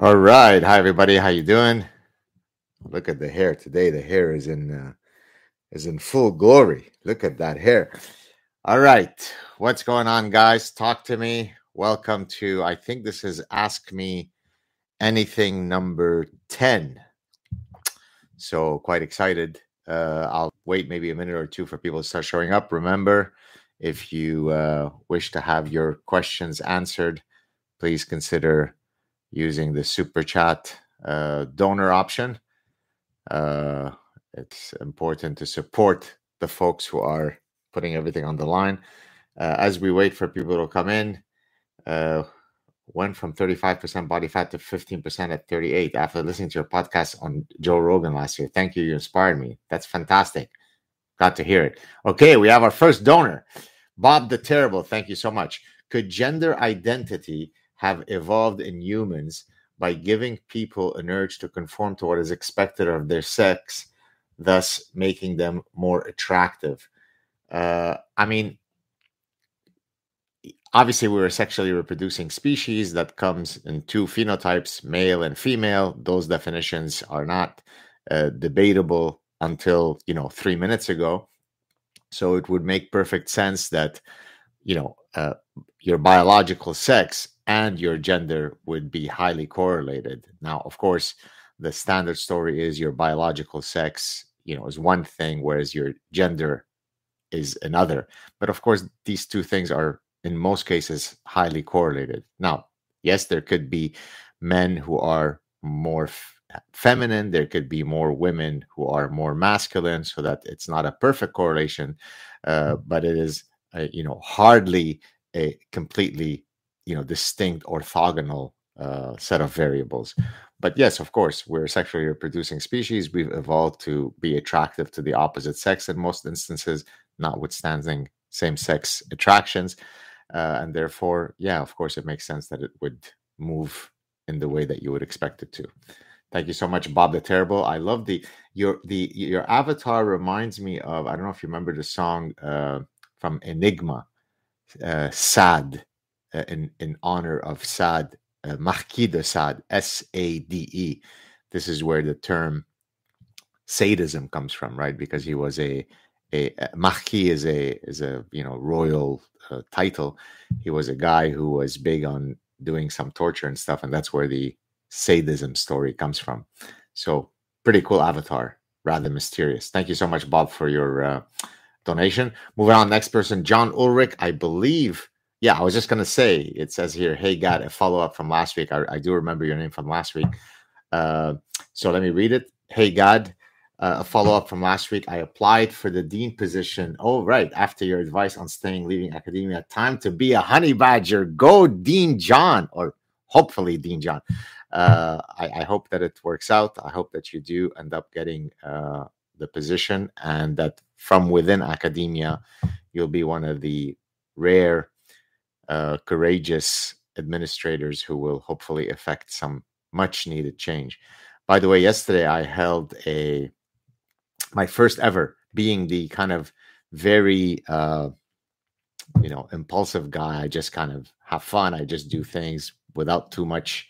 All right. Hi everybody. How you doing? Look at the hair today. The hair is in uh, is in full glory. Look at that hair. All right. What's going on guys? Talk to me. Welcome to I think this is Ask Me Anything number 10. So quite excited. Uh, I'll wait maybe a minute or two for people to start showing up. Remember, if you uh, wish to have your questions answered, please consider using the super chat uh, donor option. Uh, it's important to support the folks who are putting everything on the line. Uh, as we wait for people to come in, uh, went from 35% body fat to 15% at 38 after listening to your podcast on Joe Rogan last year. Thank you. You inspired me. That's fantastic. Got to hear it. Okay, we have our first donor, Bob the Terrible. Thank you so much. Could gender identity have evolved in humans by giving people an urge to conform to what is expected of their sex, thus making them more attractive? Uh, I mean, obviously we're a sexually reproducing species that comes in two phenotypes male and female those definitions are not uh, debatable until you know three minutes ago so it would make perfect sense that you know uh, your biological sex and your gender would be highly correlated. Now of course the standard story is your biological sex you know is one thing whereas your gender is another. But of course these two things are in most cases highly correlated. Now, yes, there could be men who are more f- feminine, there could be more women who are more masculine, so that it's not a perfect correlation, uh, but it is, uh, you know, hardly a completely, you know, distinct orthogonal uh, set of variables. But yes, of course, we're sexually reproducing species. We've evolved to be attractive to the opposite sex in most instances, notwithstanding same sex attractions uh, and therefore, yeah, of course, it makes sense that it would move in the way that you would expect it to. Thank you so much, Bob the Terrible. I love the your the your avatar reminds me of I don't know if you remember the song uh, from Enigma, uh, Sade, uh, in in honor of Sade, uh, Marquis de Sade, S A D E. This is where the term sadism comes from, right? Because he was a a, a Marquis is a is a you know royal uh, title. He was a guy who was big on doing some torture and stuff, and that's where the sadism story comes from. So, pretty cool avatar, rather mysterious. Thank you so much, Bob, for your uh, donation. Moving on, next person, John Ulrich, I believe. Yeah, I was just gonna say it says here, "Hey, got a follow up from last week." I, I, do remember your name from last week. Uh, so let me read it. Hey, Gad, uh, a follow up from last week. I applied for the dean position. Oh, right. After your advice on staying, leaving academia, time to be a honey badger. Go, Dean John, or hopefully Dean John. Uh, I, I, hope that it works out. I hope that you do end up getting uh, the position and that from within academia, you'll be one of the rare, uh, courageous administrators who will hopefully effect some much needed change. By the way, yesterday I held a my first ever being the kind of very uh you know impulsive guy. I just kind of have fun. I just do things without too much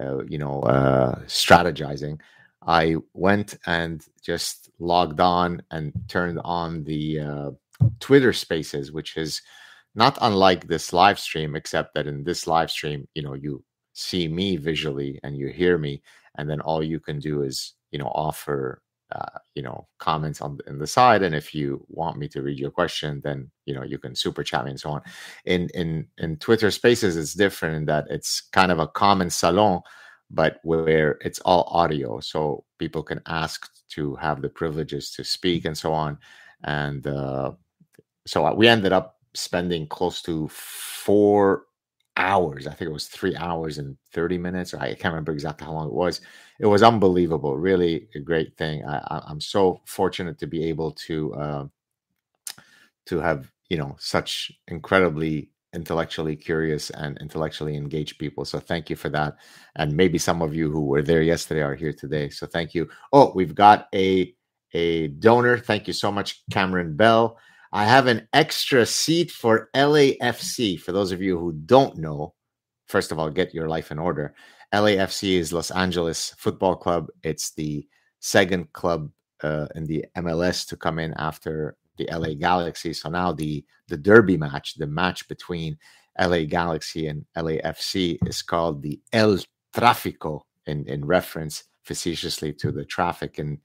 uh, you know uh strategizing. I went and just logged on and turned on the uh, twitter spaces which is not unlike this live stream except that in this live stream you know you see me visually and you hear me and then all you can do is you know offer uh, you know comments on in the side and if you want me to read your question then you know you can super chat me and so on. In in in twitter spaces it's different in that it's kind of a common salon but where it's all audio so people can ask to have the privileges to speak and so on. And uh, so we ended up spending close to four hours. I think it was three hours and 30 minutes. I can't remember exactly how long it was. It was unbelievable. Really a great thing. I, am so fortunate to be able to, uh, to have, you know, such incredibly intellectually curious and intellectually engaged people. So thank you for that. And maybe some of you who were there yesterday are here today. So thank you. Oh, we've got a, a donor. Thank you so much, Cameron Bell. I have an extra seat for LAFC. For those of you who don't know, first of all, get your life in order. LAFC is Los Angeles Football Club. It's the second club uh, in the MLS to come in after the LA Galaxy. So now the the derby match, the match between LA Galaxy and LAFC, is called the El Tráfico in in reference facetiously to the traffic in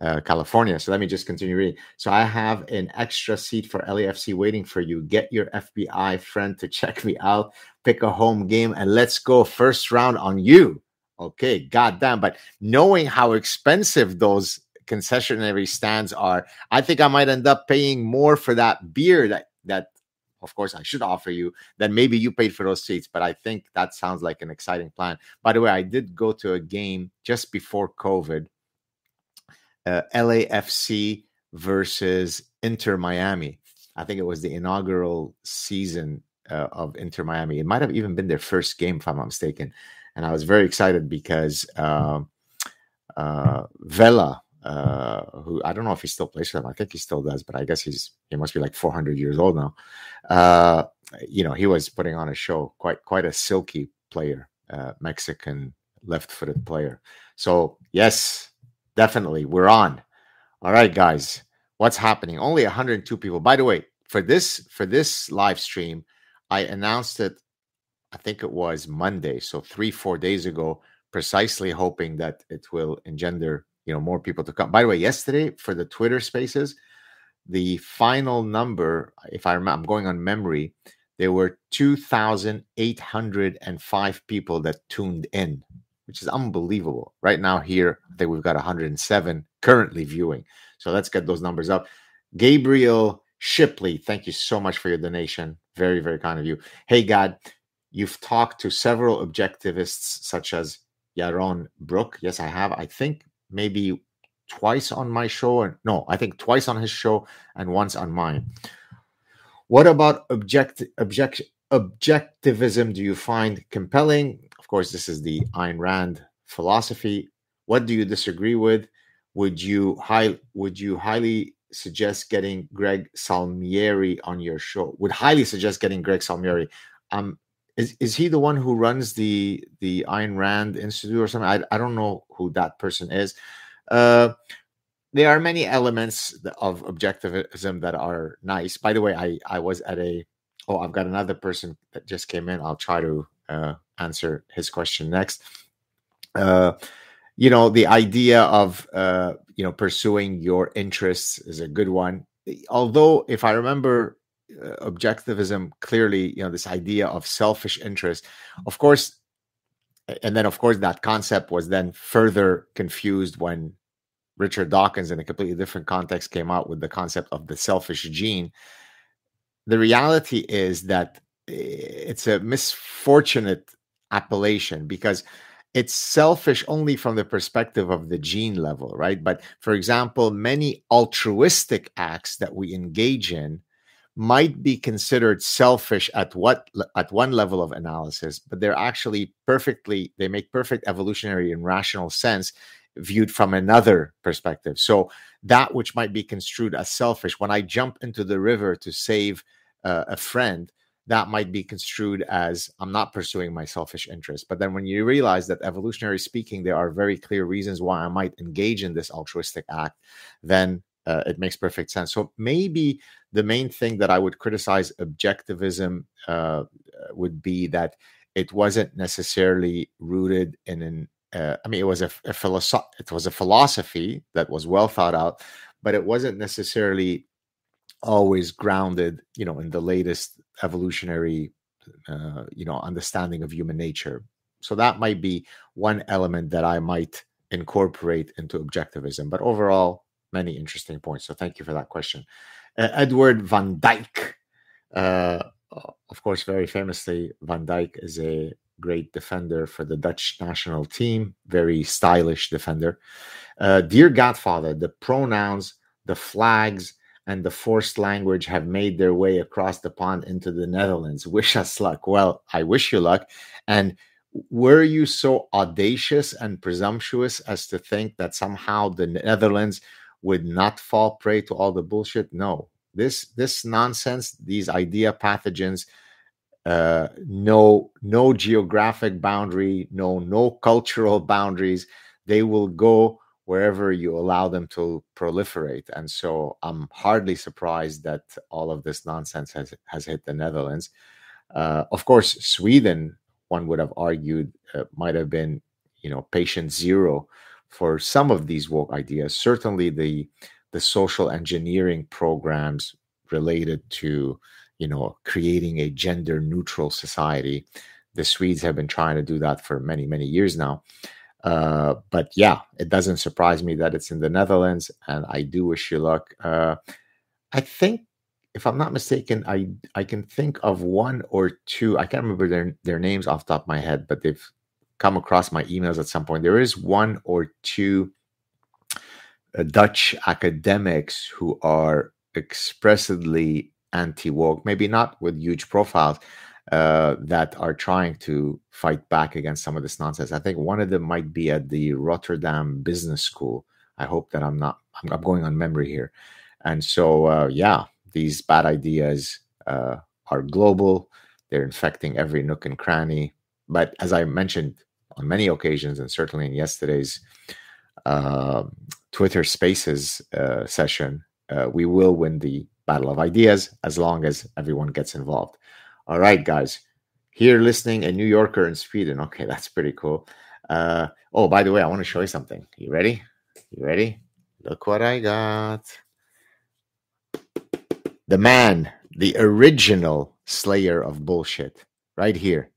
uh, California. So let me just continue reading. So I have an extra seat for LAFC waiting for you. Get your FBI friend to check me out, pick a home game, and let's go first round on you. Okay, goddamn. But knowing how expensive those concessionary stands are, I think I might end up paying more for that beer that that of course I should offer you than maybe you paid for those seats. But I think that sounds like an exciting plan. By the way, I did go to a game just before COVID uh, LAFC versus Inter Miami. I think it was the inaugural season uh, of Inter Miami. It might have even been their first game, if I'm not mistaken. And I was very excited because uh, uh, Vela, uh, who I don't know if he still plays for them. I think he still does, but I guess he's he must be like 400 years old now. Uh, you know, he was putting on a show. Quite quite a silky player, uh, Mexican left-footed player. So yes, Definitely. We're on. All right, guys. What's happening? Only 102 people. By the way, for this for this live stream, I announced it I think it was Monday, so 3 4 days ago, precisely hoping that it will engender, you know, more people to come. By the way, yesterday for the Twitter Spaces, the final number, if I remember, I'm going on memory, there were 2,805 people that tuned in which is unbelievable. Right now, here, I think we've got 107 currently viewing. So let's get those numbers up. Gabriel Shipley, thank you so much for your donation. Very, very kind of you. Hey, Gad, you've talked to several objectivists such as Yaron Brook. Yes, I have. I think maybe twice on my show. Or, no, I think twice on his show and once on mine. What about object, object, objectivism do you find compelling? Course, this is the Ayn Rand philosophy. What do you disagree with? Would you high would you highly suggest getting Greg Salmieri on your show? Would highly suggest getting Greg Salmieri. Um, is is he the one who runs the the Ayn Rand Institute or something? I I don't know who that person is. Uh, there are many elements of objectivism that are nice. By the way, I I was at a oh I've got another person that just came in. I'll try to uh, answer his question next. Uh, you know, the idea of uh, you know pursuing your interests is a good one. Although, if I remember, uh, objectivism clearly, you know, this idea of selfish interest, of course, and then of course that concept was then further confused when Richard Dawkins, in a completely different context, came out with the concept of the selfish gene. The reality is that it's a misfortunate appellation because it's selfish only from the perspective of the gene level, right? But for example, many altruistic acts that we engage in might be considered selfish at what at one level of analysis, but they're actually perfectly they make perfect evolutionary and rational sense viewed from another perspective. So that which might be construed as selfish, when I jump into the river to save uh, a friend, that might be construed as I'm not pursuing my selfish interest. But then when you realize that evolutionary speaking, there are very clear reasons why I might engage in this altruistic act, then uh, it makes perfect sense. So maybe the main thing that I would criticize objectivism uh, would be that it wasn't necessarily rooted in an. Uh, I mean, it was a, a philosoph- It was a philosophy that was well thought out, but it wasn't necessarily always grounded, you know, in the latest evolutionary, uh, you know, understanding of human nature. So that might be one element that I might incorporate into objectivism. But overall, many interesting points. So thank you for that question. Uh, Edward Van Dijk, uh, of course, very famously, Van Dijk is a great defender for the Dutch national team, very stylish defender. Uh, dear Godfather, the pronouns, the flags, and the forced language have made their way across the pond into the Netherlands. Wish us luck. Well, I wish you luck. And were you so audacious and presumptuous as to think that somehow the Netherlands would not fall prey to all the bullshit? No. This this nonsense, these idea pathogens, uh, no no geographic boundary, no no cultural boundaries. They will go wherever you allow them to proliferate. And so I'm hardly surprised that all of this nonsense has has hit the Netherlands. Uh, of course, Sweden, one would have argued, uh, might have been, you know, patient zero for some of these woke ideas. Certainly, the the social engineering programs related to, you know, creating a gender neutral society. The Swedes have been trying to do that for many, many years now. Uh, but yeah, it doesn't surprise me that it's in the Netherlands, and I do wish you luck. Uh, I think, if I'm not mistaken, I I can think of one or two. I can't remember their their names off the top of my head, but they've come across my emails at some point. There is one or two uh, Dutch academics who are expressly anti woke, maybe not with huge profiles, uh, that are trying to fight back against some of this nonsense. I think one of them might be at the Rotterdam Business School. I hope that I'm not, I'm, I'm going on memory here. And so, uh, yeah, these bad ideas uh, are global, they're infecting every nook and cranny. But as I mentioned on many occasions, and certainly in yesterday's uh, Twitter Spaces uh, session, uh, we will win the battle of ideas as long as everyone gets involved. All right, guys. Here listening a New Yorker in Sweden. Okay, that's pretty cool. Uh, oh, by the way, I want to show you something. You ready? You ready? Look what I got. The man, the original slayer of bullshit, right here.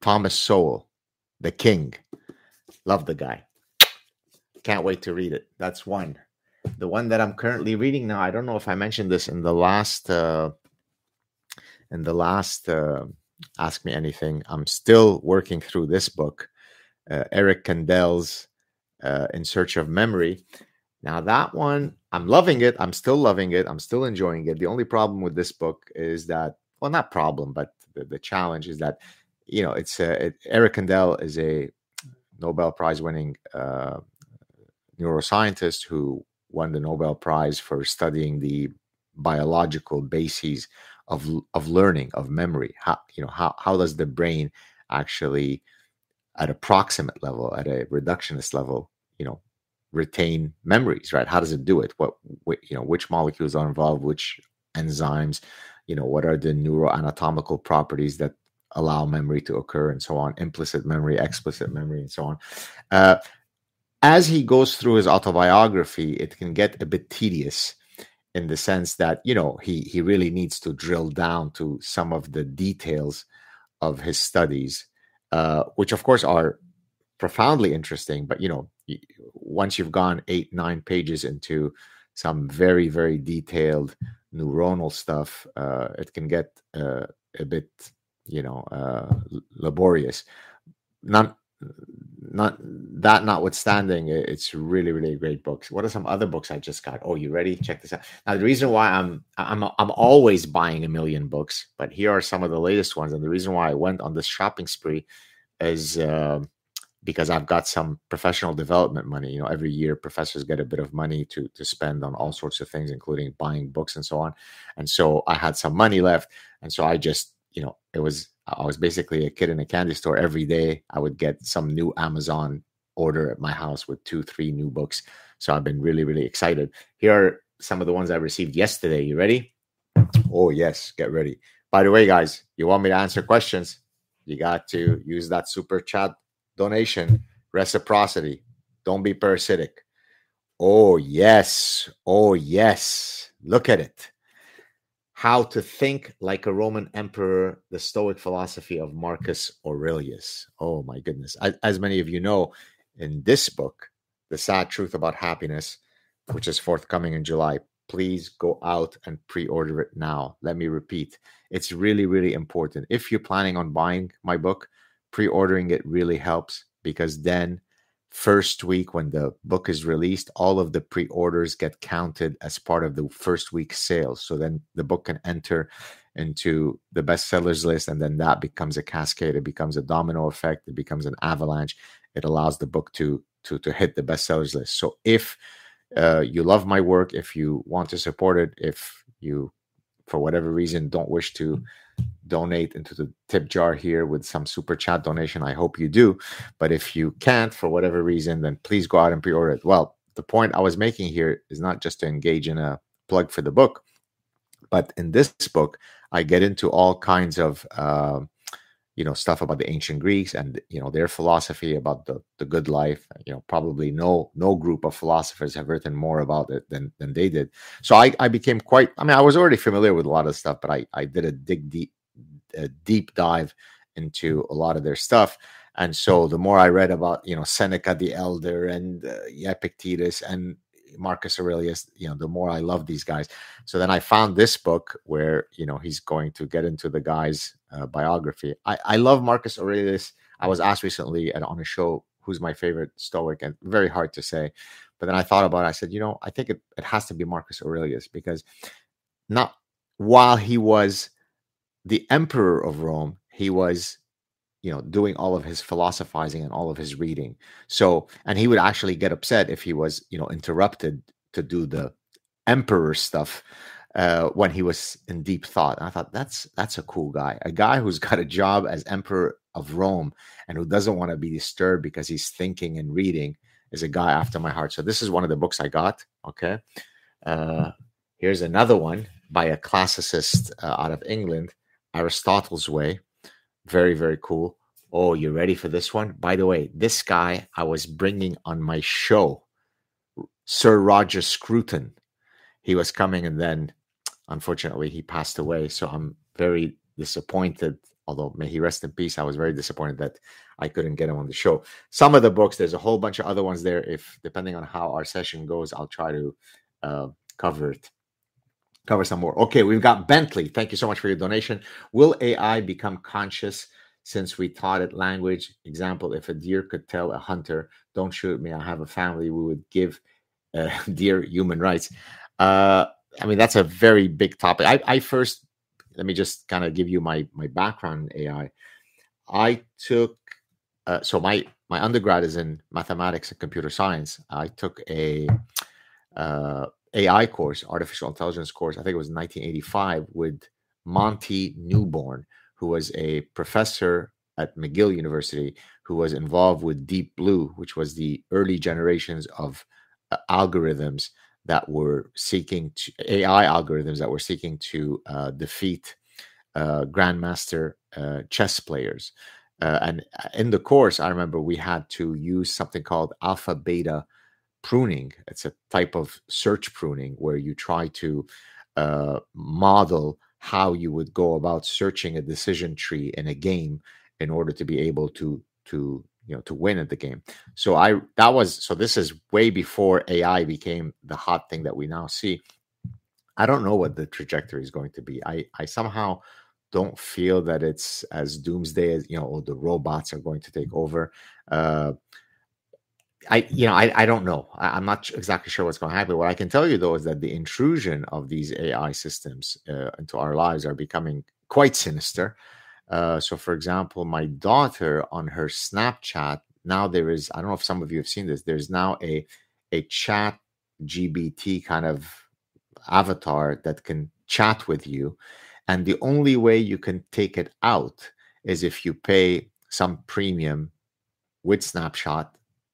Thomas Sowell, the king. Love the guy. Can't wait to read it. That's one. The one that I'm currently reading now, I don't know if I mentioned this in the last uh, in the last uh, Ask Me Anything, I'm still working through this book, uh, Eric Kandel's uh, In Search of Memory. Now, that one, I'm loving it. I'm still loving it. I'm still enjoying it. The only problem with this book is that, well, not problem, but the, the challenge is that, you know, it's uh, it, Eric Kandel is a Nobel Prize winning uh, neuroscientist who won the Nobel Prize for studying the biological bases of of learning of memory how you know how how does the brain actually at a proximate level at a reductionist level you know retain memories right? How does it do it? What, you know which molecules are involved which enzymes you know what are the neuroanatomical properties that allow memory to occur and so on implicit memory explicit memory and so on? Uh, as he goes through his autobiography it can get a bit tedious in the sense that you know he he really needs to drill down to some of the details of his studies, uh, which of course are profoundly interesting. But you know, once you've gone eight nine pages into some very very detailed neuronal stuff, uh, it can get uh, a bit you know uh, laborious. Not not that notwithstanding, it's really, really great books. What are some other books I just got? Oh, you ready? Check this out. Now, the reason why I'm I'm I'm always buying a million books, but here are some of the latest ones. And the reason why I went on this shopping spree is uh, because I've got some professional development money. You know, every year professors get a bit of money to to spend on all sorts of things, including buying books and so on. And so I had some money left, and so I just you know it was I was basically a kid in a candy store. Every day I would get some new Amazon order at my house with two, three new books. So I've been really, really excited. Here are some of the ones I received yesterday. You ready? Oh, yes, get ready. By the way, guys, you want me to answer questions? You got to use that super chat donation reciprocity. Don't be parasitic. Oh, yes. Oh, yes. Look at it. How to Think Like a Roman Emperor, the Stoic Philosophy of Marcus Aurelius. Oh my goodness. As many of you know, in this book, The Saad Truth About Happiness, which is forthcoming in July, please go out and pre order it now. Let me repeat, it's really, really important. If you're planning on buying my book, pre ordering it really helps because then first week when the book is released, all of the pre orders get counted as part of the first week sales. So then the book can enter into the bestsellers list, and then that becomes a cascade. It becomes a domino effect. It becomes an avalanche. It allows the book to to to hit the bestsellers list. So if uh, you love my work, if you want to support it, if you for whatever reason don't wish to donate into the tip jar here with some super chat donation, I hope you do. But if you can't for whatever reason, then please go out and pre-order it. Well, the point I was making here is not just to engage in a plug for the book, but in this book, I get into all kinds of uh, you know stuff about the ancient Greeks and you know their philosophy about the the good life. You know, probably no no group of philosophers have written more about it than than they did. So I I became quite. I mean, I was already familiar with a lot of stuff, but I I did a dig deep a deep dive into a lot of their stuff. And so the more I read about, you know, Seneca the Elder and uh, Epictetus and Marcus Aurelius, you know, the more I love these guys. So then I found this book where, you know, he's going to get into the guy's uh, biography. I, I love Marcus Aurelius. I was asked recently at, on a show who's my favorite Stoic, and very hard to say. But then I thought about it. I said, you know, I think it, it has to be Marcus Aurelius because not while he was the emperor of Rome, he was you know doing all of his philosophizing and all of his reading. So and he would actually get upset if he was you know interrupted to do the emperor stuff uh, when he was in deep thought. And i thought that's that's a cool guy a guy who's got a job as emperor of rome and who doesn't want to be disturbed because he's thinking and reading is a guy after my heart. So this is one of the books i got okay? Uh, here's another one by a classicist uh, out of england Aristotle's Way. Very, very cool. Oh, you ready for this one? By the way, this guy I was bringing on my show, Sir Roger Scruton. He was coming and then unfortunately he passed away. So I'm very disappointed. Although may he rest in peace, I was very disappointed that I couldn't get him on the show. Some of the books, there's a whole bunch of other ones there. If depending on how our session goes, I'll try to uh, cover it cover some more. Okay, we've got Bentley. Thank you so much for your donation. Will AI become conscious since we taught it language? Example, if a deer could tell a hunter, don't shoot me, I have a family, we would give uh, deer human rights. Uh, I mean, that's a very big topic. I, I first, let me just kind of give you my, my background in AI. I took, uh, so my, my undergrad is in mathematics and computer science. I took a, uh, AI course, artificial intelligence course, I think it was 1985, with Monty Newborn, who was a professor at McGill University who was involved with Deep Blue, which was the early generations of uh, algorithms that were seeking to, AI algorithms that were seeking to uh, defeat uh, grandmaster uh, chess players. Uh, and uh, in the course, I remember we had to use something called alpha beta pruning. It's a type of search pruning where you try to uh, model how you would go about searching a decision tree in a game in order to be able to to you know to win at the game. So I that was so this is way before AI became the hot thing that we now see. I don't know what the trajectory is going to be. I I somehow don't feel that it's as doomsday as you know, the robots are going to take over. Uh, I, you know, I, I don't know. I, am not exactly sure what's going to happen. What I can tell you though is that the intrusion of these AI systems uh, into our lives are becoming quite sinister. Uh, so, for example, my daughter on her Snapchat now there is. I don't know if some of you have seen this. There's now a a chat GPT kind of avatar that can chat with you, and the only way you can take it out is if you pay some premium with Snapchat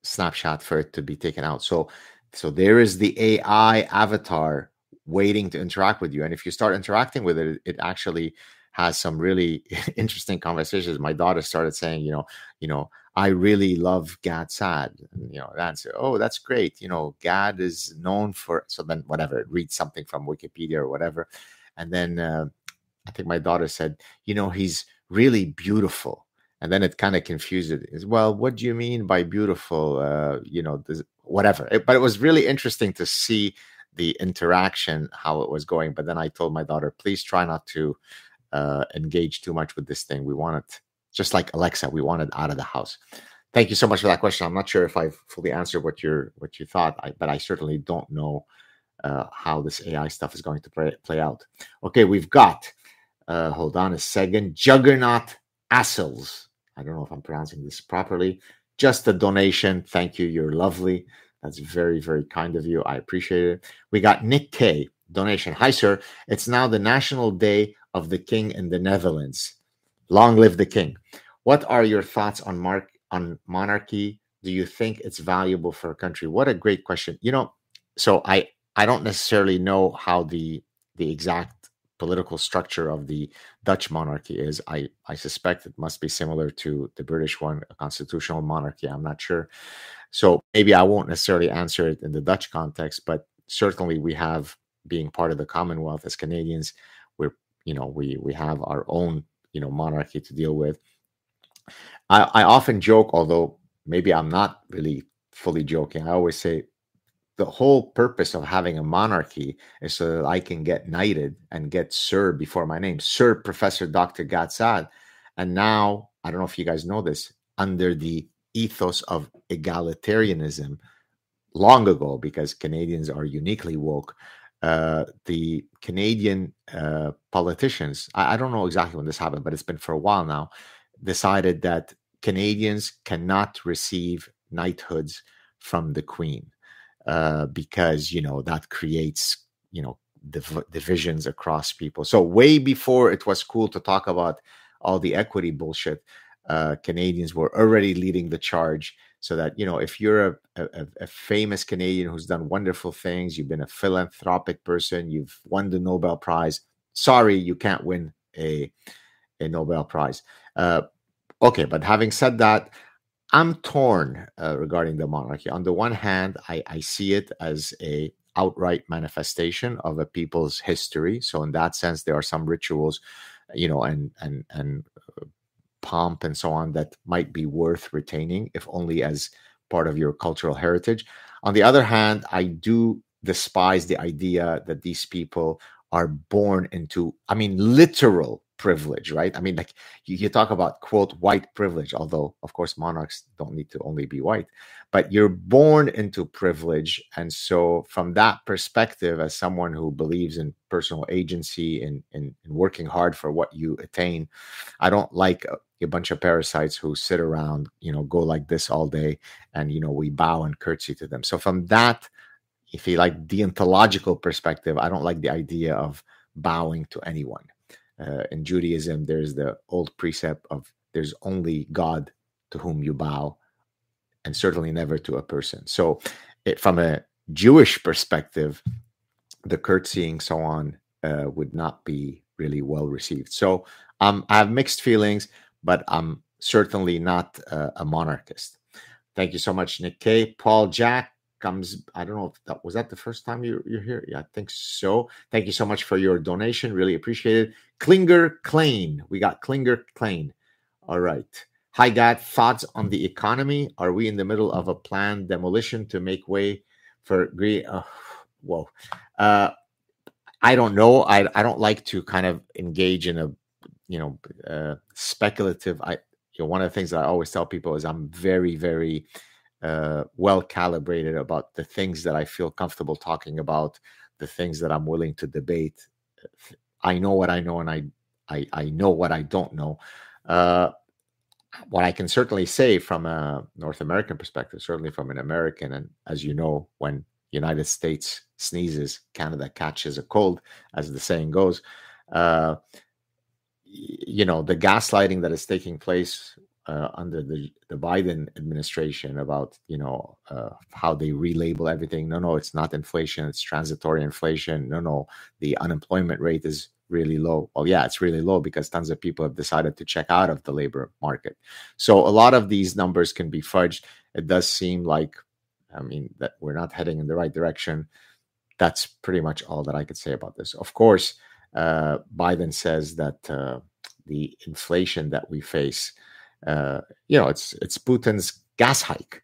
Snapchat for it to be taken out. So so there is the AI avatar waiting to interact with you. And if you start interacting with it, it actually has some really interesting conversations. My daughter started saying, you know, you know, I really love Gad Saad. And, you know, answer, oh, that's great. You know, Gad is known for so then whatever, read something from Wikipedia or whatever. And then uh, I think my daughter said, you know, he's really beautiful and then it kind of confused it well what do you mean by beautiful? Uh you know this, whatever. It, but it was really interesting to see the interaction how it was going. But then i told my daughter please try not to uh engage too much with this thing. We want it just like alexa we want it out of the house. Thank you so much for that question. I'm not sure if i've fully answered what you're what you thought. I, but i certainly don't know uh, how this ai stuff is going to play, play out. Okay we've got uh hold on a second juggernaut assels I don't know if I'm pronouncing this properly. Just a donation. Thank you. You're lovely. That's very, very kind of you. I appreciate it. We got Nick K donation. Hi, sir. It's now the National Day of the king in the Netherlands. Long live the king. What are your thoughts on mark on monarchy? Do you think it's valuable for a country? What a great question. You know, so I I don't necessarily know how the the exact political structure of the Dutch monarchy is. I I suspect it must be similar to the British one, a constitutional monarchy. I'm not sure. So maybe I won't necessarily answer it in the Dutch context, but certainly we have being part of the Commonwealth as Canadians, we're you know we we have our own you know monarchy to deal with. I, I often joke, although maybe I'm not really fully joking. I always say the whole purpose of having a monarchy is so that I can get knighted and get Sir before my name, Sir Professor Dr. Gad Saad. And now, I don't know if you guys know this, under the ethos of egalitarianism, long ago, because Canadians are uniquely woke, uh, the Canadian uh, politicians, I, I, don't know exactly when this happened, but it's been for a while now, decided that Canadians cannot receive knighthoods from the Queen uh, because, you know, that creates, you know, div- divisions across people. So, way before it was cool to talk about all the equity bullshit, uh, Canadians were already leading the charge so that you know if you're a, a, a, famous canadian who's done wonderful things you've been a philanthropic person you've won the nobel prize sorry you can't win a a nobel prize uh, okay but having said that i'm torn uh, regarding the monarchy on the one hand I, I see it as a outright manifestation of a people's history so in that sense there are some rituals you know and and and uh, pomp and so on that might be worth retaining, if only as part of your cultural heritage. On the other hand, I do despise the idea that these people are born into, I mean, literal privilege, right? I mean, like you, you, talk about quote white privilege, although of course monarchs don't need to only be white, but you're born into privilege. And so, from that perspective, as someone who believes in personal agency and in, in, working hard for what you attain, I don't like a, a bunch of parasites who sit around, you know, go like this all day and, you know, we bow and curtsy to them. So, from that, if you like deontological perspective, I don't like the idea of bowing to anyone uh, in Judaism, there's the old precept of there's only God to whom you bow, and certainly never to a person. So, it, from a Jewish perspective, the curtsying, so on, uh, would not be really well received. So, um, I have mixed feelings, but I'm certainly not uh, a monarchist. Thank you so much, Nick K. Paul Jack, comes i don't know if that was that the first time you, you're here? Yeah i think so. Thank you so much for your donation really appreciate it. Klinger klein we got klinger klein. All right. Hi gad thoughts on the economy? Are we in the middle of a planned demolition to make way for green uh, whoa. Uh, i don't know. I, I don't like to kind of engage in a you know uh, speculative. I you know one of the things that i always tell people is i'm very very uh, well calibrated about the things that I feel comfortable talking about, the things that I'm willing to debate. I know what I know, and I I, I know what I don't know. Uh, what I can certainly say from a North American perspective, certainly from an American, and as you know, when United States sneezes, Canada catches a cold, as the saying goes. Uh, you know the gaslighting that is taking place uh, under the, the Biden administration about you know uh, how they relabel everything. No, no, it's not inflation; it's transitory inflation. No, no, the unemployment rate is really low. Oh, yeah, it's really low because tons of people have decided to check out of the labor market. So a lot of these numbers can be fudged. It does seem like, I mean, that we're not heading in the right direction. That's pretty much all that I could say about this. Of course, uh, Biden says that uh, the inflation that we face uh, you know, it's it's Putin's gas hike.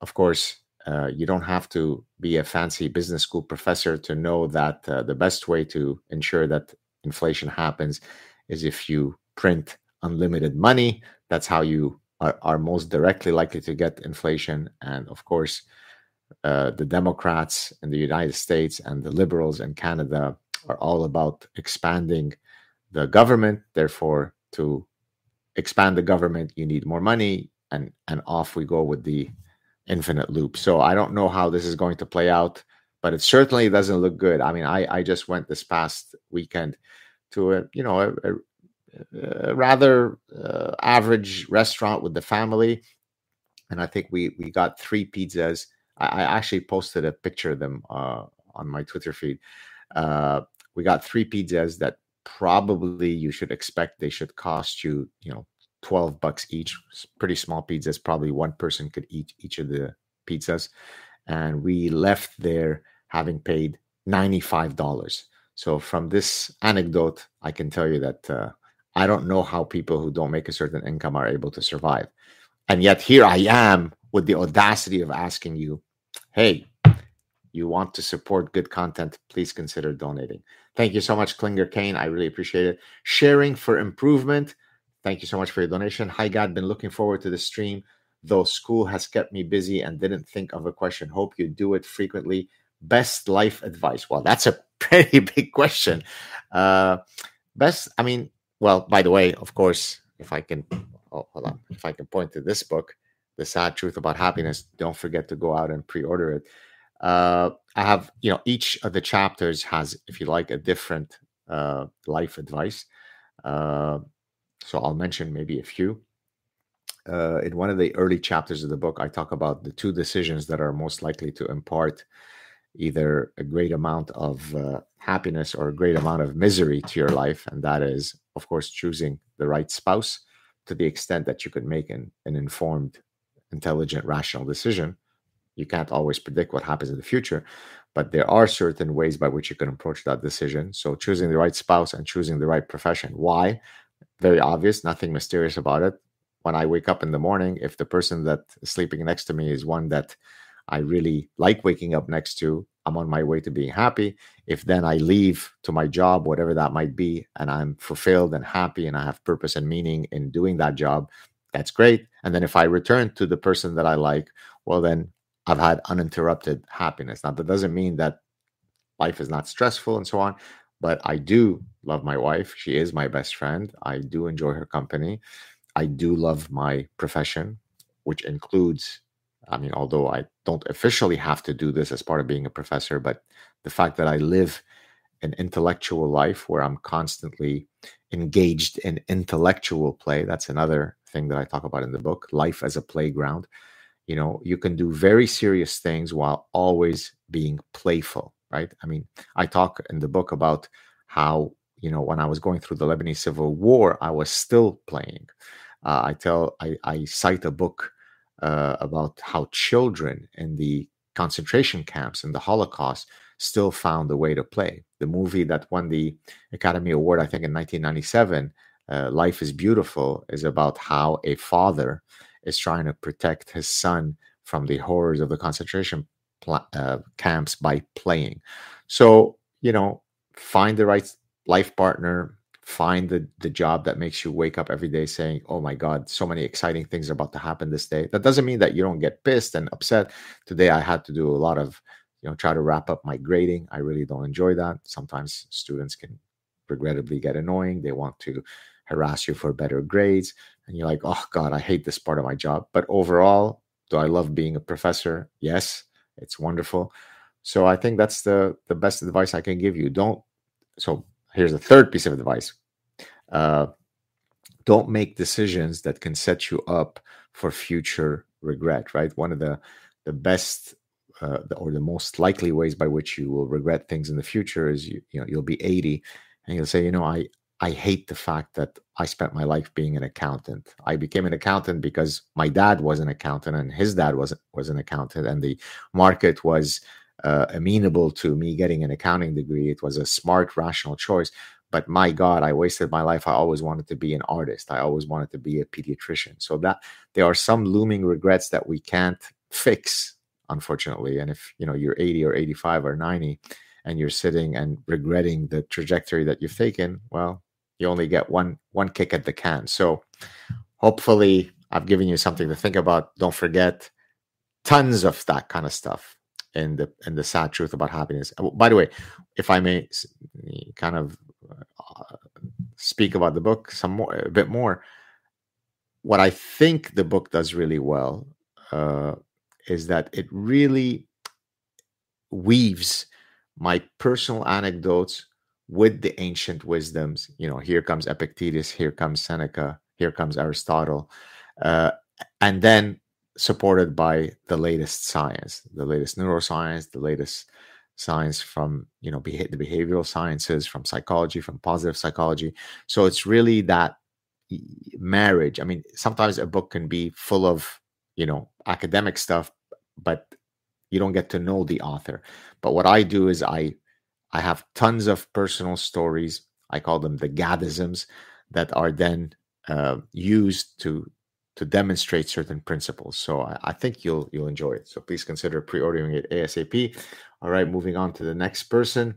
Of course, uh, you don't have to be a fancy business school professor to know that uh, the best way to ensure that inflation happens is if you print unlimited money. That's how you are, are most directly likely to get inflation. And of course, uh, the Democrats in the United States and the liberals in Canada are all about expanding the government. Therefore, to expand the government, you need more money, and and off we go with the infinite loop. So I don't know how this is going to play out, but it certainly doesn't look good. I mean, I I just went this past weekend to a you know a, a, a rather uh, average restaurant with the family, and I think we we got three pizzas. I, I actually posted a picture of them uh, on my Twitter feed. Uh, we got three pizzas that probably you should expect they should cost you you know 12 bucks each. Pretty small pizzas probably one person could eat each of the pizzas. And we left there having paid $95 so from this anecdote i can tell you that uh, i don't know how people who don't make a certain income are able to survive. And yet here i am with the audacity of asking you hey you want to support good content? Please consider donating thank you so much klinger kane i really appreciate it sharing for improvement Thank you so much for your donation. Hi, Gad. Been looking forward to the stream, though school has kept me busy and didn't think of a question. Hope you do it frequently. Best life advice. Well, that's a pretty big question. Uh, best, I mean, well, by the way, of course, if I can, oh, hold on, if I can point to this book, The Saad Truth About Happiness, don't forget to go out and pre order it. Uh, I have, you know, each of the chapters has, if you like, a different uh, life advice. Uh, so I'll mention maybe a few. Uh, in one of the early chapters of the book, I talk about the two decisions that are most likely to impart either a great amount of uh, happiness or a great amount of misery to your life. And that is, of course, choosing the right spouse to the extent that you could make an, an informed, intelligent, rational decision. You can't always predict what happens in the future, but there are certain ways by which you can approach that decision. So, choosing the right spouse and choosing the right profession. Why? very obvious, nothing mysterious about it. When I wake up in the morning, if the person that is sleeping next to me is one that I really like waking up next to, I'm on my way to being happy. If then I leave to my job, whatever that might be, and I'm fulfilled and happy and I have purpose and meaning in doing that job, that's great. And then if I return to the person that I like, well, then I've had uninterrupted happiness. Now, that doesn't mean that life is not stressful and so on, but I do love my wife. She is my best friend. I do enjoy her company. I do love my profession, which includes, I mean, although I don't officially have to do this as part of being a professor, but the fact that I live an intellectual life where I'm constantly engaged in intellectual play. That's another thing that I talk about in the book life as a playground. You know, you can do very serious things while always being playful right? I mean, I talk in the book about how you know when I was going through the Lebanese civil war, I was still playing. Uh, I tell I, I, cite a book uh, about how children in the concentration camps in the Holocaust still found a way to play. The movie that won the Academy Award, I think, in 1997, uh, Life is Beautiful, is about how a father is trying to protect his son from the horrors of the concentration uh, camps by playing. So, you know, find the right life partner, find the, the job that makes you wake up every day saying, oh my God, so many exciting things are about to happen this day. That doesn't mean that you don't get pissed and upset. Today, I had to do a lot of, you know, try to wrap up my grading. I really don't enjoy that. Sometimes students can regrettably get annoying. They want to harass you for better grades. And you're like, oh God, I hate this part of my job. But overall, do I love being a professor? Yes. It's wonderful. So I think that's the the best advice I can give you. Don't. So here's the third piece of advice. Uh, don't make decisions that can set you up for future regret. Right. One of the the best uh, or the most likely ways by which you will regret things in the future is you you know you'll be 80 and you'll say you know I I hate the fact that I spent my life being an accountant. I became an accountant because my dad was an accountant and his dad was was an accountant, and the market was uh, amenable to me getting an accounting degree. It was a smart, rational choice. But my God, I wasted my life. I always wanted to be an artist. I always wanted to be a pediatrician. So that there are some looming regrets that we can't fix, unfortunately. And if you know you're 80 or 85 or 90 and you're sitting and regretting the trajectory that you've taken, well, you only get one one kick at the can. So hopefully I've given you something to think about. Don't forget tons of that kind of stuff in the in the Saad truth about happiness. Oh, by the way, if I may kind of uh, speak about the book some more a bit more, what I think the book does really well uh, is that it really weaves my personal anecdotes with the ancient wisdoms. You know, here comes Epictetus, here comes Seneca, here comes Aristotle, uh, and then supported by the latest science, the latest neuroscience, the latest science from you know beha- the behavioral sciences, from psychology, from positive psychology. So it's really that marriage. I mean, sometimes a book can be full of you know academic stuff, but you don't get to know the author. But what I do is I I have tons of personal stories. I call them the gadisms that are then uh, used to to demonstrate certain principles. So I, I, think you'll you'll enjoy it. So please consider pre-ordering it ASAP. All right, moving on to the next person.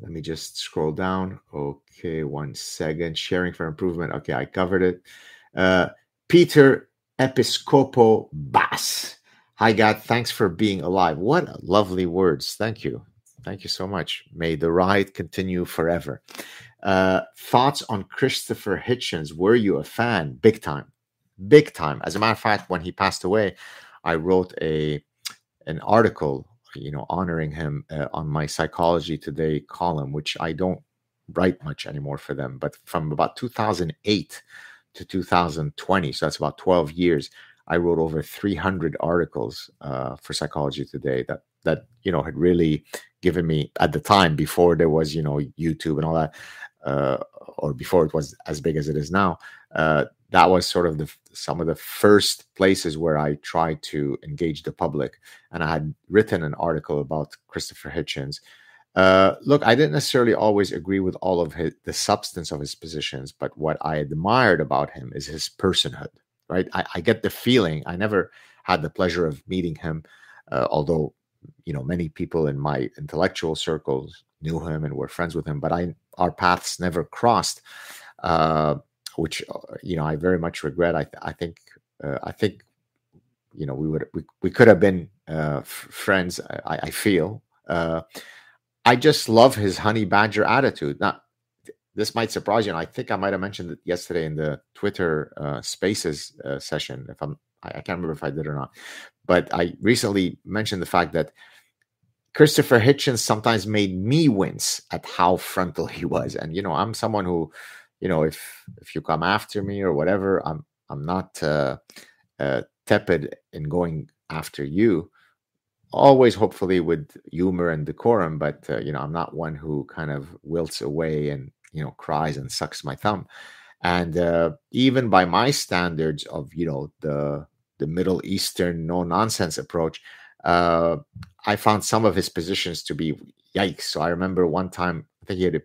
Let me just scroll down. Okay, one second. Sharing for improvement. Okay, I covered it. Uh, Peter Episcopo Bass. Hi, Gad. Thanks for being alive. What lovely words. Thank you. Thank you so much. May the ride continue forever. Uh, thoughts on Christopher Hitchens? Were you a fan? Big time, big time. As a matter of fact, when he passed away, I wrote a an article, you know, honoring him uh, on my Psychology Today column, which I don't write much anymore for them. But from about 2008 to 2020, so that's about 12 years. I wrote over 300 articles uh, for Psychology Today that that you know had really given me at the time before there was you know YouTube and all that uh, or before it was as big as it is now, uh, that was sort of the some of the first places where I tried to engage the public. And I had written an article about Christopher Hitchens. Uh, look, I didn't necessarily always agree with all of his, the substance of his positions, but what I admired about him is his personhood. Right? I, I get the feeling. I never had the pleasure of meeting him, uh, although you know many people in my intellectual circles knew him and were friends with him, but I our paths never crossed, uh, which uh, you know I very much regret. I I think uh, I think you know we would we, we could have been uh, f- friends. I, I feel. Uh, I just love his honey badger attitude. Now, this might surprise you, and I think I might have mentioned it yesterday in the Twitter uh, Spaces session. If I'm, I, I can't remember if I did or not, but I recently mentioned the fact that Christopher Hitchens sometimes made me wince at how frontal he was. And you know, I'm someone who, you know, if if you come after me or whatever, I'm I'm not uh, uh, tepid in going after you. Always, hopefully, with humor and decorum, but uh, you know, I'm not one who kind of wilts away and you know cries and sucks my thumb. And uh, even by my standards of you know the the Middle Eastern no nonsense approach, uh, I found some of his positions to be yikes. So I remember one time, I think he had,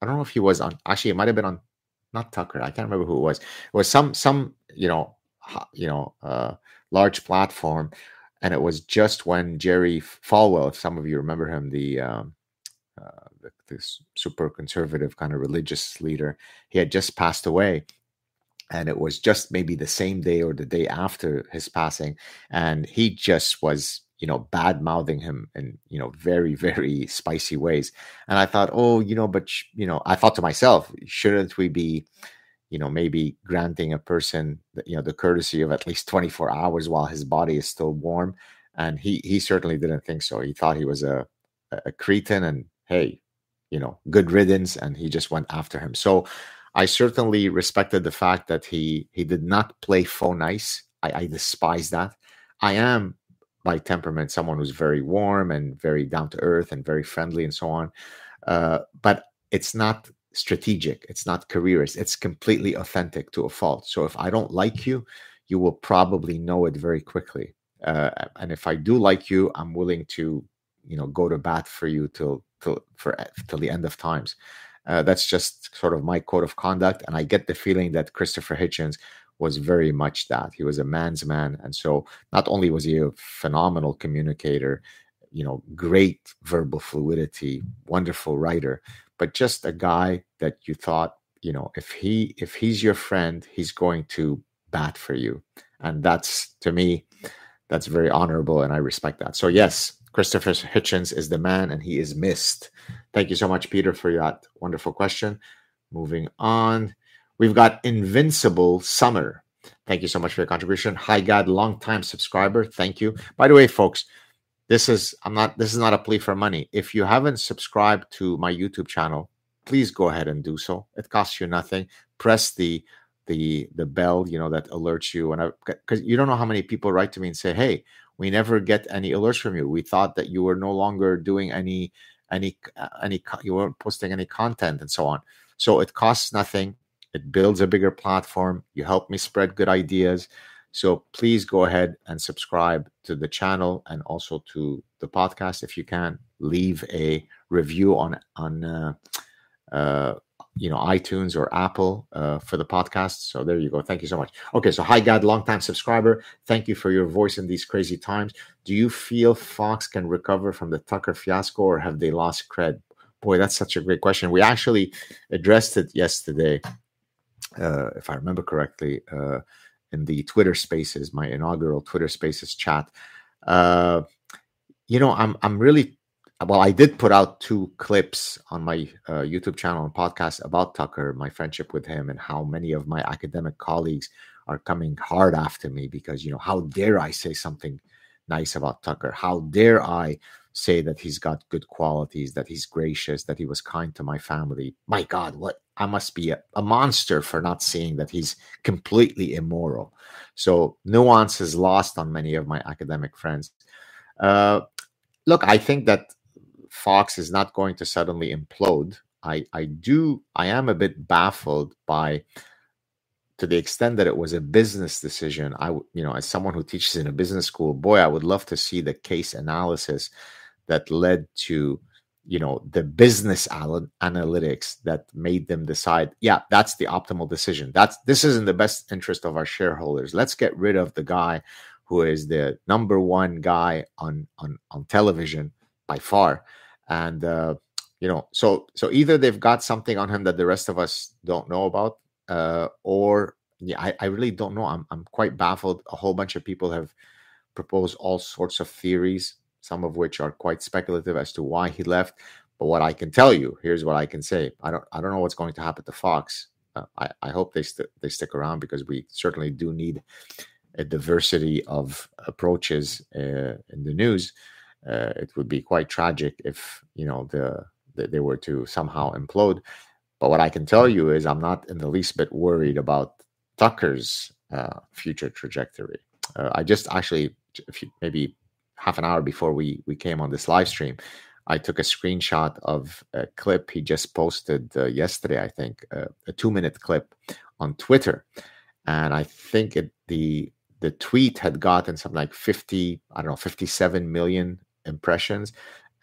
I don't know if he was on, actually, it might have been on, not Tucker. I can't remember who it was. It was some, some, you know, you know, uh, large platform. And it was just when Jerry Falwell, if some of you remember him, the, um, uh, the, this super conservative kind of religious leader, he had just passed away and it was just maybe the same day or the day after his passing and he just was you know bad mouthing him in you know very very spicy ways and i thought oh you know but you know i thought to myself shouldn't we be you know maybe granting a person you know the courtesy of at least 24 hours while his body is still warm? And he he certainly didn't think so. He thought he was a a cretin and hey you know good riddance and he just went after him. So I certainly respected the fact that he he did not play phone nice. I, I despise that. I am by temperament someone who's very warm and very down to earth and very friendly and so on. Uh, but it's not strategic. It's not careerist. It's completely authentic to a fault. So if I don't like you, you will probably know it very quickly. Uh, and if I do like you, I'm willing to, you know, go to bat for you till till for till the end of times. Uh, that's just sort of my code of conduct. And I get the feeling that Christopher Hitchens was very much that. He was a man's man. And so not only was he a phenomenal communicator, you know, great verbal fluidity, wonderful writer, but just a guy that you thought, you know, if he if he's your friend, he's going to bat for you. And that's to me, that's very honorable and I respect that. So yes, Christopher Hitchens is the man and he is missed. Thank you so much, Peter, for that wonderful question. Moving on, we've got Invincible Summer. Thank you so much for your contribution. Hi, Gad, long time subscriber. Thank you. By the way, folks, this is I'm not this is not a plea for money. If you haven't subscribed to my YouTube channel, please go ahead and do so. It costs you nothing. Press the the the bell, you know, that alerts you. And because you don't know how many people write to me and say, "Hey, we never get any alerts from you. We thought that you were no longer doing any any uh, any you weren't posting any content and so on." So it costs nothing. It builds a bigger platform. You help me spread good ideas. So please go ahead and subscribe to the channel and also to the podcast if you can. Leave a review on on uh, uh, you know iTunes or Apple uh, for the podcast. So there you go. Thank you so much. Okay, so hi Gad, longtime subscriber. Thank you for your voice in these crazy times. Do you feel Fox can recover from the Tucker fiasco, or have they lost cred? Boy, that's such a great question. We actually addressed it yesterday, uh, if I remember correctly, uh, in the Twitter Spaces, my inaugural Twitter Spaces chat. Uh, you know, I'm I'm really well, I did put out two clips on my uh, YouTube channel and podcast about Tucker, my friendship with him, and how many of my academic colleagues are coming hard after me because, you know, how dare I say something nice about Tucker? How dare I say that he's got good qualities, that he's gracious, that he was kind to my family? My God, what I must be a, a monster for not seeing that he's completely immoral. So, nuance is lost on many of my academic friends. Uh, look, I think that Fox is not going to suddenly implode. I, I do, I am a bit baffled by, to the extent that it was a business decision. I, you know, as someone who teaches in a business school, boy, I would love to see the case analysis that led to, you know, the business analytics that made them decide, yeah, that's the optimal decision. That's this is in the best interest of our shareholders. Let's get rid of the guy who is the number one guy on on on television by far and uh, you know so so either they've got something on him that the rest of us don't know about uh, or yeah I, I really don't know. I'm, I'm quite baffled. A whole bunch of people have proposed all sorts of theories some of which are quite speculative as to why he left. But what i can tell you here's what i can say. I don't i don't know what's going to happen to fox. Uh, I, I hope they, st- they stick around because we certainly do need a diversity of approaches uh, in the news uh, it would be quite tragic if you know the, the, they were to somehow implode. But what I can tell you is I'm not in the least bit worried about Tucker's uh, future trajectory. Uh, I just actually, maybe half an hour before we we came on this live stream, I took a screenshot of a clip he just posted uh, yesterday. I think uh, a two minute clip on Twitter, and I think it the the tweet had gotten something like 50 i don't know 57 million impressions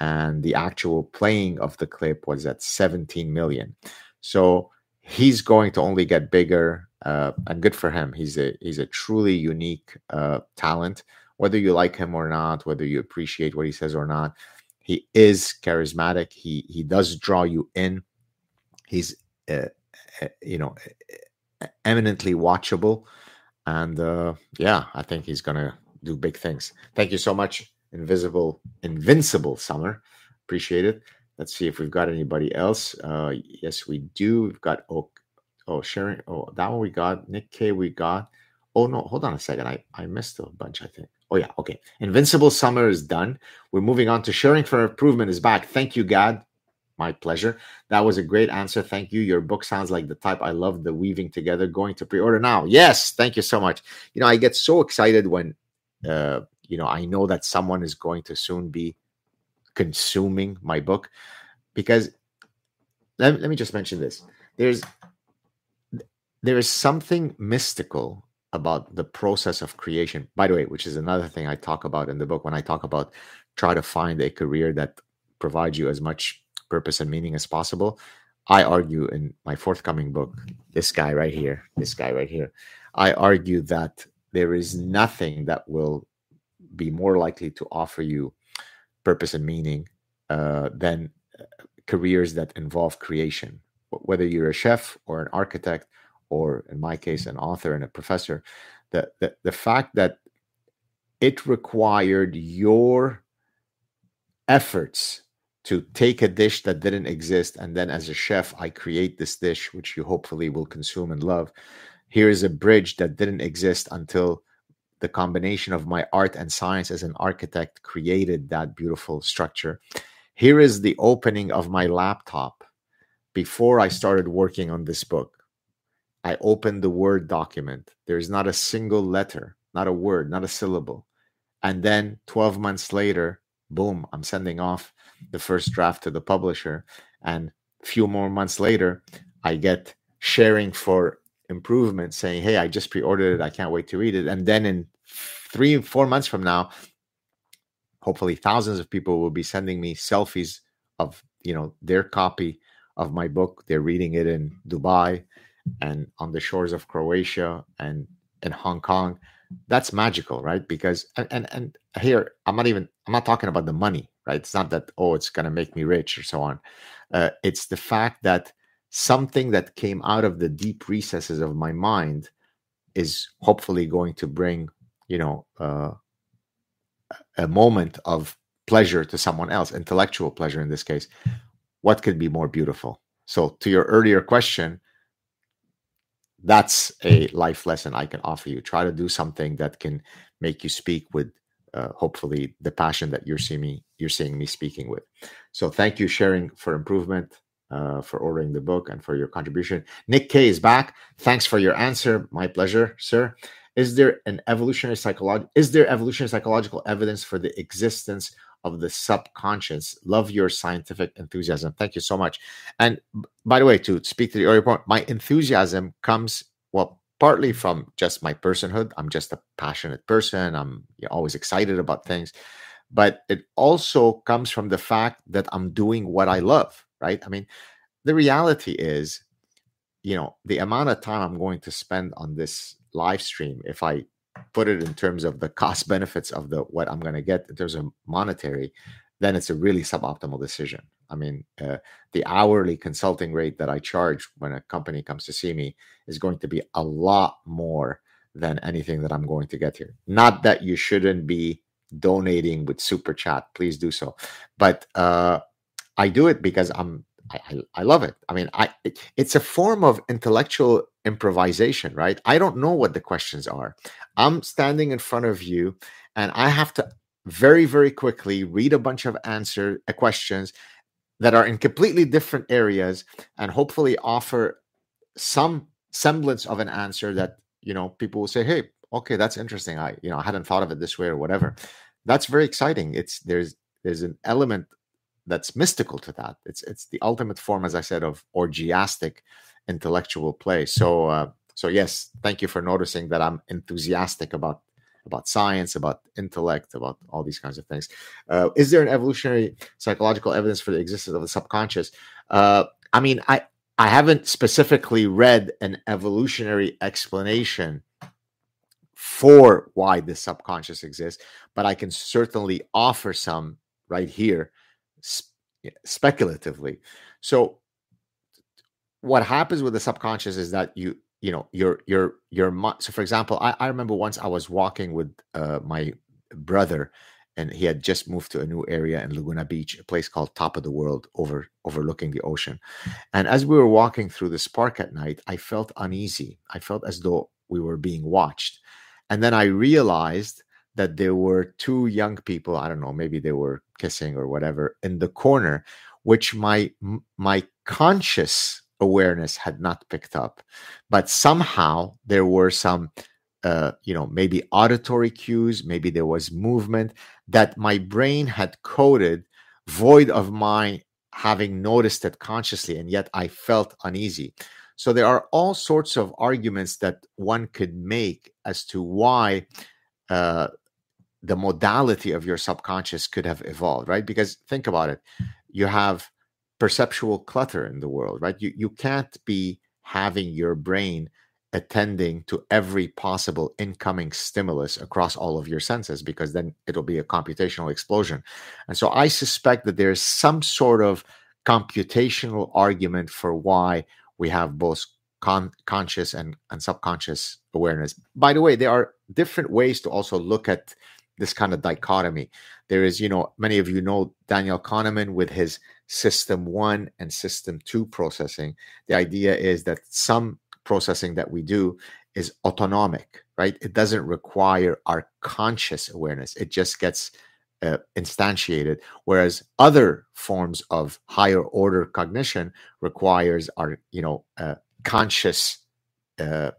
and the actual playing of the clip was at 17 million. So he's going to only get bigger uh, and good for him. He's a he's a truly unique uh, talent. Whether you like him or not whether you appreciate what he says or not he is charismatic. He he does draw you in. He's uh, uh you know eminently watchable. And uh, yeah i think he's gonna do big things. Thank you so much invisible, invincible summer. Appreciate it. Let's see if we've got anybody else. Uh, yes, we do. We've got oh, oh sharing. Oh, that one we got. Nick K. We got. Oh no, hold on a second. I I missed a bunch. I think. Oh yeah, okay. Invincible summer is done. We're moving on to sharing for improvement is back. Thank you, Gad. My pleasure. That was a great answer. Thank you. Your book sounds like the type I love the weaving together. Going to pre-order now. Yes, thank you so much. You know, I get so excited when uh, you know i know that someone is going to soon be consuming my book because let, let me just mention this. There's there is something mystical about the process of creation. By the way which is another thing i talk about in the book when i talk about try to find a career that provides you as much purpose and meaning as possible i argue in my forthcoming book this guy right here this guy right here i argue that there is nothing that will be more likely to offer you purpose and meaning uh, than uh, careers that involve creation. Whether you're a chef or an architect, or in my case, an author and a professor, the, the, the fact that it required your efforts to take a dish that didn't exist and then as a chef i create this dish which you hopefully will consume and love here is a bridge that didn't exist until the combination of my art and science as an architect created that beautiful structure. Here is the opening of my laptop before I started working on this book. I opened the Word document. There's not a single letter, not a word, not a syllable. And then 12 months later, boom, I'm sending off the first draft to the publisher. And a few more months later, I get sharing for improvement saying, Hey, I just pre ordered it. I can't wait to read it. And then in three, four months from now, hopefully thousands of people will be sending me selfies of you know their copy of my book. They're reading it in dubai and on the shores of croatia and in hong kong. That's magical right? Because and, and and here i'm not even i'm not talking about the money right? It's not that oh it's going to make me rich or so on. Uh, it's the fact that something that came out of the deep recesses of my mind is hopefully going to bring you know uh, a moment of pleasure to someone else intellectual pleasure in this case what could be more beautiful? So to your earlier question that's a life lesson i can offer you. Try to do something that can make you speak with uh, hopefully the passion that you're seeing me you're seeing me speaking with. So thank you sharing for improvement uh, for ordering the book and for your contribution. Nick k is back. Thanks for your answer. My pleasure sir is there an evolutionary psychology is there evolutionary psychological evidence for the existence of the subconscious? Love your scientific enthusiasm. Thank you so much. And by the way to speak to the earlier point my enthusiasm comes well partly from just my personhood. I'm just a passionate person. I'm always excited about things. But it also comes from the fact that i'm doing what i love right? I mean the reality is you know the amount of time i'm going to spend on this live stream if i put it in terms of the cost benefits of the what i'm going to get in terms of monetary then it's a really suboptimal decision. I mean uh, the hourly consulting rate that i charge when a company comes to see me is going to be a lot more than anything that i'm going to get here. Not that you shouldn't be donating with super chat please do so. But uh, i do it because i'm I, I, love it. I mean, I it, it's a form of intellectual improvisation, right? I don't know what the questions are. I'm standing in front of you, and I have to very, very quickly read a bunch of answer uh, questions that are in completely different areas, and hopefully offer some semblance of an answer that you know people will say, "Hey, okay, that's interesting. I you know I hadn't thought of it this way or whatever." That's very exciting. It's there's there's an element that's mystical to that. It's it's the ultimate form, as I said, of orgiastic intellectual play. So uh, so yes, thank you for noticing that I'm enthusiastic about about science, about intellect, about all these kinds of things. Uh, is there an evolutionary psychological evidence for the existence of the subconscious? Uh, I mean, I I haven't specifically read an evolutionary explanation for why the subconscious exists, but I can certainly offer some right here speculatively. So what happens with the subconscious is that you you know your your your so for example I, I remember once i was walking with uh, my brother and he had just moved to a new area in laguna beach a place called top of the world over overlooking the ocean. And as we were walking through this park at night i felt uneasy. I felt as though we were being watched. And then i realized that there were two young people i don't know maybe they were kissing or whatever in the corner which my my conscious awareness had not picked up. But somehow there were some uh, you know maybe auditory cues maybe there was movement that my brain had coded void of my having noticed it consciously and yet i felt uneasy. So there are all sorts of arguments that one could make as to why uh, the modality of your subconscious could have evolved, right? Because think about it, you have perceptual clutter in the world, right? You you can't be having your brain attending to every possible incoming stimulus across all of your senses because then it'll be a computational explosion. And so I suspect that there's some sort of computational argument for why we have both con- conscious and, and subconscious awareness. By the way, there are different ways to also look at this kind of dichotomy. There is, you know, many of you know Daniel Kahneman with his system one and system two processing. The idea is that some processing that we do is autonomic, right? It doesn't require our conscious awareness. It just gets uh, instantiated whereas other forms of higher order cognition requires our you know uh, conscious uh,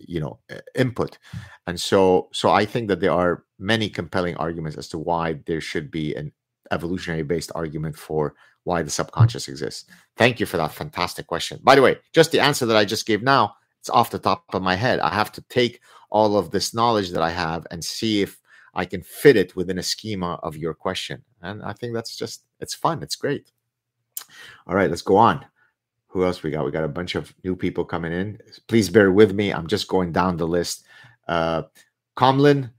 you know uh, input and so so i think that there are many compelling arguments as to why there should be an evolutionary based argument for why the subconscious exists thank you for that fantastic question by the way just the answer that i just gave now it's off the top of my head i have to take all of this knowledge that i have and see if I can fit it within a schema of your question. And I think that's just, it's fun. It's great. All right, let's go on. Who else we got? We got a bunch of new people coming in. Please bear with me. I'm just going down the list. Uh, Comlin,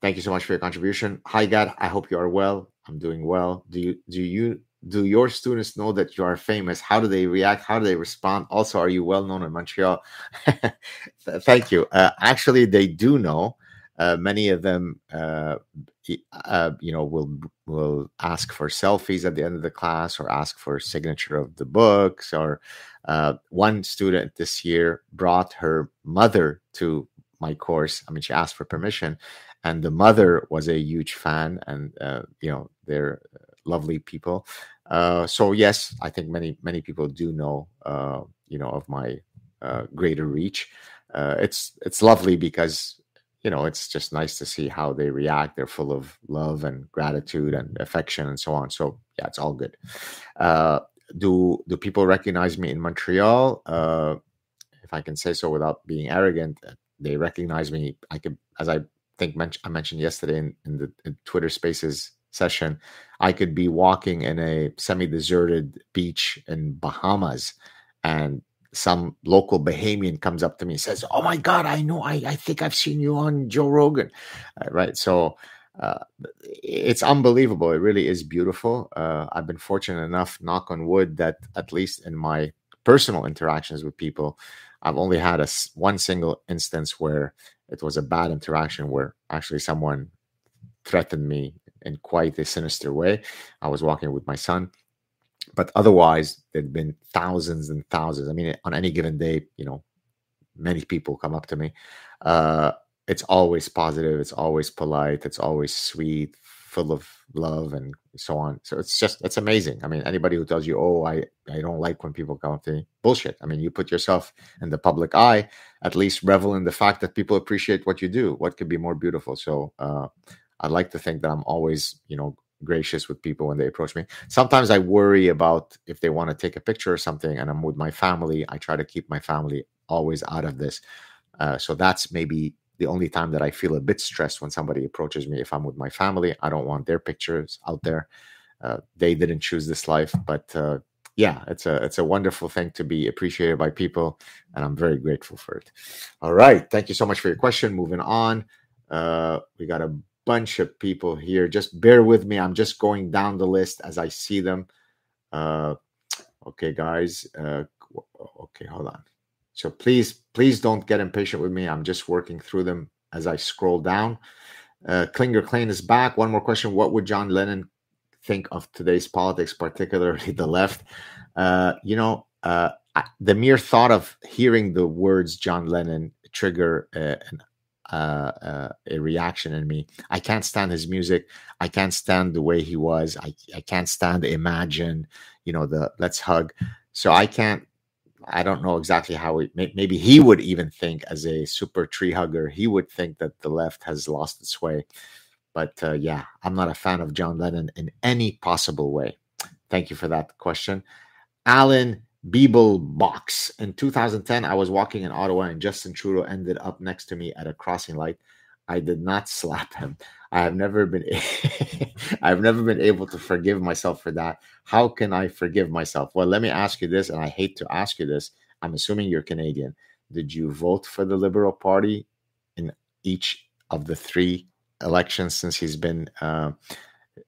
thank you so much for your contribution. Hi, Gad. I hope you are well. I'm doing well. Do you, do you, do your students know that you are famous? How do they react? How do they respond? Also, are you well known in Montreal? Thank you. Uh, actually, they do know. Uh, many of them, uh, uh, you know, will will ask for selfies at the end of the class or ask for signature of the books. Or uh, one student this year brought her mother to my course. I mean, she asked for permission, and the mother was a huge fan, and uh, you know, they're lovely people. so yes, I think many many people do know, you know, of my greater reach. it's it's lovely because you know, it's just nice to see how they react. They're full of love and gratitude and affection and so on. So yeah, it's all good. Uh, do do people recognize me in Montreal? Uh, if I can say so without being arrogant, uh, they recognize me. I could, as I think men- I mentioned yesterday in, in the in Twitter Spaces session, I could be walking in a semi-deserted beach in Bahamas, and some local Bahamian comes up to me and says, "Oh my God, I know, I, I think I've seen you on Joe Rogan," uh, right? So uh, it's unbelievable. It really is beautiful. Uh, I've been fortunate enough, knock on wood, that at least in my personal interactions with people, I've only had a one single instance where it was a bad interaction, where actually someone threatened me in quite a sinister way. I was walking with my son but otherwise there'd been thousands and thousands. I mean on any given day you know many people come up to me. Uh, it's always positive it's always polite it's always sweet full of love and so on. So it's just it's amazing. I mean anybody who tells you oh i i don't like when people come up to me bullshit. I mean you put yourself in the public eye at least revel in the fact that people appreciate what you do what could be more beautiful. So uh, i'd like to think that i'm always you know gracious with people when they approach me. Sometimes I worry about if they want to take a picture or something, and I'm with my family. I try to keep my family always out of this. Uh, so that's maybe the only time that I feel a bit stressed when somebody approaches me. If I'm with my family, I don't want their pictures out there. Uh, they didn't choose this life, but uh, yeah, it's a it's a wonderful thing to be appreciated by people, and I'm very grateful for it. All right, thank you so much for your question. Moving on, uh, we got a bunch of people here. Just bear with me. I'm just going down the list as I see them. Uh, okay, guys. Uh, okay, hold on. So please, please don't get impatient with me. I'm just working through them as I scroll down. Uh, Klinger Klein is back. One more question. What would John Lennon think of today's politics, particularly the left? Uh, you know, uh, the mere thought of hearing the words John Lennon trigger uh, an uh, uh, a reaction in me. I can't stand his music. I can't stand the way he was. I, I can't stand Imagine, you know, the Let's Hug. So I can't, I don't know exactly how he, maybe he would even think as a super tree hugger, he would think that the left has lost its way. But uh, yeah, I'm not a fan of John Lennon in any possible way. Thank you for that question. Alan Beeble box. In 2010, I was walking in Ottawa and Justin Trudeau ended up next to me at a crossing light. I did not slap him. I have never been I've never been able to forgive myself for that. How can I forgive myself? Well, let me ask you this, and I hate to ask you this. I'm assuming you're Canadian. Did you vote for the Liberal Party in each of the three elections since he's been uh,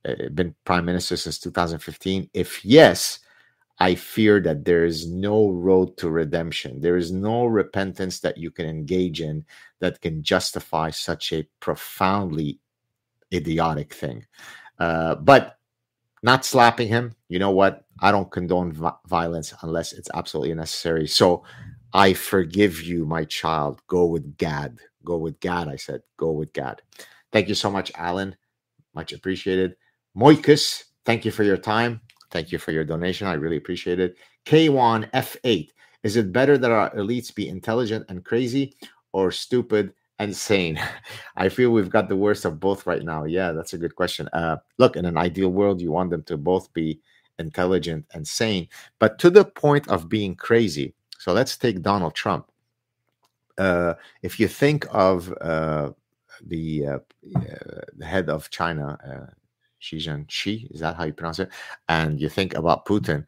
eh, been prime minister since 2015? If yes, I fear that there is no road to redemption. There is no repentance that you can engage in that can justify such a profoundly idiotic thing. Uh, but not slapping him, you know what? I don't condone violence unless it's absolutely necessary. So I forgive you, my child. Go with Gad. Go with Gad. I said, go with Gad. Thank you so much, Alan. Much appreciated. Moikus, thank you for your time. Thank you for your donation. I really appreciate it. K1 F8. Is it better that our elites be intelligent and crazy or stupid and sane? I feel we've got the worst of both right now. Yeah, that's a good question. Uh, look, in an ideal world, you want them to both be intelligent and sane, but to the point of being crazy. So let's take Donald Trump. Uh, if you think of uh, the, uh, the head of China, uh, Xi Jinping, is that how you pronounce it? And you think about Putin,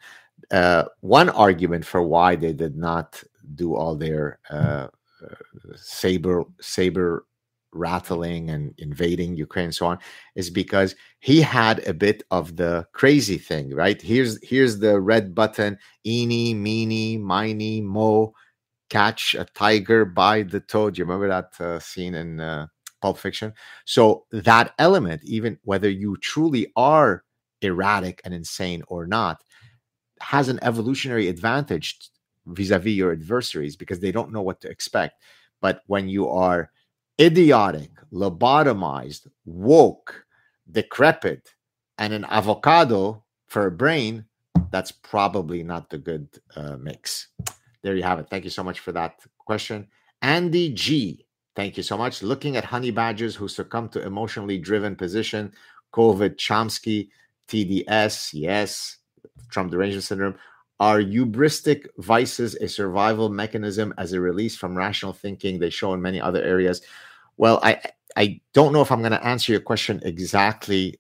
uh, one argument for why they did not do all their uh, uh, saber saber rattling and invading Ukraine and so on is because he had a bit of the crazy thing, right? Here's here's the red button, eeny, meeny, miny, mo, catch a tiger by the toe. Do you remember that uh, scene in uh, Pulp Fiction? So that element, even whether you truly are erratic and insane or not, has an evolutionary advantage vis-a-vis your adversaries because they don't know what to expect. But when you are idiotic lobotomized woke decrepit and an avocado for a brain that's probably not the good uh, mix. There you have it. Thank you so much for that question. Andy g thank you so much looking at honey badgers who succumb to emotionally driven position covid chomsky tds yes Trump derangement syndrome. Are hubristic vices a survival mechanism as a release from rational thinking? They show in many other areas. Well, I I don't know if I'm going to answer your question exactly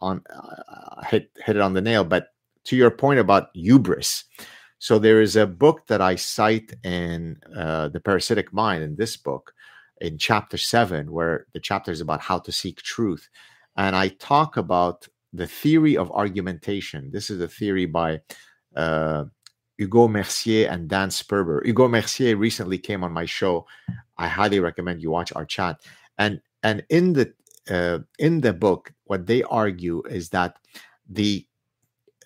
on uh, hit hit it on the nail, but to your point about hubris. So there is a book that I cite in uh, the Parasitic Mind in this book, in chapter seven, where the chapter is about how to seek truth, and I talk about the theory of argumentation. This is a theory by uh, Hugo Mercier and Dan Sperber. Hugo Mercier recently came on my show. I highly recommend you watch our chat. And and in the uh, in the book, what they argue is that the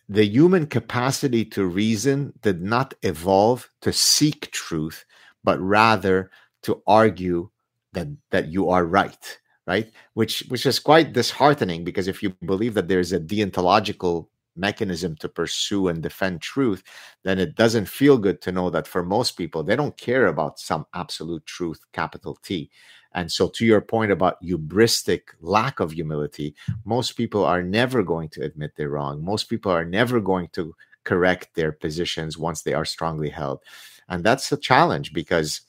the human capacity to reason did not evolve to seek truth, but rather to argue that that you are right right? Which which is quite disheartening because if you believe that there's a deontological mechanism to pursue and defend truth, then it doesn't feel good to know that for most people, they don't care about some absolute truth, capital T. And so, to your point about hubristic lack of humility, most people are never going to admit they're wrong. Most people are never going to correct their positions once they are strongly held. And that's a challenge because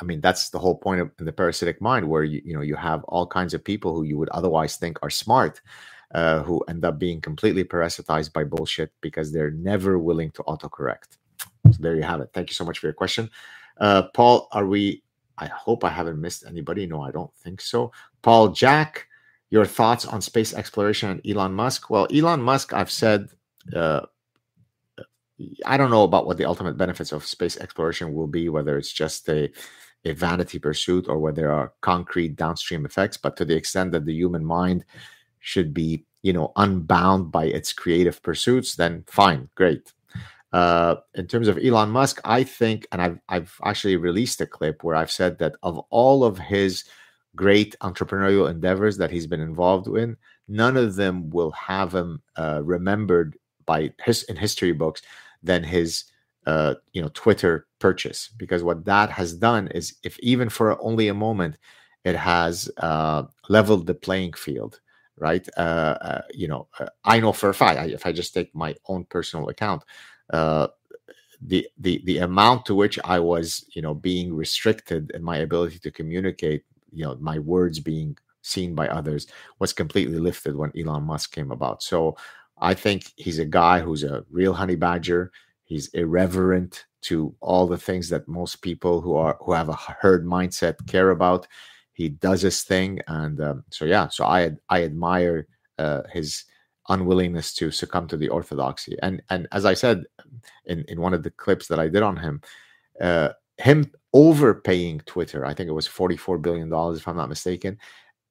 I mean, that's the whole point of the parasitic mind, where you you know you have all kinds of people who you would otherwise think are smart, uh, who end up being completely parasitized by bullshit because they're never willing to autocorrect. So there you have it. Thank you so much for your question, uh, Paul. Are we? I hope I haven't missed anybody. No, I don't think so. Paul Jack, your thoughts on space exploration and Elon Musk? Well, Elon Musk, I've said. Uh, I don't know about what the ultimate benefits of space exploration will be, whether it's just a a vanity pursuit or whether there are concrete downstream effects but to the extent that the human mind should be you know unbound by its creative pursuits then fine great. Uh, in terms of Elon Musk, I think, and I've I've actually released a clip where I've said that of all of his great entrepreneurial endeavors that he's been involved in, none of them will have him uh, remembered by his in history books than his uh, you know Twitter purchase because what that has done is if even for only a moment it has uh, leveled the playing field right? Uh, uh, you know uh, i know for a fact if i just take my own personal account uh, the the the amount to which i was you know being restricted in my ability to communicate you know my words being seen by others was completely lifted when elon musk came about. So i think he's a guy who's a real honey badger He's irreverent to all the things that most people who are who have a herd mindset care about. He does his thing, and um, so yeah. So I I admire uh, his unwillingness to succumb to the orthodoxy. And and as I said in in one of the clips that I did on him, uh, him overpaying Twitter. I think it was forty four billion dollars, if I'm not mistaken.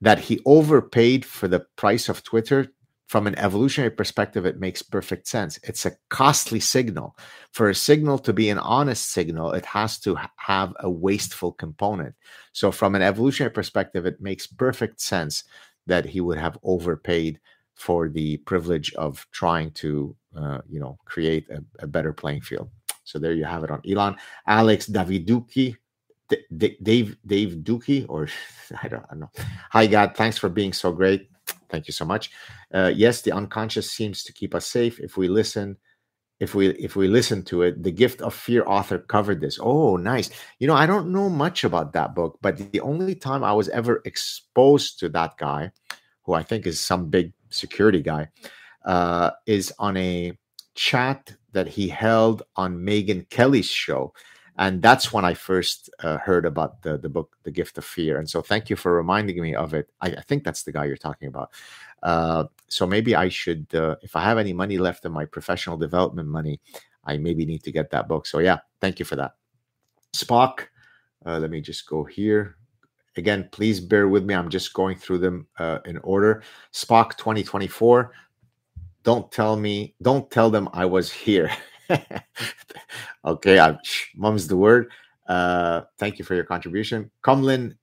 That he overpaid for the price of Twitter from an evolutionary perspective, it makes perfect sense. It's a costly signal. For a signal to be an honest signal, it has to have a wasteful component. So, from an evolutionary perspective, it makes perfect sense that he would have overpaid for the privilege of trying to, uh, you know, create a, a, better playing field. So there you have it on Elon. Alex Daviduki, D- Dave Dave Dookie, or I don't, I don't know. Hi, Gad, thanks for being so great. Thank you so much. Uh, yes, the unconscious seems to keep us safe if we listen. If we if we listen to it, the gift of fear author covered this. Oh, nice. You know, I don't know much about that book, but the only time I was ever exposed to that guy, who I think is some big security guy, uh, is on a chat that he held on Megyn Kelly's show and that's when I first uh, heard about the the book, The Gift of Fear. And so, thank you for reminding me of it. I, I think that's the guy you're talking about. Uh, so maybe I should, uh, if I have any money left in my professional development money, I maybe need to get that book. So yeah, thank you for that. Spock. Uh, let me just go here. Again, please bear with me. I'm just going through them uh, in order. Spock 2024. Don't tell me. Don't tell them I was here. okay, I, mum's the word. Uh, thank you for your contribution. Cumlin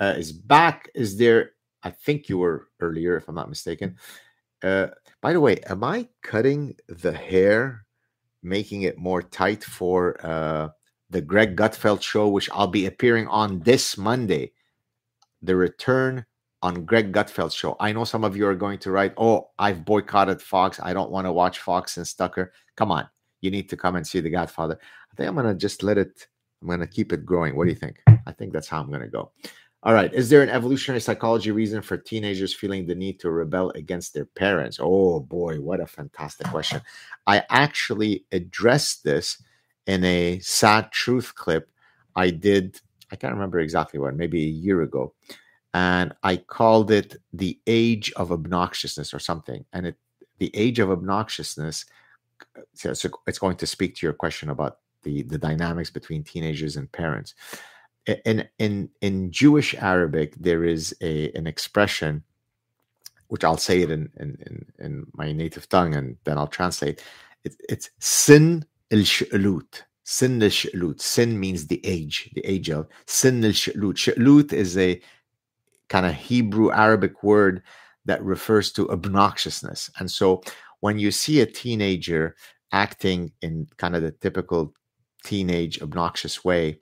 uh, is back. Is there? I think you were earlier, if I'm not mistaken. Uh, by the way, am I cutting the hair, making it more tight for uh, the Greg Gutfeld show, which I'll be appearing on this Monday? The return on Greg Gutfeld's show. I know some of you are going to write, "Oh, I've boycotted Fox. I don't want to watch Fox sans Tucker." Come on, you need to come and see The Gadfather. I think I'm going to just let it, I'm going to keep it growing. What do you think? I think that's how I'm going to go. All right. Is there an evolutionary psychology reason for teenagers feeling the need to rebel against their parents? Oh boy, what a fantastic question. I actually addressed this in a Saad truth clip I did, I can't remember exactly when, maybe a year ago. And I called it the age of obnoxiousness or something. And it the age of obnoxiousness so, it's going to speak to your question about the the dynamics between teenagers and parents. In in in Jewish Arabic, there is a an expression, which I'll say it in in, in, my native tongue, and then I'll translate. It, it's sin el sh'lut. Sin el sh'lut. Sin means the age, the age of. Sin el sh'lut. Sh'lut is a kind of Hebrew Arabic word that refers to obnoxiousness. And so when you see a teenager acting in kind of the typical teenage obnoxious way,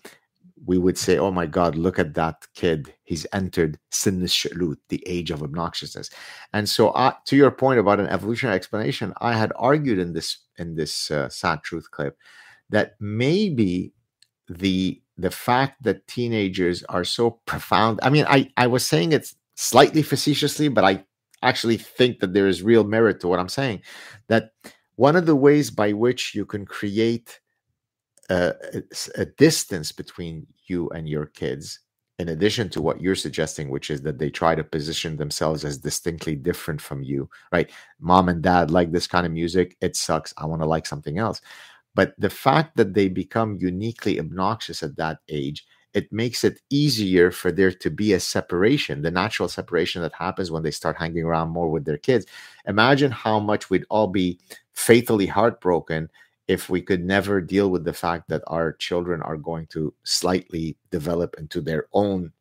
we would say, "Oh my God, look at that kid! He's entered sin shalut, the age of obnoxiousness." And so, uh, to your point about an evolutionary explanation, I had argued in this in this uh, Saad truth clip that maybe the the fact that teenagers are so profound. I mean, I I was saying it slightly facetiously, but I actually think that there is real merit to what I'm saying. That one of the ways by which you can create a, a, distance between you and your kids, in addition to what you're suggesting, which is that they try to position themselves as distinctly different from you, right? Mom and dad like this kind of music. It sucks. I want to like something else. But the fact that they become uniquely obnoxious at that age it makes it easier for there to be a separation, the natural separation that happens when they start hanging around more with their kids. Imagine how much we'd all be fatally heartbroken if we could never deal with the fact that our children are going to slightly develop into their own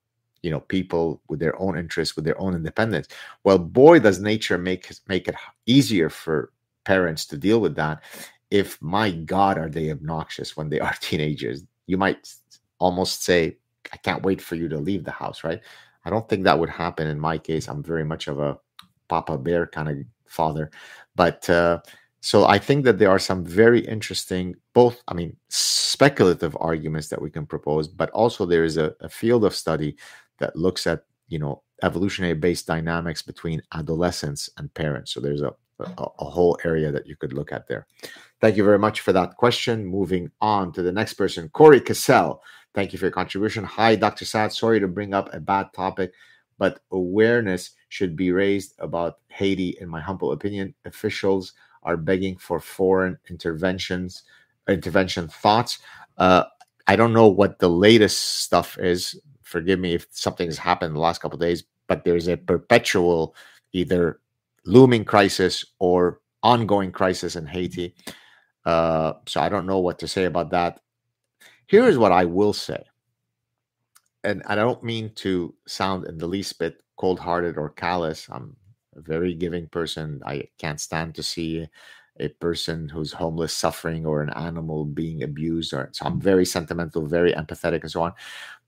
you know people with their own interests with their own independence well boy does nature make make it easier for parents to deal with that if my god are they obnoxious when they are teenagers you might almost say, I can't wait for you to leave the house, right? I don't think that would happen in my case. I'm very much of a Papa Bear kind of father. But uh, so I think that there are some very interesting, both, I mean, speculative arguments that we can propose, but also there is a, a field of study that looks at, you know, evolutionary based dynamics between adolescents and parents. So there's a, a, a whole area that you could look at there. Thank you very much for that question. Moving on to the next person, Corey Cassell. Thank you for your contribution. Hi, Dr. Saad. Sorry to bring up a bad topic, but awareness should be raised about Haiti, in my humble opinion. Officials are begging for foreign interventions, intervention thoughts. Uh, I don't know what the latest stuff is. Forgive me if something has happened in the last couple days, but there's a perpetual either looming crisis or ongoing crisis in Haiti. Uh, so I don't know what to say about that. Here is what I will say. And I don't mean to sound in the least bit cold hearted or callous. I'm a very giving person. I can't stand to see a person who's homeless suffering or an animal being abused or so i'm very sentimental very empathetic and so on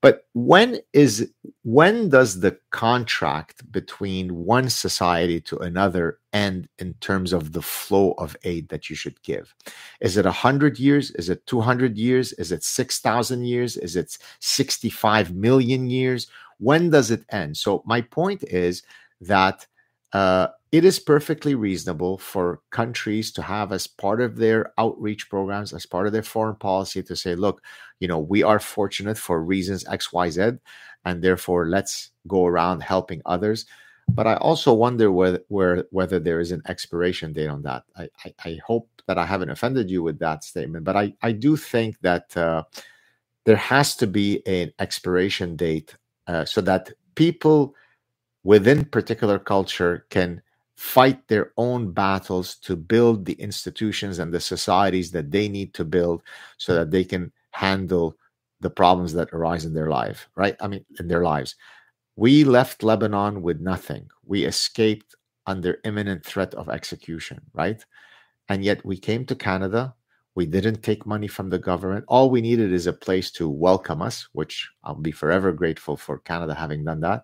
but when is when does the contract between one society to another end in terms of the flow of aid that you should give? Is it 100 years? Is it 200 years? Is it 6000 years? Is it 65 million years? When does it end? So my point is that uh, it is perfectly reasonable for countries to have as part of their outreach programs as part of their foreign policy to say look you know we are fortunate for reasons xyz and therefore let's go around helping others. But i also wonder whether, where, whether there is an expiration date on that. I, I, I, hope that i haven't offended you with that statement but i, I do think that uh, there has to be an expiration date uh, so that people within particular culture can fight their own battles to build the institutions and the societies that they need to build so that they can handle the problems that arise in their life right? I mean in their lives. We left lebanon with nothing. We escaped under imminent threat of execution right? And yet we came to canada. We didn't take money from the government. All we needed is a place to welcome us which i'll be forever grateful for canada having done that.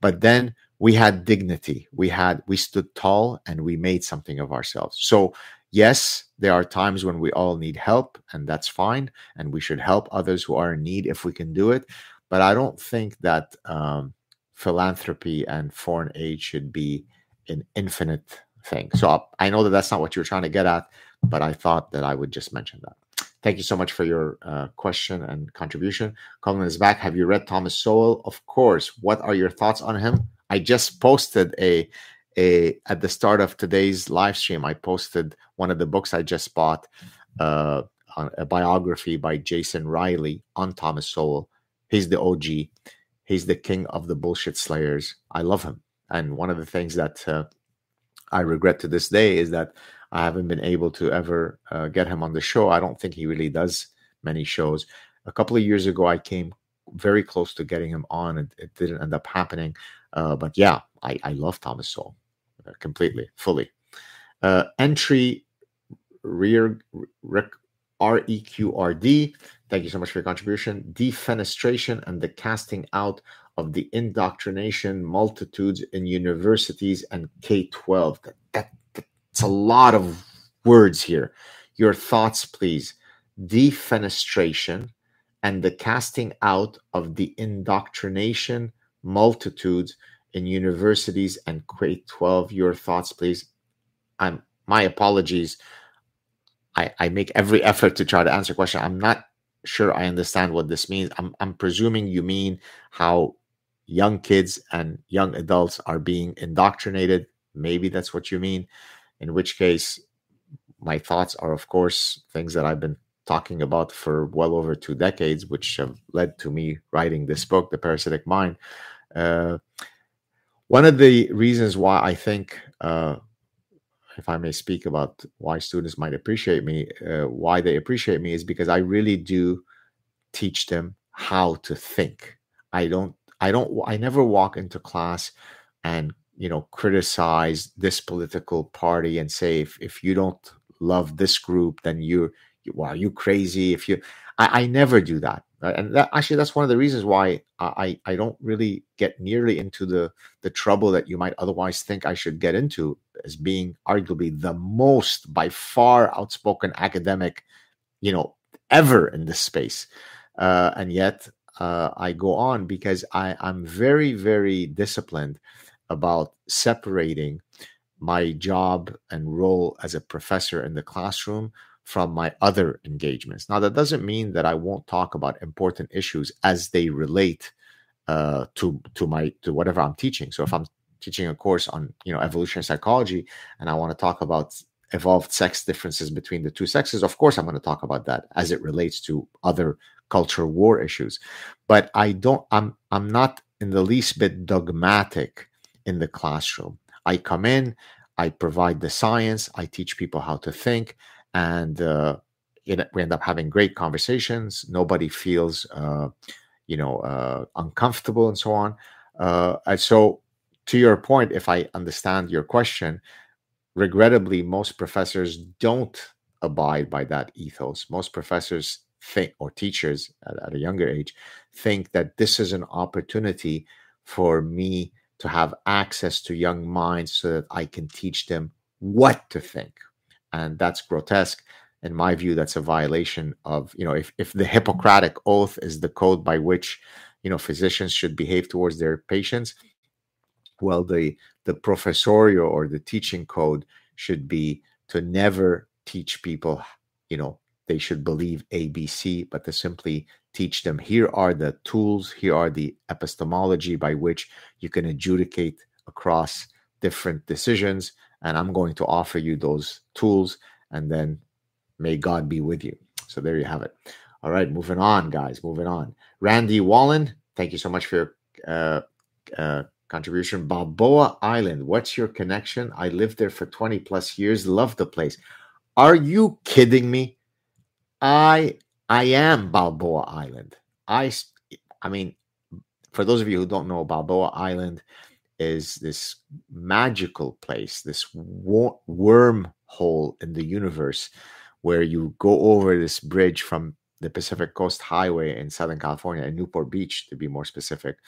But then we had dignity we had we stood tall and we made something of ourselves so yes there are times when we all need help and that's fine and we should help others who are in need if we can do it but i don't think that um, philanthropy and foreign aid should be an infinite thing so i know that that's not what you're trying to get at but i thought that i would just mention that Thank you so much for your uh, question and contribution. Colin is back. Have you read Thomas Sowell? Of course. What are your thoughts on him? I just posted a a at the start of today's live stream. I posted one of the books I just bought, uh, a biography by Jason Riley on Thomas Sowell. He's the OG. He's the king of the bullshit slayers. I love him. And one of the things that uh, I regret to this day is that I haven't been able to ever uh, get him on the show. I don't think he really does many shows. A couple of years ago, I came very close to getting him on. It, it didn't end up happening. Uh, but yeah, I, I love Thomas Sowell uh, completely, fully. Uh, entry rear rec, R E Q R D. Thank you so much for your contribution. Defenestration and the casting out of the indoctrination multitudes in universities and K 12. That, that, that's a lot of words here. Your thoughts, please. Defenestration and the casting out of the indoctrination multitudes in universities and K 12. Your thoughts, please. I'm my apologies. I, I make every effort to try to answer question. I'm not sure I understand what this means. I'm, I'm presuming you mean how young kids and young adults are being indoctrinated. Maybe that's what you mean. In which case, my thoughts are, of course, things that I've been talking about for well over two decades, which have led to me writing this book, The Parasitic Mind. Uh, one of the reasons why I think, uh, if I may speak about why students might appreciate me, uh, why they appreciate me is because I really do teach them how to think. I don't, I don't, I never walk into class and you know criticize this political party and say if, if you don't love this group then you're are you crazy if you I, I never do that and that, actually that's one of the reasons why I, I don't really get nearly into the the trouble that you might otherwise think I should get into as being arguably the most by far outspoken academic you know ever in this space. Uh, and yet uh, I go on because I, I'm very very disciplined about separating my job and role as a professor in the classroom from my other engagements. Now, that doesn't mean that I won't talk about important issues as they relate uh, to to my to whatever I'm teaching. So, if I'm teaching a course on you know evolutionary psychology and I want to talk about evolved sex differences between the two sexes, of course I'm going to talk about that as it relates to other culture war issues. But I don't. I'm I'm not in the least bit dogmatic in the classroom. I come in, I provide the science, I teach people how to think, and uh, it, we end up having great conversations. Nobody feels, uh, you know, uh, uncomfortable and so on. Uh, and so, to your point, if I understand your question, regrettably, most professors don't abide by that ethos. Most professors think, or teachers at, at a younger age, think that this is an opportunity for me to have access to young minds so that I can teach them what to think. And that's grotesque in my view, that's a violation of, you know, if, if the Hippocratic oath is the code by which, you know, physicians should behave towards their patients, well, the the professorial or the teaching code should be to never teach people, you know, they should believe ABC, but to simply teach them here are the tools, here are the epistemology by which you can adjudicate across different decisions. And I'm going to offer you those tools. And then May God be with you. So there you have it. All right, moving on, guys. Moving on. Randy Wallen, thank you so much for your uh, uh, contribution. Balboa Island, what's your connection? I lived there for 20 plus years. Love the place. Are you kidding me? I I am Balboa Island. I I mean, for those of you who don't know, Balboa Island is this magical place, this wor- wormhole in the universe where you go over this bridge from the Pacific Coast Highway in Southern California, in Newport Beach to be more specific.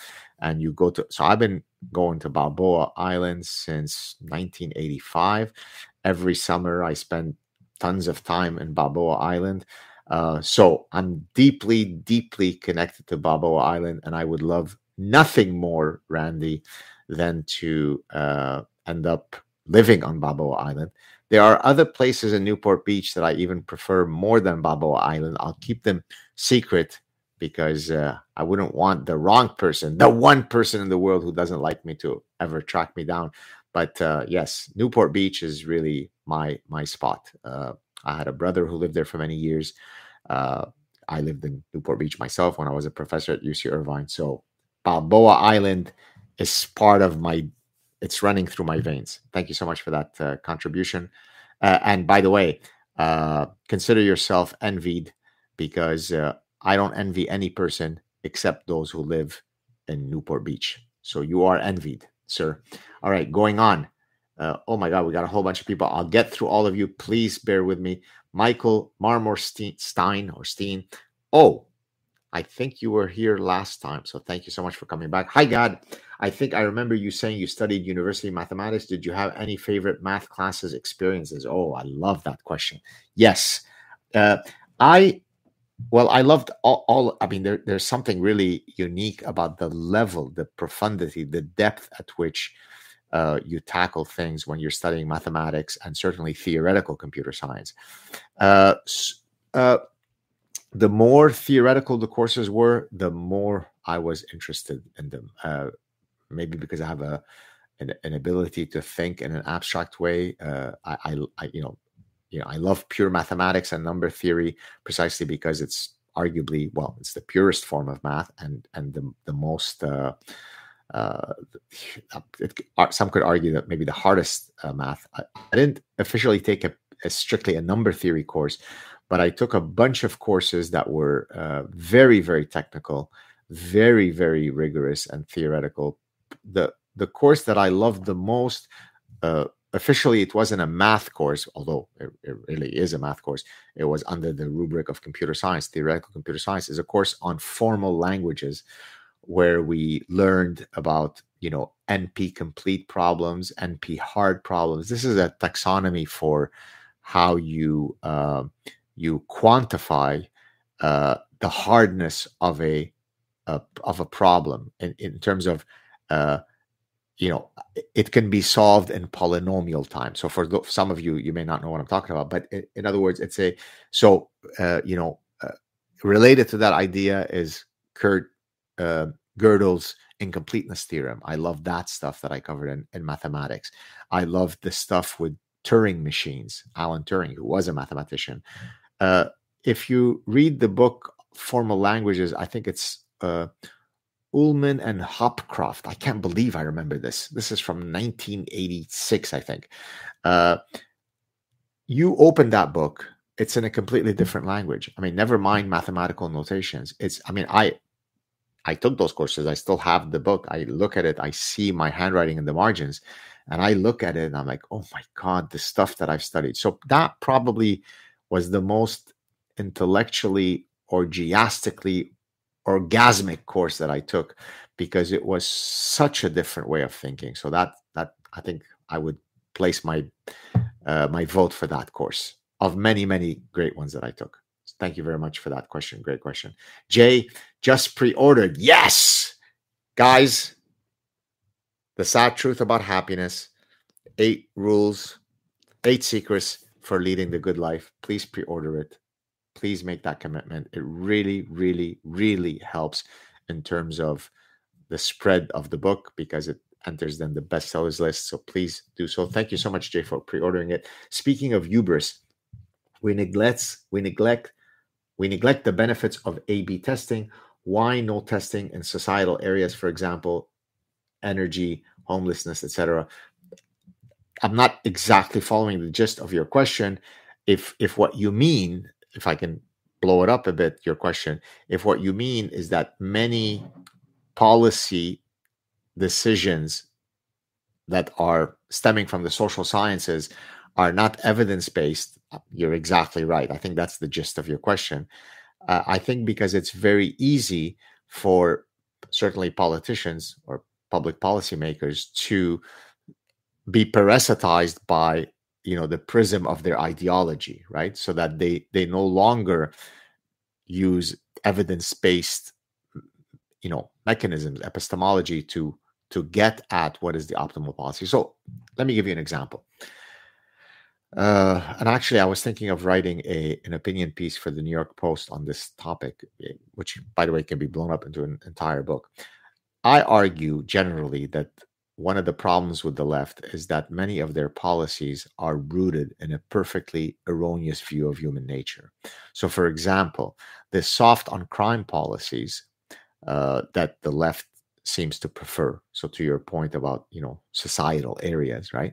And you go to, so I've been going to Balboa Island since 1985. Every summer, I spend tons of time in Balboa Island. Uh, so I'm deeply, deeply connected to Balboa Island, and I would love nothing more, Randy, than to uh, end up living on Balboa Island. There are other places in Newport Beach that I even prefer more than Balboa Island. I'll keep them secret because uh, I wouldn't want the wrong person, the one person in the world who doesn't like me to ever track me down. But uh, yes, Newport Beach is really my my spot. Uh, I had a brother who lived there for many years. Uh, I lived in Newport Beach myself when I was a professor at UC Irvine. So Balboa Island is part of my it's running through my veins. Thank you so much for that uh, contribution. Uh, and by the way, uh, consider yourself envied because uh, I don't envy any person except those who live in Newport Beach. So you are envied, sir. All right, going on. Uh, oh my God, we got a whole bunch of people. I'll get through all of you. Please bear with me. Michael Marmor Stein or Steen. Oh, I think you were here last time. So thank you so much for coming back. Hi, Gad. I think I remember you saying you studied university mathematics. Did you have any favorite math classes experiences? Oh, I love that question. Yes. Uh, I, well, I loved all, all I mean, there, there's something really unique about the level, the profundity, the depth at which uh, you tackle things when you're studying mathematics and certainly theoretical computer science. Uh, uh, the more theoretical the courses were, the more I was interested in them. Uh, maybe because I have a an, an, ability to think in an abstract way. Uh, I, I, I, you know, you know, I love pure mathematics and number theory precisely because it's arguably well, it's the purest form of math and and the the most. Uh, uh, it, some could argue that maybe the hardest uh, math. I, I, didn't officially take a, a strictly a number theory course, but I took a bunch of courses that were uh, very, very technical, very, very rigorous and theoretical. The the course that I loved the most, uh, officially, it wasn't a math course, although it, it, really is a math course. It was under the rubric of computer science. Theoretical computer science is a course on formal languages, where we learned about you know NP complete problems, NP hard problems. This is a taxonomy for how you uh, you quantify uh, the hardness of a, a, of a problem in, in terms of uh, you know it can be solved in polynomial time. So for some of you you may not know what i'm talking about but in, in other words it's a so uh, you know uh, related to that idea is kurt uh, gödel's incompleteness theorem. I love that stuff that i covered in, in mathematics. I love the stuff with turing machines alan turing who was a mathematician uh, if you read the book Formal Languages, I think it's uh, Ullman and Hopcroft. I can't believe I remember this. This is from 1986, I think. Uh, you open that book, it's in a completely different language. I mean, never mind mathematical notations. It's, I mean, I, I took those courses. I still have the book. I look at it. I see my handwriting in the margins, and I look at it and I'm like, oh my god, the stuff that I've studied. So that probably was the most intellectually orgiastically orgasmic course that I took because it was such a different way of thinking. So that that I think I would place my uh, my vote for that course of many many great ones that I took. Thank you very much for that question. Great question. Jay just pre-ordered. Yes, guys. The Saad truth about happiness. Eight rules, eight secrets for leading the good life. Please pre-order it please make that commitment. It really, really, really helps in terms of the spread of the book because it enters then the bestsellers list. So please do so. Thank you so much, Jay, for pre-ordering it. Speaking of hubris, we neglect we neglect we neglect the benefits of A/B testing. Why no testing in societal areas, for example, energy, homelessness, etc. I'm not exactly following the gist of your question. If if what you mean if I can blow it up a bit, your question, if what you mean is that many policy decisions that are stemming from the social sciences are not evidence based, uh, you're exactly right. I think that's the gist of your question. Uh, I think because it's very easy for certainly politicians or public policymakers to be parasitized by you know the prism of their ideology right? So that they they no longer use evidence based you know mechanisms epistemology to to get at what is the optimal policy. So let me give you an example. Uh, and actually i was thinking of writing a an opinion piece for the new york post on this topic eh, which by the way can be blown up into an entire book. I argue generally that one of the problems with the left is that many of their policies are rooted in a perfectly erroneous view of human nature. So, for example, the soft on crime policies uh, that the left seems to prefer. So, to your point about you know societal areas, right,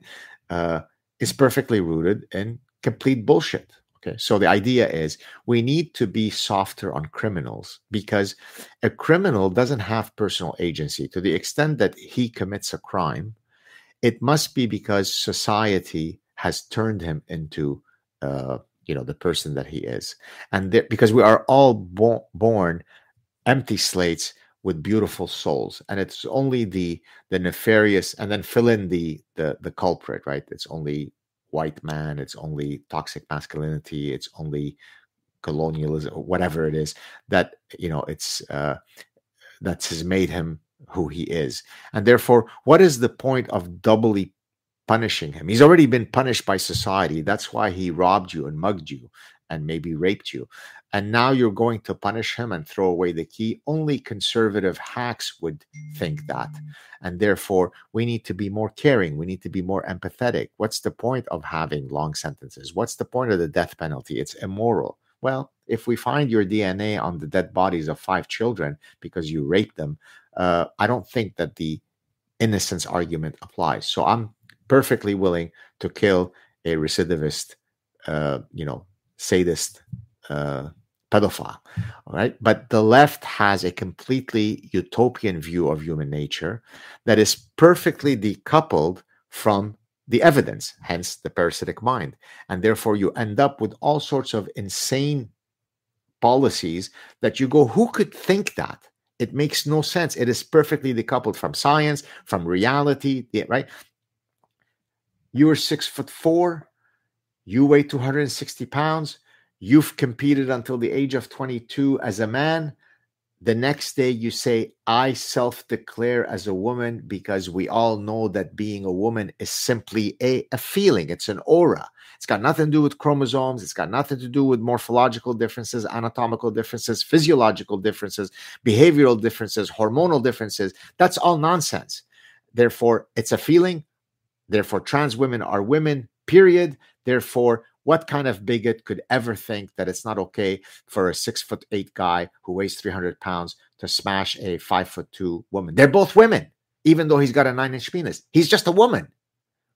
uh, is perfectly rooted in complete bullshit. Okay, so the idea is we need to be softer on criminals because a criminal doesn't have personal agency. To the extent that he commits a crime, it must be because society has turned him into, uh, you know, the person that he is, and there, because we are all bo- born empty slates with beautiful souls, and it's only the the nefarious, and then fill in the the the culprit, right? It's only white man, it's only toxic masculinity, it's only colonialism, whatever it is that you know it's uh, that has made him who he is, and therefore, what is the point of doubly punishing him? He's already been punished by society. That's why he robbed you and mugged you and maybe raped you. And now you're going to punish him and throw away the key. Only conservative hacks would think that. And therefore, we need to be more caring. We need to be more empathetic. What's the point of having long sentences? What's the point of the death penalty? It's immoral. Well, if we find your DNA on the dead bodies of five children because you raped them, uh, I don't think that the innocence argument applies. So I'm perfectly willing to kill a recidivist, uh, you know, sadist uh, pedophile. All right. But the left has a completely utopian view of human nature that is perfectly decoupled from the evidence, hence the parasitic mind. And therefore, you end up with all sorts of insane policies that you go, who could think that? It makes no sense. It is perfectly decoupled from science, from reality, right? You're six foot four, you weigh 260 pounds. You've competed until the age of 22 as a man. The next day, you say, I self declare as a woman because we all know that being a woman is simply a, a feeling, it's an aura. It's got nothing to do with chromosomes. It's got nothing to do with morphological differences, anatomical differences, physiological differences, behavioral differences, hormonal differences. That's all nonsense. Therefore, it's a feeling. Therefore, trans women are women period. Therefore, what kind of bigot could ever think that it's not okay for a six foot eight guy who weighs 300 pounds to smash a five foot two woman? They're both women, even though he's got a nine inch penis. He's just a woman,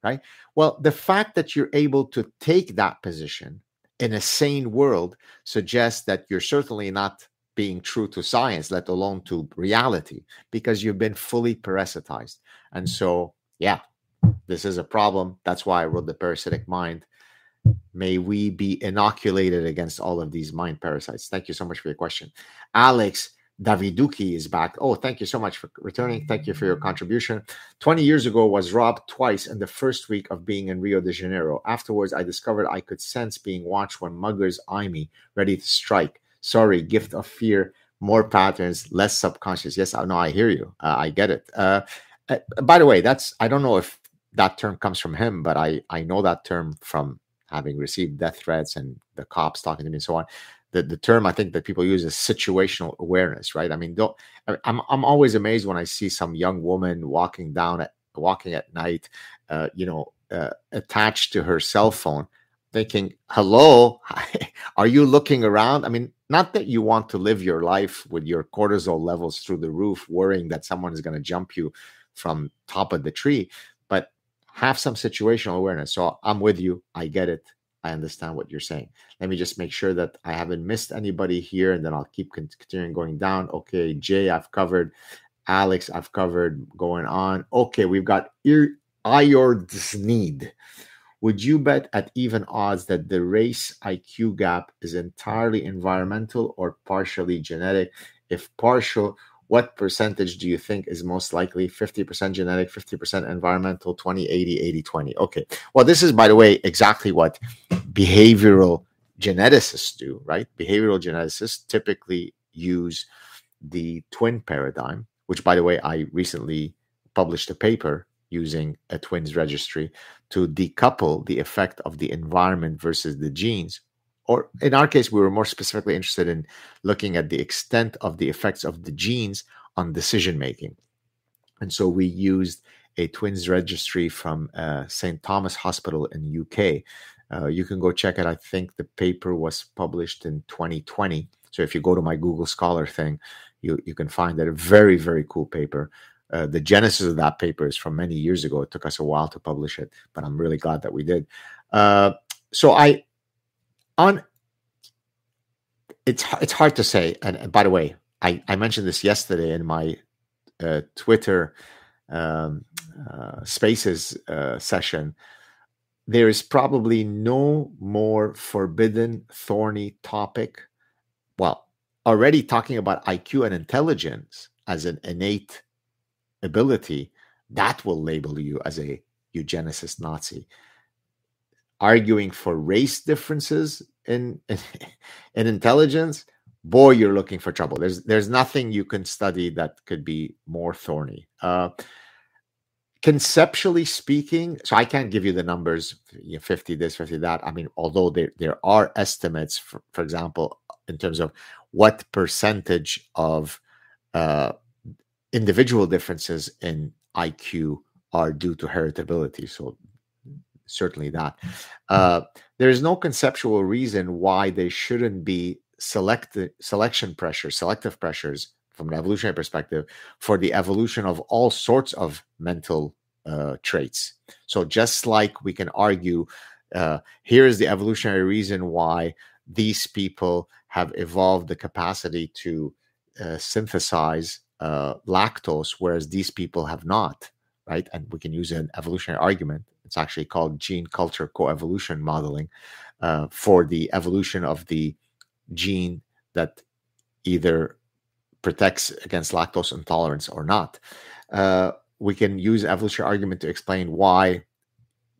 right? Well, the fact that you're able to take that position in a sane world suggests that you're certainly not being true to science, let alone to reality, because you've been fully parasitized. And so, yeah, this is a problem. That's why I wrote The Parasitic Mind May we be inoculated against all of these mind parasites. Thank you so much for your question. Alex Daviduki is back. Oh, thank you so much for returning. Thank you for your contribution. 20 years ago was robbed twice in the first week of being in Rio de Janeiro. Afterwards, I discovered I could sense being watched when muggers eye me, ready to strike. Sorry, gift of fear, more patterns, less subconscious. Yes, I know I hear you. Uh, I get it. Uh, uh, by the way, that's I don't know if that term comes from him, but I I know that term from having received death threats and the cops talking to me and so on. The, the term I think that people use is situational awareness, right? I mean, don't I'm I'm always amazed when I see some young woman walking down at walking at night, uh, you know, uh, attached to her cell phone, thinking, "Hello, are you looking around?" I mean, not that you want to live your life with your cortisol levels through the roof, worrying that someone is going to jump you from top of the tree, have some situational awareness. So I'm with you. I get it. I understand what you're saying. Let me just make sure that I haven't missed anybody here, and then I'll keep continuing going down. Okay, Jay, I've covered. Alex, I've covered. Going on. Okay, we've got need. Would you bet at even odds that the race IQ gap is entirely environmental or partially genetic? If partial, what percentage do you think is most likely? 50% genetic 50% environmental 20 80 80 20 okay. Well this is by the way exactly what behavioral geneticists do right? Behavioral geneticists typically use the twin paradigm which by the way i recently published a paper using a twins registry to decouple the effect of the environment versus the genes or in our case, we were more specifically interested in looking at the extent of the effects of the genes on decision making. And so we used a twins registry from uh, St. Thomas Hospital in UK. Uh, you can go check it. I think the paper was published in 2020. So if you go to my Google Scholar thing, you, you can find that a very, very cool paper. Uh, the genesis of that paper is from many years ago. It took us a while to publish it, but I'm really glad that we did. Uh, so I on it's it's hard to say. And, and by the way, I, I mentioned this yesterday in my uh, Twitter um, uh, Spaces uh, session. There is probably no more forbidden, thorny topic. Well, already talking about IQ and intelligence as an innate ability, that will label you as a eugenicist Nazi arguing for race differences in, in, in intelligence, boy, you're looking for trouble. There's there's nothing you can study that could be more thorny. Uh, conceptually speaking, so I can't give you the numbers, you know, 50 this, 50 that. I mean, although there there are estimates, for, for example, in terms of what percentage of uh, individual differences in IQ are due to heritability. So certainly that. Uh, there is no conceptual reason why they shouldn't be select selection pressures, selective pressures from an evolutionary perspective for the evolution of all sorts of mental uh, traits. So just like we can argue, uh, here is the evolutionary reason why these people have evolved the capacity to uh, synthesize uh, lactose, whereas these people have not, right? And we can use an evolutionary argument it's actually called gene culture coevolution modeling uh, for the evolution of the gene that either protects against lactose intolerance or not. Uh, we can use evolutionary argument to explain why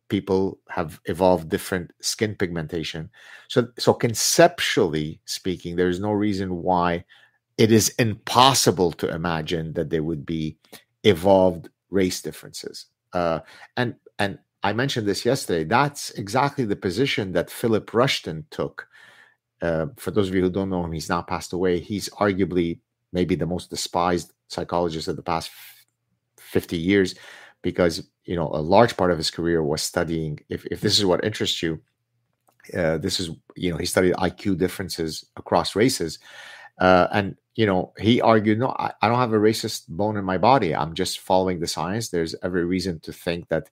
people have evolved different skin pigmentation. So, so conceptually speaking, there is no reason why it is impossible to imagine that there would be evolved race differences. Uh, and and I mentioned this yesterday. That's exactly the position that Philip Rushton took. Uh, for those of you who don't know him, he's now passed away. He's arguably maybe the most despised psychologist of the past 50 years because you know a large part of his career was studying if, if this is what interests you Uh, this is, you know, he studied IQ differences across races. Uh, and, you know, he argued, no, I, I don't have a racist bone in my body. I'm just following the science. There's every reason to think that,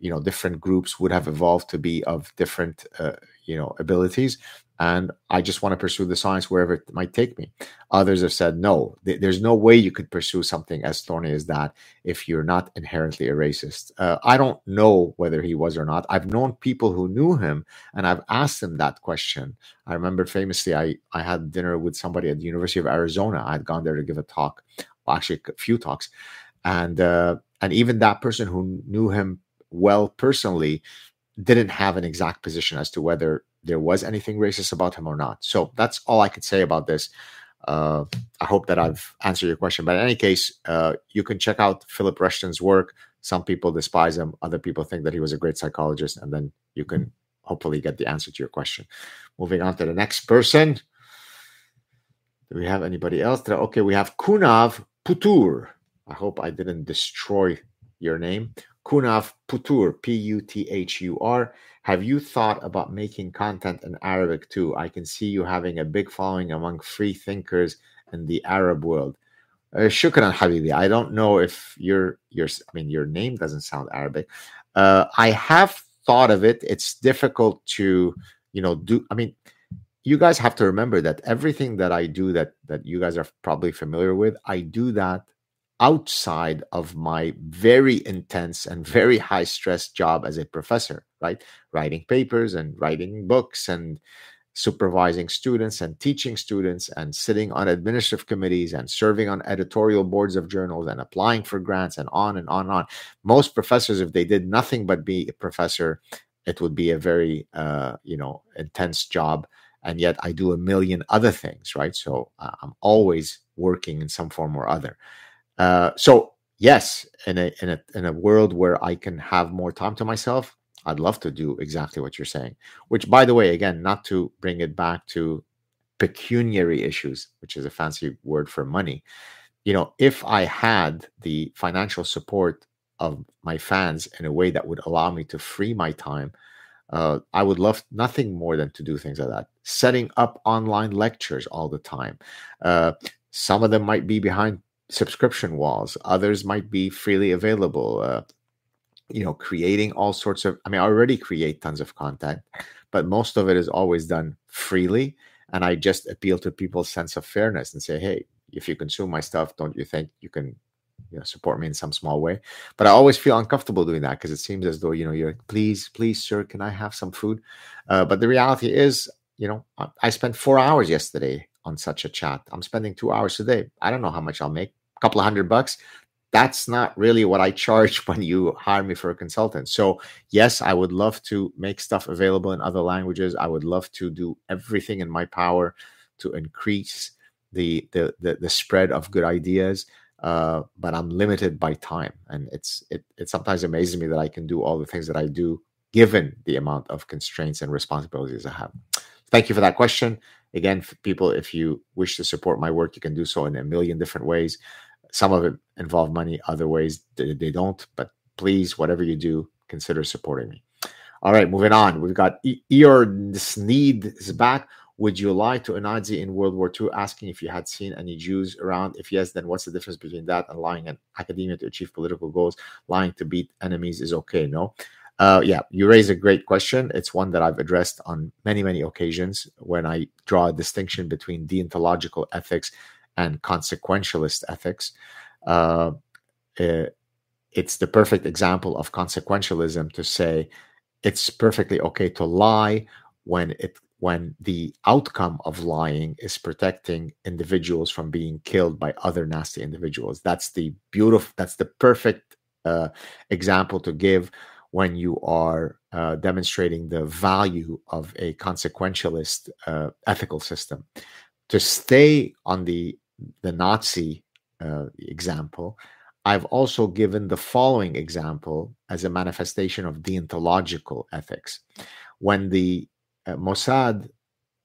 you know, different groups would have evolved to be of different, uh, you know, abilities and I just want to pursue the science wherever it might take me. Others have said, no, th- there's no way you could pursue something as thorny as that if you're not inherently a racist. Uh, I don't know whether he was or not. I've known people who knew him, and I've asked them that question. I remember famously, I, I had dinner with somebody at the University of Arizona. I had gone there to give a talk, well, actually, a few talks. And, uh, and even that person who knew him well personally didn't have an exact position as to whether there was anything racist about him or not. So that's all I could say about this. Uh, I hope that I've answered your question. But in any case, uh, you can check out Philip Rushton's work. Some people despise him, other people think that he was a great psychologist, and then you can hopefully get the answer to your question. Moving on to the next person. Do we have anybody else? Okay, we have Kunav Puthur. I hope I didn't destroy your name. Kunav Puthur, P U T H U R. Have you thought about making content in Arabic too? I can see you having a big following among free thinkers in the Arab world. Uh, shukran, Habibi. I don't know if your your I mean your name doesn't sound Arabic. Uh, I have thought of it. It's difficult to you know do. I mean, you guys have to remember that everything that I do that that you guys are probably familiar with, I do that outside of my very intense and very high stress job as a professor, right? Writing papers and writing books and supervising students and teaching students and sitting on administrative committees and serving on editorial boards of journals and applying for grants and on and on and on. Most professors, if they did nothing but be a professor, it would be a very, uh, you know, intense job. And yet I do a million other things, right? So uh, I'm always working in some form or other. Uh, so yes, in a in a in a world where I can have more time to myself, I'd love to do exactly what you're saying. Which, by the way, again, not to bring it back to pecuniary issues, which is a fancy word for money. You know, if I had the financial support of my fans in a way that would allow me to free my time, uh, I would love nothing more than to do things like that. Setting up online lectures all the time. Uh, some of them might be behind subscription walls. Others might be freely available. Uh, you know, creating all sorts of. I mean, I already create tons of content, but most of it is always done freely. And I just appeal to people's sense of fairness and say, hey, if you consume my stuff, don't you think you can you know support me in some small way but i always feel uncomfortable doing that because it seems as though you know you're please please sir can i have some food uh, but the reality is you know i spent four hours yesterday on such a chat i'm spending two hours today i don't know how much i'll make couple of hundred bucks that's not really what I charge when you hire me for a consultant. So, yes, I would love to make stuff available in other languages. I would love to do everything in my power to increase the the the, the spread of good ideas. Uh, but I'm limited by time, and it's it it sometimes amazes me that I can do all the things that I do given the amount of constraints and responsibilities I have. Thank you for that question. Again, people, if you wish to support my work, you can do so in a million different ways. Some of it involve money, other ways they, don't. But please, whatever you do, consider supporting me. All right, moving on. We've got Eor Sneed is back. Would you lie to a Nazi in World War II, asking if you had seen any Jews around? If yes, then what's the difference between that and lying in academia to achieve political goals? Lying to beat enemies is okay, no? Uh, yeah, you raise a great question. It's one that I've addressed on many, many occasions when I draw a distinction between deontological ethics and consequentialist ethics. Uh, eh, it's the perfect example of consequentialism to say it's perfectly okay to lie when it when the outcome of lying is protecting individuals from being killed by other nasty individuals that's the beautiful that's the perfect uh, example to give when you are uh, demonstrating the value of a consequentialist uh, ethical system to stay on the the Nazi uh, example, I've also given the following example as a manifestation of deontological ethics. When the uh, Mossad,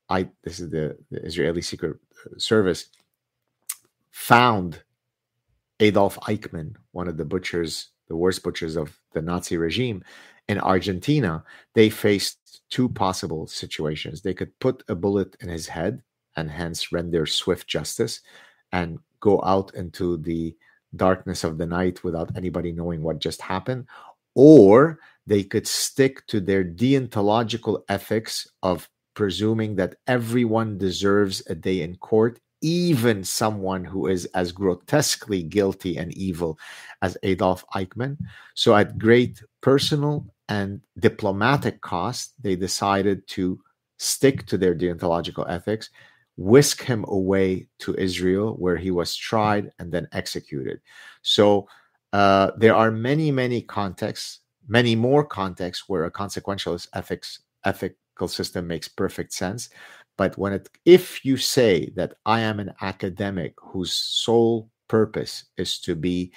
I this is the, the Israeli Secret Service, found Adolf Eichmann, one of the butchers, the worst butchers of the Nazi regime, In Argentina, they faced two possible situations. They could put a bullet in his head and hence render swift justice and go out into the darkness of the night without anybody knowing what just happened. Or they could stick to their deontological ethics of presuming that everyone deserves a day in court, even someone who is as grotesquely guilty and evil as Adolf Eichmann. So, at great personal and diplomatic cost, they decided to stick to their deontological ethics, whisk him away to Israel, where he was tried and then executed. So, uh, there are many, many contexts, many more contexts where a consequentialist ethics ethical system makes perfect sense. But when it, if you say that I am an academic whose sole purpose is to be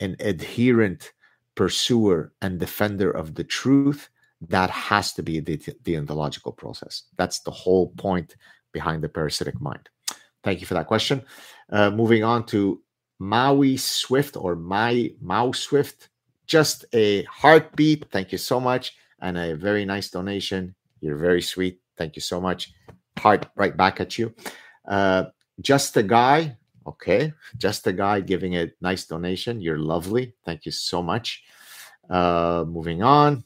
an adherent pursuer and defender of the truth, that has to be the, the ontological process. That's the whole point behind the parasitic mind. Thank you for that question. Uh, moving on to Maui Swift or My Mao Swift. Just a heartbeat. Thank you so much. And a very nice donation. You're very sweet. Thank you so much. Heart right back at you. Uh, just a guy. Okay. Just a guy giving a nice donation. You're lovely. Thank you so much. Uh, moving on.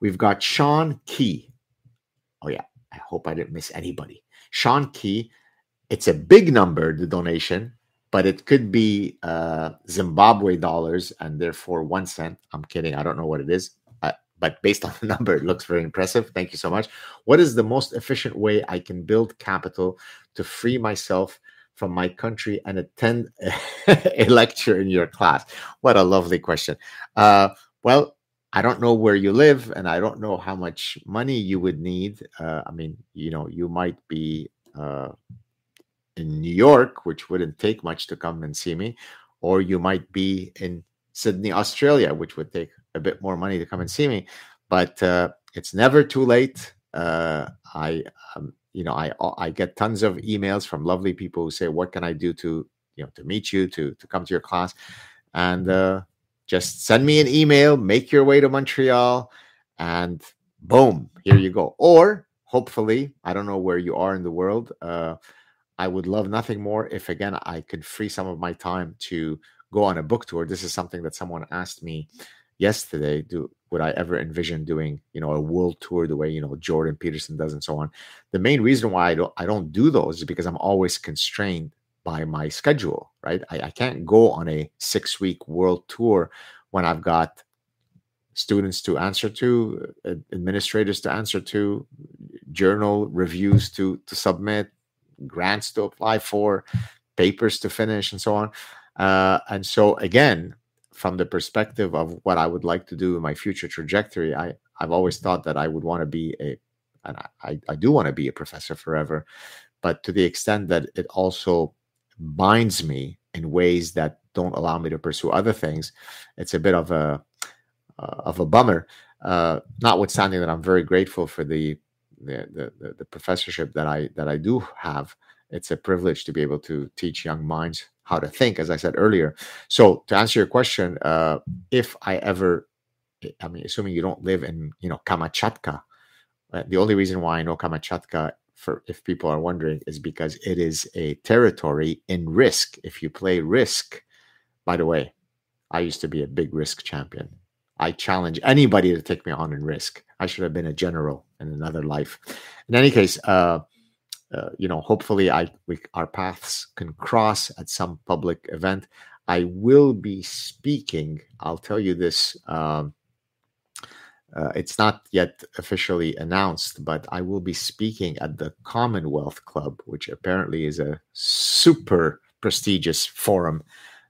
We've got Sean Key. Oh, yeah. I hope I didn't miss anybody. Sean Key. It's a big number, the donation, but it could be uh, Zimbabwe dollars and therefore one cent. I'm kidding. I don't know what it is. But based on the number, it looks very impressive. Thank you so much. What is the most efficient way I can build capital to free myself from my country and attend a, lecture in your class? What a lovely question. Uh, well, I don't know where you live, and I don't know how much money you would need. Uh, I mean, you know, you might be uh, in New York, which wouldn't take much to come and see me, or you might be in Sydney, Australia, which would take a bit more money to come and see me. But uh, it's never too late. Uh, I, um, you know, I I get tons of emails from lovely people who say, "What can I do to, you know, to meet you, to to come to your class?" And uh, just send me an email, make your way to Montreal, and boom, here you go. Or hopefully, I don't know where you are in the world. Uh, I would love nothing more if, again, I could free some of my time to go on a book tour. This is something that someone asked me yesterday. Do would I ever envision doing, you know, a world tour the way you know Jordan Peterson does and so on? The main reason why I don't I don't do those is because I'm always constrained by my schedule, right? I, I can't go on a six week world tour when I've got students to answer to, administrators to answer to, journal reviews to to submit, grants to apply for, papers to finish, and so on. Uh, and so again, from the perspective of what I would like to do in my future trajectory, I I've always thought that I would want to be a, and I I do want to be a professor forever, but to the extent that it also binds me in ways that don't allow me to pursue other things, it's a bit of a uh, of a bummer. Uh, notwithstanding that I'm very grateful for the the, the the professorship that I that I do have. It's a privilege to be able to teach young minds how to think, as I said earlier. So to answer your question, uh, if I ever, I mean, assuming you don't live in you know Kamchatka, uh, the only reason why I know Kamchatka for if people are wondering is because it is a territory in risk. If you play risk by the way i used to be a big risk champion. I challenge anybody to take me on in risk. I should have been a general in another life. In any case uh, uh, you know hopefully i we, our paths can cross at some public event. I will be speaking i'll tell you this um, uh, it's not yet officially announced, but I will be speaking at the Commonwealth Club, which apparently is a super prestigious forum.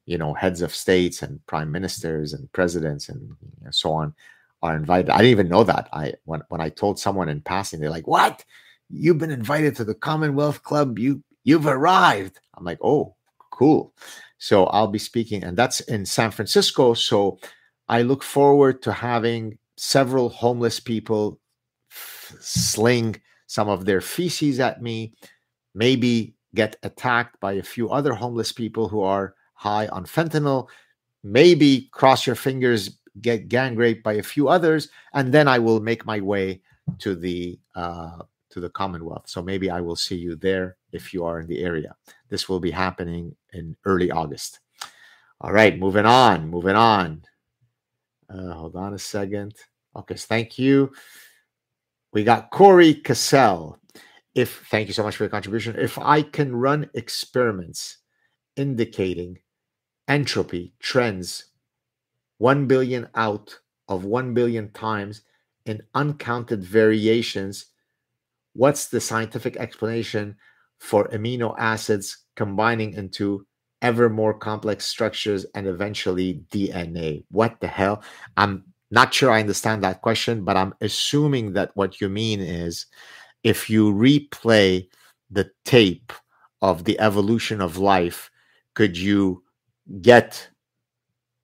You know, heads of states and prime ministers and presidents and so on are invited. I didn't even know that. I when when I told someone in passing, they're like, "What? You've been invited to the Commonwealth Club? You you've arrived?" I'm like, "Oh, cool." So I'll be speaking, and that's in San Francisco. So I look forward to having several homeless people f- sling some of their feces at me, maybe get attacked by a few other homeless people who are high on fentanyl. Maybe cross your fingers, get gang raped by a few others, and then I will make my way to the uh, to the Commonwealth. So maybe I will see you there if you are in the area. This will be happening in early August. All right, moving on, moving on. Uh, hold on a second. Okay, thank you. We got Corey Cassell. If thank you so much for your contribution. If I can run experiments indicating entropy trends 1 billion out of 1 billion times in uncounted variations, what's the scientific explanation for amino acids combining into ever more complex structures and eventually DNA? What the hell? I'm not sure I understand that question, but I'm assuming that what you mean is if you replay the tape of the evolution of life, could you get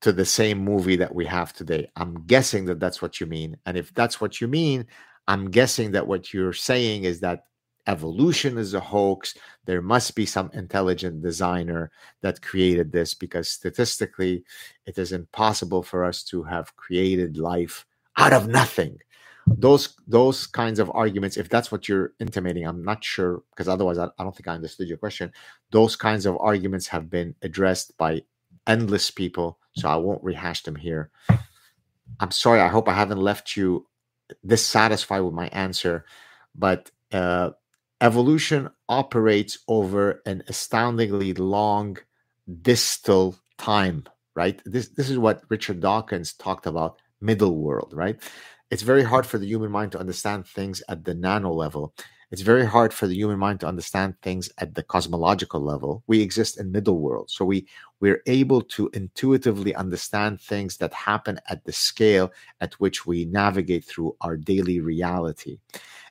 to the same movie that we have today? I'm guessing that that's what you mean. And if that's what you mean, I'm guessing that what you're saying is that evolution is a hoax. There must be some intelligent designer that created this because statistically, it is impossible for us to have created life out of nothing. Those those kinds of arguments, if that's what you're intimating, I'm not sure because otherwise I, I don't think I understood your question. Those kinds of arguments have been addressed by endless people, so I won't rehash them here. I'm sorry. I hope I haven't left you dissatisfied with my answer, but uh, evolution operates over an astoundingly long distal time right? This this is what richard dawkins talked about middle world right? It's very hard for the human mind to understand things at the nano level. It's very hard for the human mind to understand things at the cosmological level. We exist in middle world so we we're able to intuitively understand things that happen at the scale at which we navigate through our daily reality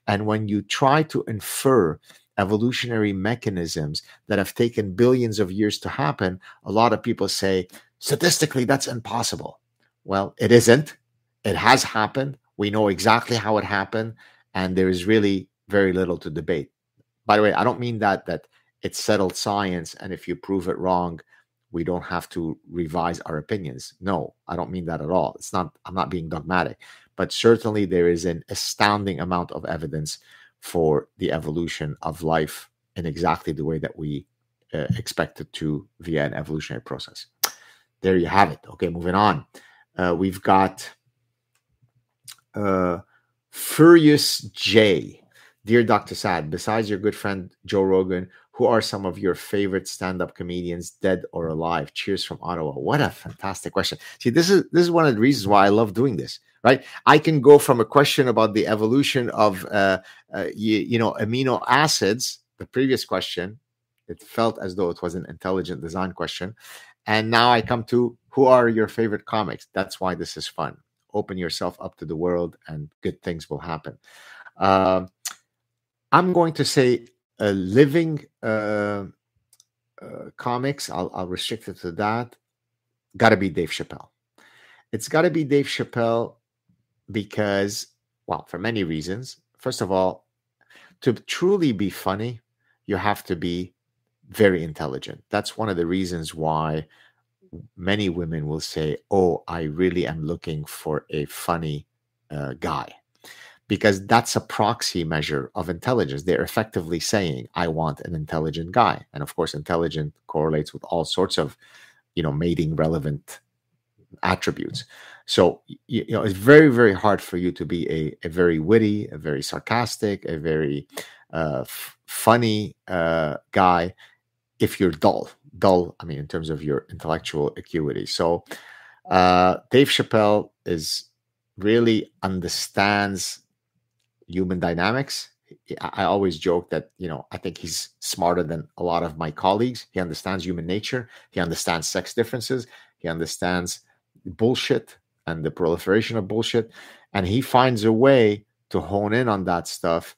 and when you try to infer evolutionary mechanisms that have taken billions of years to happen, a lot of people say, statistically, that's impossible. Well, it isn't. It has happened. We know exactly how it happened, and there is really very little to debate. By the way, I don't mean that that it's settled science, and if you prove it wrong, we don't have to revise our opinions. No, I don't mean that at all. It's not. I'm not being dogmatic but certainly there is an astounding amount of evidence for the evolution of life in exactly the way that we uh, it to via an evolutionary process. There you have it. Okay, moving on. Uh, we've got uh, Furious J. Dear Dr. Saad, besides your good friend Joe Rogan, who are some of your favorite stand-up comedians, dead or alive? Cheers from Ottawa. What a fantastic question. See, this is this is one of the reasons why I love doing this right? I can go from a question about the evolution of, uh, uh, you, you, know, amino acids, the previous question, it felt as though it was an intelligent design question. And now I come to who are your favorite comics? That's why this is fun. Open yourself up to the world and good things will happen. Uh, I'm going to say a living uh, uh, comics. I'll, I'll restrict it to that. Got to be Dave Chappelle. It's got to be Dave Chappelle because, well, for many reasons. First of all, to truly be funny, you have to be very intelligent. That's one of the reasons why many women will say, Oh, I really am looking for a funny uh, guy. Because that's a proxy measure of intelligence. They're effectively saying, I want an intelligent guy. And of course, intelligent correlates with all sorts of, you know, mating relevant attributes. So you, know it's very very hard for you to be a, a very witty, a very sarcastic, a very uh, f- funny uh, guy if you're dull. Dull, I mean, in terms of your intellectual acuity. So uh, Dave Chappelle is really understands human dynamics. I always joke that you know I think he's smarter than a lot of my colleagues. He understands human nature. He understands sex differences. He understands bullshit and the proliferation of bullshit. And he finds a way to hone in on that stuff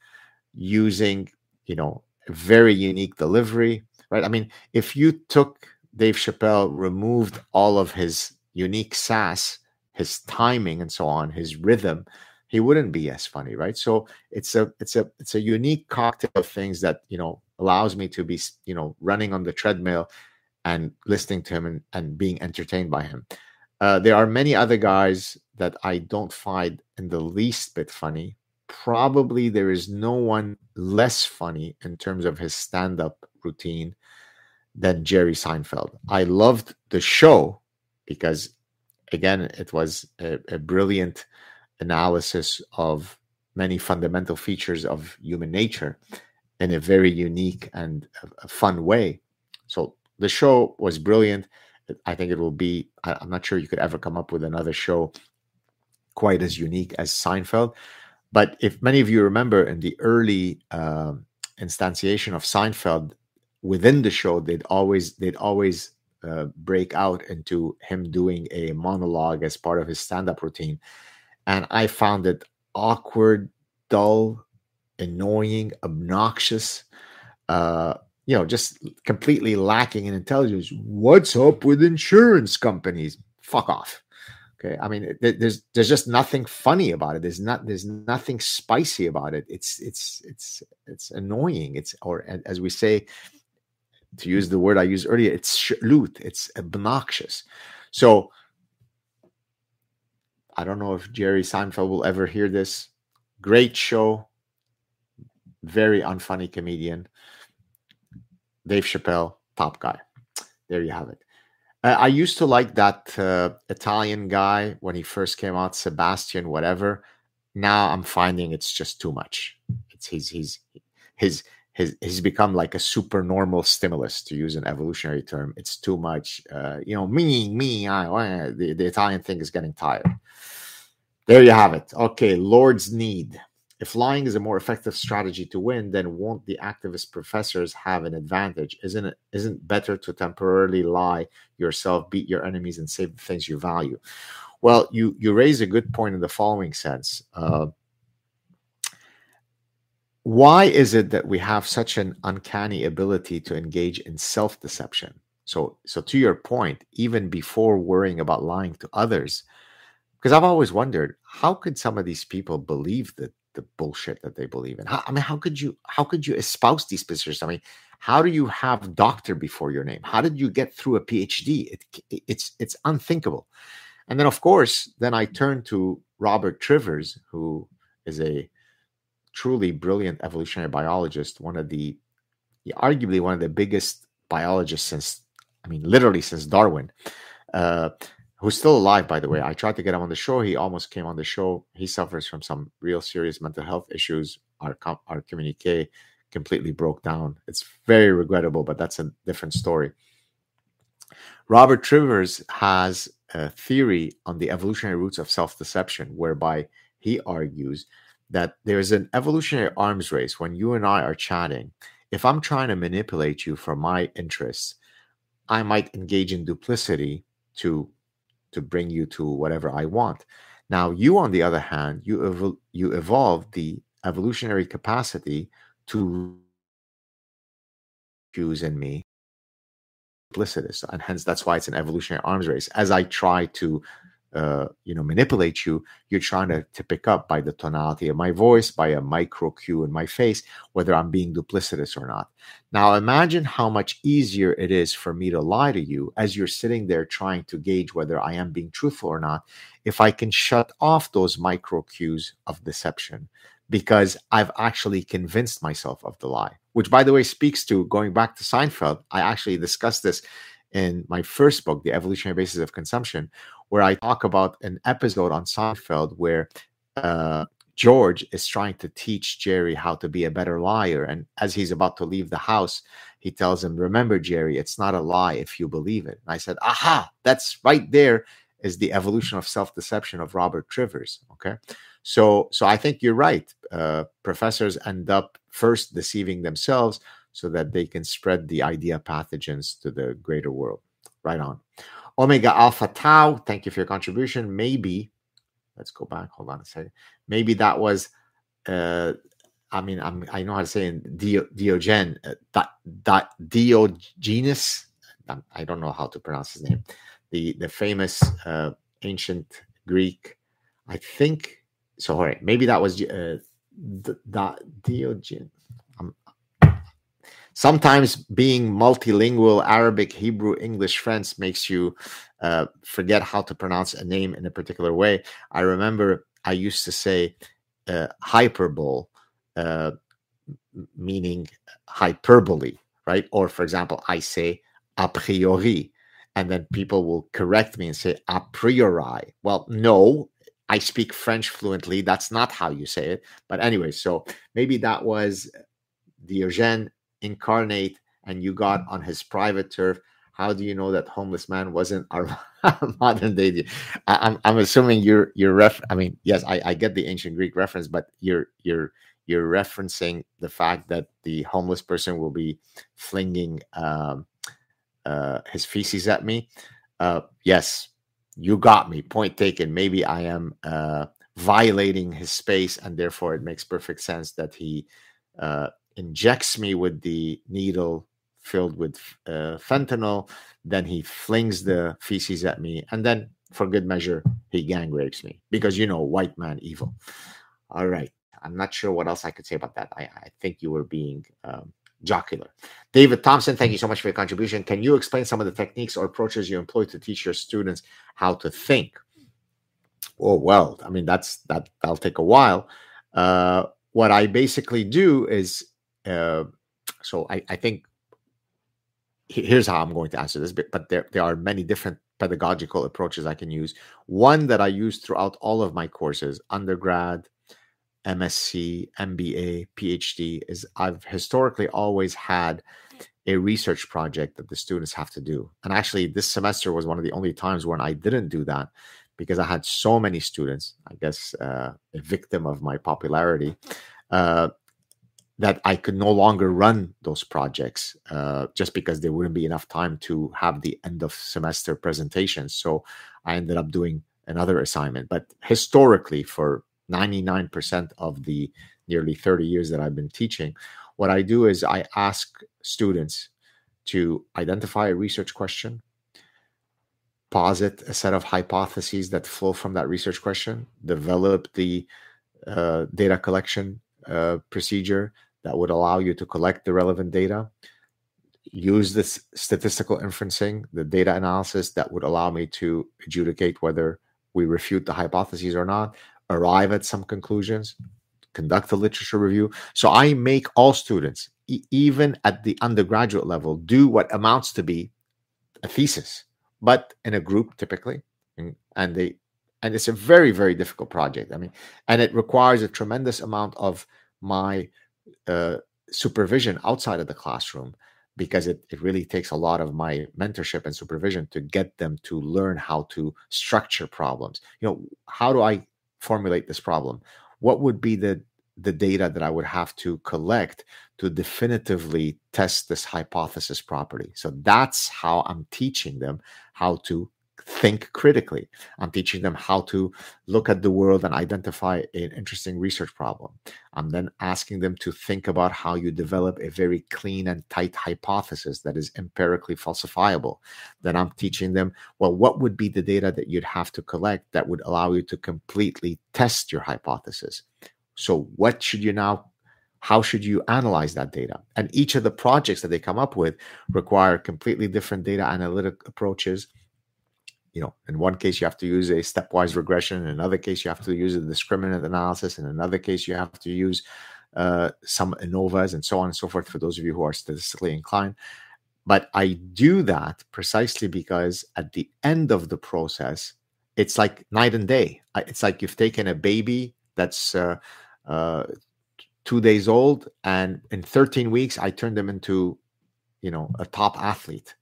using, you know, very unique delivery, right? I mean, if you took Dave Chappelle, removed all of his unique sass, his timing, and so on, his rhythm, he wouldn't be as funny, right? So it's a it's a it's a unique cocktail of things that you know allows me to be you know running on the treadmill and listening to him and, and being entertained by him. Uh, there are many other guys that I don't find in the least bit funny. Probably there is no one less funny in terms of his stand up routine than Jerry Seinfeld. I loved the show because, again, it was a, a brilliant analysis of many fundamental features of human nature in a very unique and fun way. So the show was brilliant. I think it will be, I'm not sure you could ever come up with another show quite as unique as Seinfeld. But if many of you remember in the early uh, instantiation of Seinfeld within the show, they'd always they'd always uh, break out into him doing a monologue as part of his stand-up routine, and I found it awkward, dull, annoying, obnoxious. Uh, you know, just completely lacking in intelligence. What's up with insurance companies? Fuck off. Okay, I mean, there's there's just nothing funny about it. There's not there's nothing spicy about it. It's it's it's it's annoying. It's or as we say, to use the word I used earlier, it's shlut. It's obnoxious. So I don't know if Jerry Seinfeld will ever hear this. Great show, very unfunny comedian. Dave Chappelle, top guy. There you have it. I used to like that uh, Italian guy when he first came out, Sebastian, whatever. Now I'm finding it's just too much. It's he's he's his his he's become like a super normal stimulus to use an evolutionary term. It's too much. Uh, you know, me me. I, the the Italian thing is getting tired. There you have it. Okay, Lord's need. If lying is a more effective strategy to win, then won't the activist professors have an advantage? Isn't it isn't better to temporarily lie yourself, beat your enemies, and save the things you value? Well, you you raise a good point in the following sense. Uh, why is it that we have such an uncanny ability to engage in self-deception? So, so to your point, even before worrying about lying to others, because I've always wondered how could some of these people believe that the bullshit that they believe in. How, I mean, how could you how could you espouse these positions? I mean, how do you have doctor before your name? How did you get through a PhD? It, it's it's unthinkable. And then, of course, then I turn to Robert Trivers, who is a truly brilliant evolutionary biologist, one of the arguably one of the biggest biologists since I mean, literally since Darwin. Uh, who's still alive, by the way. Mm. I tried to get him on the show. He almost came on the show. He suffers from some real serious mental health issues. Our our communique completely broke down. It's very regrettable, but that's a different story. Robert Trivers has a theory on the evolutionary roots of self-deception, whereby he argues that there's an evolutionary arms race when you and I are chatting. If I'm trying to manipulate you for my interests, I might engage in duplicity to to bring you to whatever I want. Now, you, on the other hand, you ev- you evolve the evolutionary capacity to choose in me duplicitous, and hence that's why it's an evolutionary arms race. As I try to uh, you know manipulate you you're trying to, to pick up by the tonality of my voice by a micro cue in my face whether i'm being duplicitous or not. Now imagine how much easier it is for me to lie to you as you're sitting there trying to gauge whether i am being truthful or not if i can shut off those micro cues of deception because i've actually convinced myself of the lie. Which by the way speaks to going back to seinfeld i actually discussed this in my first book, The Evolutionary Basis of Consumption, where I talk about an episode on Seinfeld where uh, George is trying to teach Jerry how to be a better liar. And as he's about to leave the house, he tells him, Remember, Jerry, it's not a lie if you believe it. And I said, Aha, that's right there is the evolution of self-deception of Robert Trivers. Okay. So so I think you're right. Uh, professors end up first deceiving themselves so that they can spread the idea pathogens to the greater world. Right on. Omega Alpha Tau, thank you for your contribution. Maybe, let's go back. Hold on a second. Maybe that was, uh, I mean, I'm, i know how to say in Dio, Diogen, uh, Diogenes. I don't know how to pronounce his name. The the famous uh, ancient Greek, I think. So, all right, maybe that was uh, that Diogen. Sometimes being multilingual arabic hebrew english french makes you uh, forget how to pronounce a name in a particular way. I remember i used to say uh, hyperbole uh, meaning hyperbole right? Or for example i say a priori and then people will correct me and say a priori. Well no i speak french fluently. That's not how you say it. But anyway so maybe that was Diogen incarnate and you got on his private turf how do you know that homeless man wasn't our modern day? I, am I'm assuming you're you're ref i mean yes I, I get the ancient greek reference but you're you're you're referencing the fact that the homeless person will be flinging um, uh, his feces at me. Uh, yes you got me point taken. Maybe i am uh, violating his space and therefore it makes perfect sense that he uh, injects me with the needle filled with uh, fentanyl. Then he flings the feces at me, and then, for good measure, he gang rapes me because you know, white man evil. All right, I'm not sure what else I could say about that. I, I think you were being um, jocular. David Thompson, thank you so much for your contribution. Can you explain some of the techniques or approaches you employ to teach your students how to think? Oh well, I mean that's that that'll take a while. Uh, what I basically do is uh, so I, I think here's how I'm going to answer this, but, but there, there are many different pedagogical approaches I can use. One that I use throughout all of my courses, undergrad, MSc, MBA, PhD, is I've historically always had a research project that the students have to do. And actually, this semester was one of the only times when I didn't do that because I had so many students, I guess, uh, a victim of my popularity, uh, that I could no longer run those projects uh, just because there wouldn't be enough time to have the end of semester presentations. So I ended up doing another assignment. But historically, for 99% of the nearly 30 years that I've been teaching, what I do is I ask students to identify a research question, posit a set of hypotheses that flow from that research question, develop the uh, data collection uh, procedure that would allow you to collect the relevant data, use this statistical inferencing, the data analysis that would allow me to adjudicate whether we refute the hypotheses or not, arrive at some conclusions, conduct a literature review. So I make all students, e- even at the undergraduate level, do what amounts to be a thesis, but in a group typically, and they and it's a very very difficult project. I mean, and it requires a tremendous amount of my uh, supervision outside of the classroom because it, it really takes a lot of my mentorship and supervision to get them to learn how to structure problems. You know how do i formulate this problem? What would be the the data that i would have to collect to definitively test this hypothesis property so that's how i'm teaching them how to think critically. I'm teaching them how to look at the world and identify an interesting research problem. I'm then asking them to think about how you develop a very clean and tight hypothesis that is empirically falsifiable. Then I'm teaching them, well, what would be the data that you'd have to collect that would allow you to completely test your hypothesis? So, what should you now how should you analyze that data? And each of the projects that they come up with require completely different data analytic approaches you know, in one case you have to use a stepwise regression, in another case you have to use a discriminant analysis, in another case you have to use uh, some ANOVAs and so on and so forth for those of you who are statistically inclined. But I do that precisely because at the end of the process, it's like night and day. It's like you've taken a baby that's uh, uh, two days old, and in 13 weeks, I turn them into, you know, a top athlete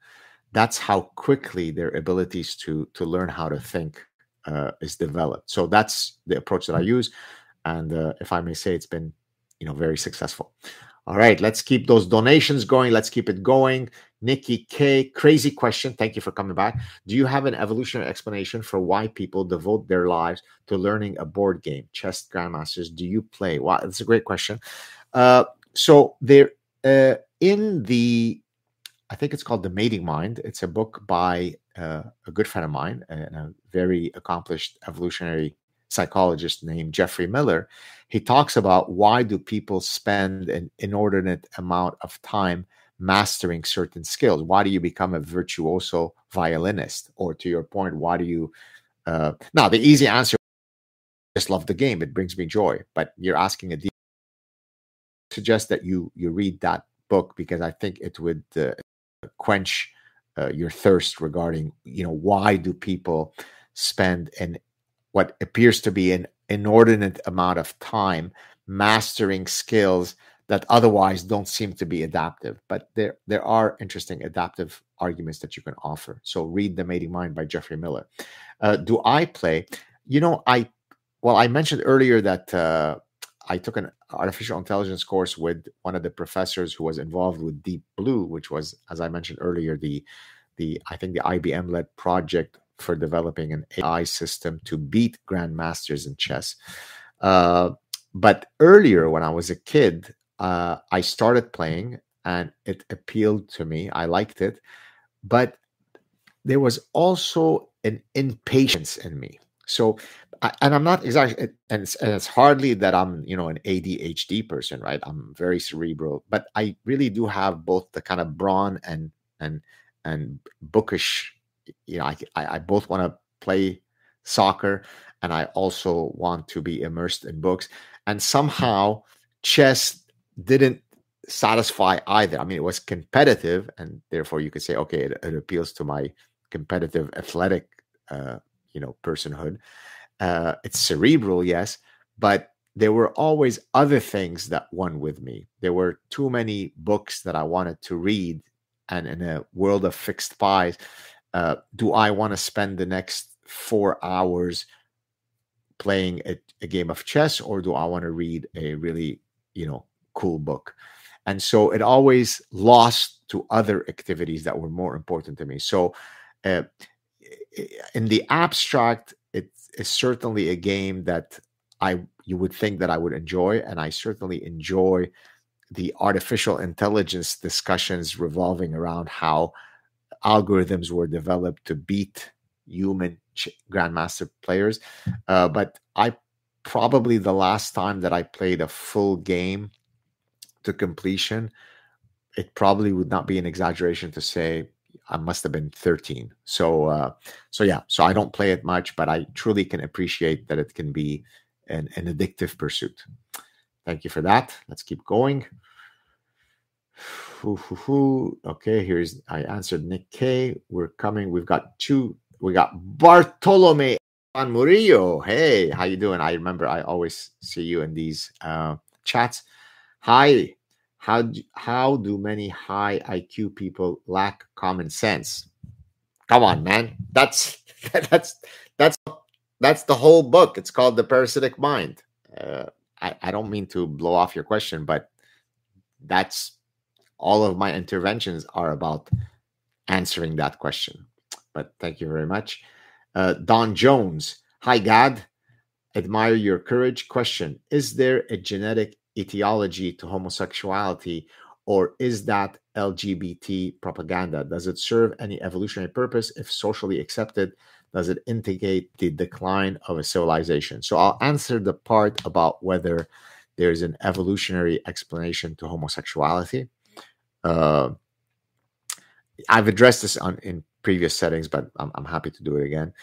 that's how quickly their abilities to to learn how to think uh, is developed. So that's the approach that I use, and uh, if I may say, it's been you know very successful. All right, let's keep those donations going. Let's keep it going. Nikki K, crazy question. Thank you for coming back. Do you have an evolutionary explanation for why people devote their lives to learning a board game? Chess grandmasters, do you play? Wow, that's a great question. Uh, so there, uh, in the I think it's called The Mating Mind. It's a book by uh, a good friend of mine and a very accomplished evolutionary psychologist named Jeffrey Miller. He talks about why do people spend an inordinate amount of time mastering certain skills. Why do you become a virtuoso violinist? Or to your point, why do you? Uh, now, the easy answer I just love the game. It brings me joy. But you're asking a deep. Suggest that you you read that book because I think it would uh, quench uh, your thirst regarding you know why do people spend an what appears to be an inordinate amount of time mastering skills that otherwise don't seem to be adaptive? But there there are interesting adaptive arguments that you can offer. So read the mating mind by jeffrey miller. Uh, do i play? You know i well, I mentioned earlier that uh, I took an artificial intelligence course with one of the professors who was involved with Deep Blue, which was, as I mentioned earlier, the the I think the IBM led project for developing an AI system to beat grandmasters in chess. Uh, but earlier, when I was a kid, uh, I started playing, and it appealed to me. I liked it, but there was also an impatience in me. So and I'm not exactly, and it's, and it's hardly that I'm, you know, an ADHD person, right? I'm very cerebral, but I really do have both the kind of brawn and and and bookish. You know, I I, I both want to play soccer, and I also want to be immersed in books. And somehow, chess didn't satisfy either. I mean, it was competitive, and therefore you could say, okay, it, it appeals to my competitive athletic, uh, you know, personhood uh, it's cerebral, yes, but there were always other things that won with me. There were too many books that I wanted to read, and in a world of fixed pies, uh, do I want to spend the next four hours playing a, a game of chess, or do I want to read a really, you know, cool book? And so it always lost to other activities that were more important to me. So, uh, in the abstract, it is certainly a game that I you would think that I would enjoy, and I certainly enjoy the artificial intelligence discussions revolving around how algorithms were developed to beat human grandmaster players. Uh, but I probably the last time that I played a full game to completion, it probably would not be an exaggeration to say I must have been 13. So, uh, so yeah, so I don't play it much, but I truly can appreciate that it can be an, an addictive pursuit. Thank you for that. Let's keep going. Okay, here's I answered Nick K. We're coming. We've got two. We got Bartolome on Murillo. Hey, how you doing? I remember I always see you in these uh, chats. Hi, how do, how do many high IQ people lack common sense? Come on, man. That's that's that's that's the whole book. It's called The Parasitic Mind. Uh, I, I don't mean to blow off your question, but that's all of my interventions are about answering that question. But thank you very much. Uh, Don Jones. Hi, Gad. Admire your courage. Question Is there a genetic etiology to homosexuality, or is that LGBT propaganda? Does it serve any evolutionary purpose? If socially accepted, does it indicate the decline of a civilization? So I'll answer the part about whether there's an evolutionary explanation to homosexuality. Uh, I've addressed this on in previous settings, but I'm, I'm happy to do it again.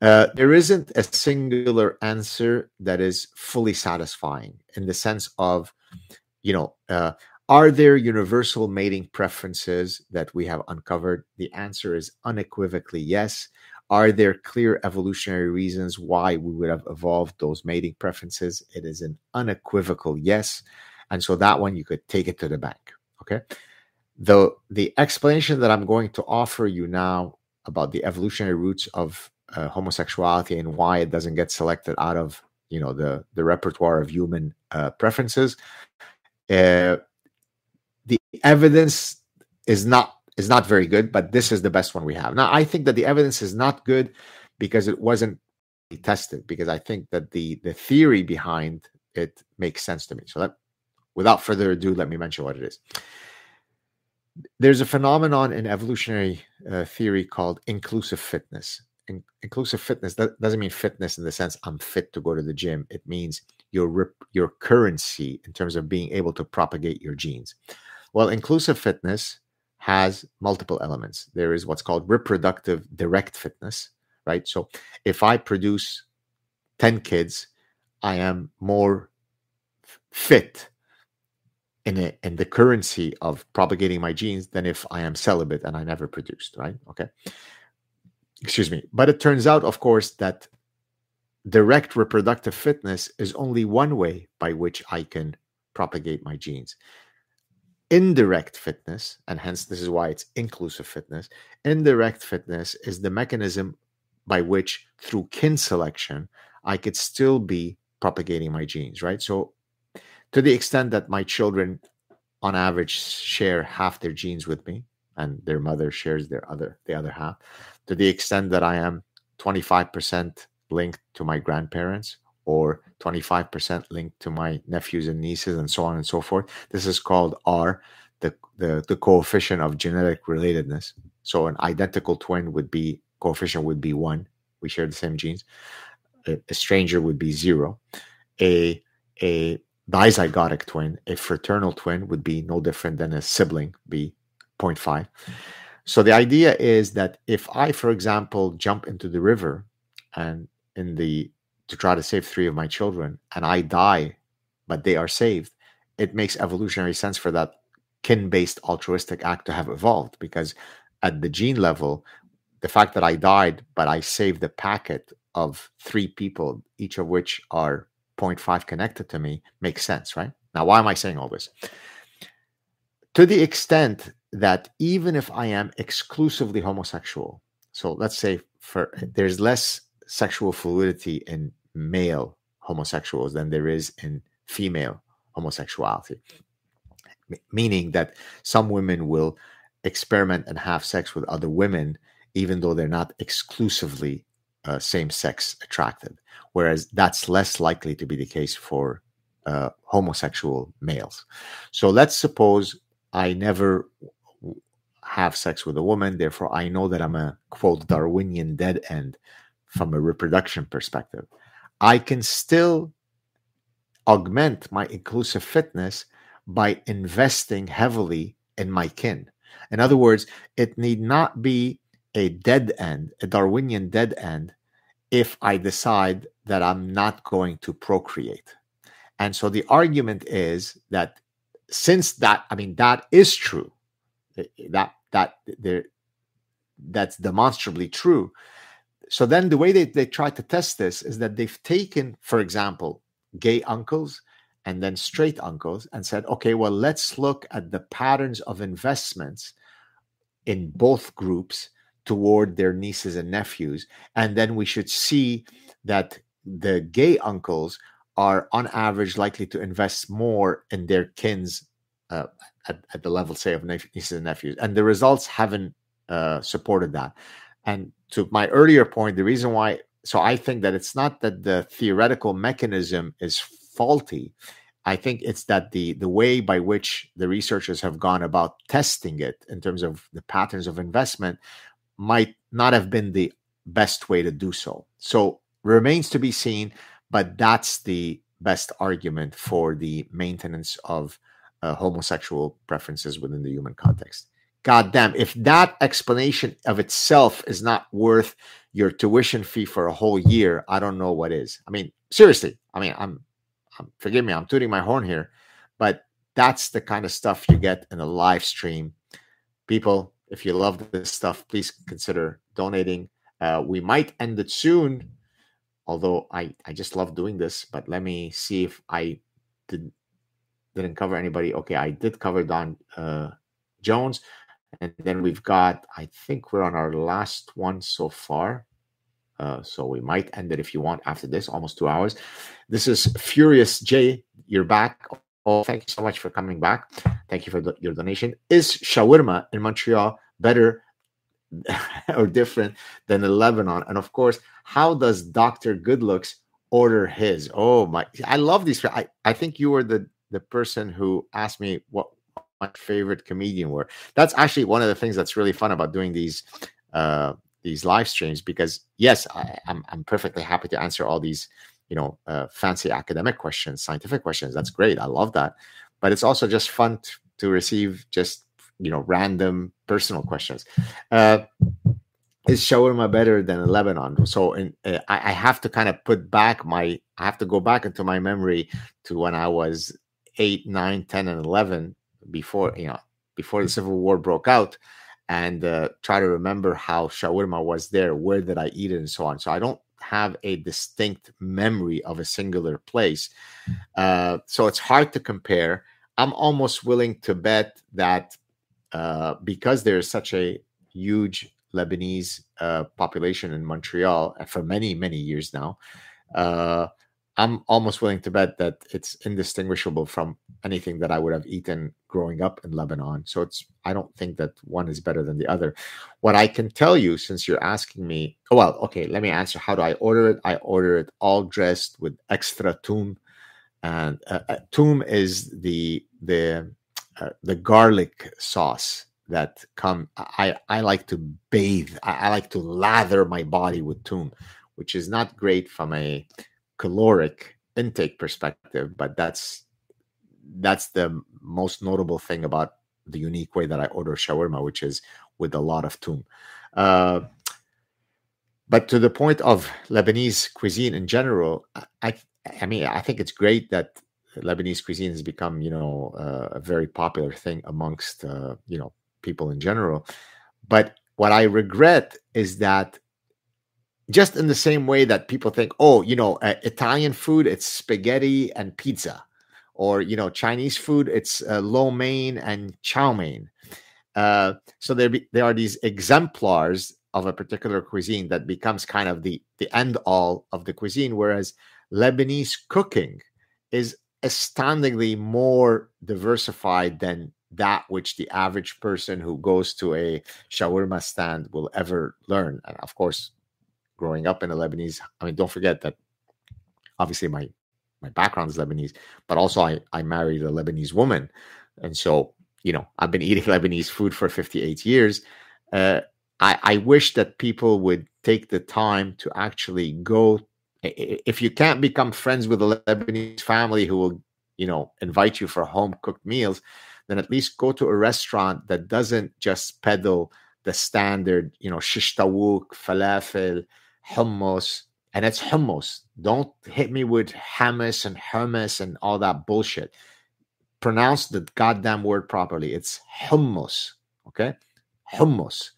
Uh, there isn't a singular answer that is fully satisfying in the sense of, you know, uh, are there universal mating preferences that we have uncovered? The answer is unequivocally yes. Are there clear evolutionary reasons why we would have evolved those mating preferences? It is an unequivocal yes. And so that one you could take it to the bank. Okay. The the explanation that I'm going to offer you now about the evolutionary roots of uh, homosexuality and why it doesn't get selected out of you know the the repertoire of human uh, preferences. Uh, the evidence is not is not very good, but this is the best one we have. Now, I think that the evidence is not good because it wasn't tested. Because I think that the the theory behind it makes sense to me. So, that, without further ado, let me mention what it is. There's a phenomenon in evolutionary uh, theory called inclusive fitness in, inclusive fitness that doesn't mean fitness in the sense I'm fit to go to the gym. It means your your currency in terms of being able to propagate your genes. Well, inclusive fitness has multiple elements. There is what's called reproductive direct fitness, right? So if I produce 10 kids, I am more fit in, a, in the currency of propagating my genes than if I am celibate and I never produced, right? Okay. Excuse me. But it turns out, of course, that direct reproductive fitness is only one way by which I can propagate my genes. Indirect fitness, and hence this is why it's inclusive fitness, indirect fitness is the mechanism by which, through kin selection, I could still be propagating my genes, right? So to the extent that my children on average share half their genes with me and their mother shares their other the other half. To the extent that i am 25% linked to my grandparents or 25% linked to my nephews and nieces and so on and so forth this is called r the, the, the coefficient of genetic relatedness. So an identical twin would be coefficient would be one we share the same genes. A, a stranger would be zero. A a dizygotic twin, a fraternal twin would be no different than a sibling, be 0.5. So the idea is that if I, for example, jump into the river and in the to try to save three of my children and I die, but they are saved, it makes evolutionary sense for that kin-based altruistic act to have evolved because at the gene level, the fact that I died, but I saved the packet of three people, each of which are 0.5 connected to me makes sense, right? Now, why am I saying all this? To the extent that even if I am exclusively homosexual, so let's say for there's less sexual fluidity in male homosexuals than there is in female homosexuality, M- meaning that some women will experiment and have sex with other women even though they're not exclusively uh, same sex attracted, whereas that's less likely to be the case for uh, homosexual males. So let's suppose I never have sex with a woman, therefore I know that I'm a quote Darwinian dead end from a reproduction perspective. I can still augment my inclusive fitness by investing heavily in my kin. In other words, it need not be a dead end, a Darwinian dead end, if I decide that I'm not going to procreate. And so the argument is that since that, I mean, that is true, that that there that's demonstrably true. So then the way they, they try to test this is that they've taken, for example, gay uncles and then straight uncles and said, okay, well, let's look at the patterns of investments in both groups toward their nieces and nephews. And then we should see that the gay uncles are on average likely to invest more in their kins uh, at, at, the level, say, of nieces and nephews. And the results haven't uh, supported that. And to my earlier point, the reason why, so I think that it's not that the theoretical mechanism is faulty. I think it's that the the way by which the researchers have gone about testing it in terms of the patterns of investment might not have been the best way to do so. So remains to be seen, but that's the best argument for the maintenance of uh, homosexual preferences within the human context. God damn, if that explanation of itself is not worth your tuition fee for a whole year, I don't know what is. I mean, seriously, I mean, I'm, I'm forgive me, I'm tooting my horn here, but that's the kind of stuff you get in a live stream. People, if you love this stuff, please consider donating. Uh, we might end it soon, although I, I just love doing this. But let me see if I did, didn't cover anybody. Okay, I did cover Don uh, Jones. And then we've got, I think we're on our last one so far. Uh, so we might end it if you want after this, almost two hours. This is Furious Jay. You're back. Oh, thank you so much for coming back. Thank you for the, your donation. Is shawarma in Montreal better or different than in Lebanon? And of course, how does Dr. Goodlooks order his? Oh my, I love these. I, I think you were the, the person who asked me what my favorite comedian were. That's actually one of the things that's really fun about doing these uh, these live streams because yes, I, I'm I'm perfectly happy to answer all these you know uh, fancy academic questions scientific questions that's great i love that but it's also just fun to, to receive just you know random personal questions. Uh, is shawarma better than Lebanon? So in, uh, I, I, have to kind of put back my, I have to go back into my memory to when I was eight, nine, 10, and 11 before, you know, before the Civil War broke out and uh, try to remember how shawarma was there, where did I eat it, and so on. So I don't have a distinct memory of a singular place. Uh, so it's hard to compare. I'm almost willing to bet that uh, because there's such a huge Lebanese uh, population in Montreal for many, many years now. I'm almost willing to bet that it's indistinguishable from anything that I would have eaten growing up in Lebanon. So it's I don't think that one is better than the other. What I can tell you, since you're asking me, oh well, okay, let me answer. How do I order it? I order it all dressed with extra toom, and uh, uh toom is the the uh, the garlic sauce that come i i like to bathe I, I, like to lather my body with toom, which is not great from a caloric intake perspective but that's that's the most notable thing about the unique way that i order shawarma which is with a lot of toom uh, but to the point of lebanese cuisine in general i i mean i think it's great that Lebanese cuisine has become, you know, uh, a very popular thing amongst, uh, you know, people in general. But what I regret is that just in the same way that people think, oh, you know, uh, Italian food, it's spaghetti and pizza, or you know, Chinese food, it's uh, lo mein and chow mein. Uh, so there, be, there are these exemplars of a particular cuisine that becomes kind of the the end all of the cuisine, whereas Lebanese cooking is astoundingly more diversified than that which the average person who goes to a shawarma stand will ever learn. And of course, growing up in a Lebanese, I mean, don't forget that obviously my my background is Lebanese, but also I, I married a Lebanese woman. And so, you know, I've been eating Lebanese food for 58 years. Uh, I, I wish that people would take the time to actually go. If you can't become friends with a Lebanese family who will, you know, invite you for home cooked meals, then at least go to a restaurant that doesn't just peddle the standard, you know, shish tawuk, falafel, hummus, and it's hummus. Don't hit me with hummus and hummus and all that bullshit. Pronounce the goddamn word properly. It's hummus, okay? Hummus.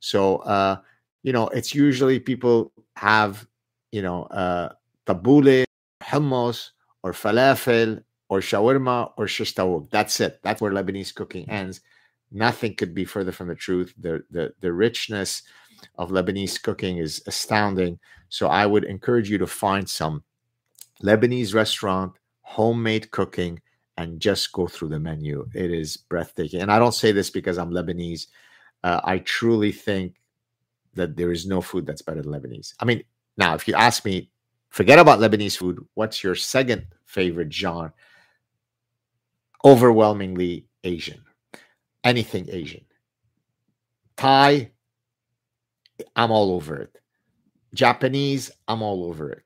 So, uh, you know, it's usually people have, you know, uh, tabbouleh, hummus, or falafel, or shawarma or shish tawuk. That's it. That's where Lebanese cooking ends. Nothing could be further from the truth. The, the, the richness of Lebanese cooking is astounding. So I would encourage you to find some Lebanese restaurant, homemade cooking, and just go through the menu. It is breathtaking. And I don't say this because I'm Lebanese. Uh, I truly think that there is no food that's better than Lebanese. I mean, now, if you ask me, forget about Lebanese food, what's your second favorite genre? overwhelmingly Asian, anything Asian. Thai, I'm all over it. Japanese, I'm all over it.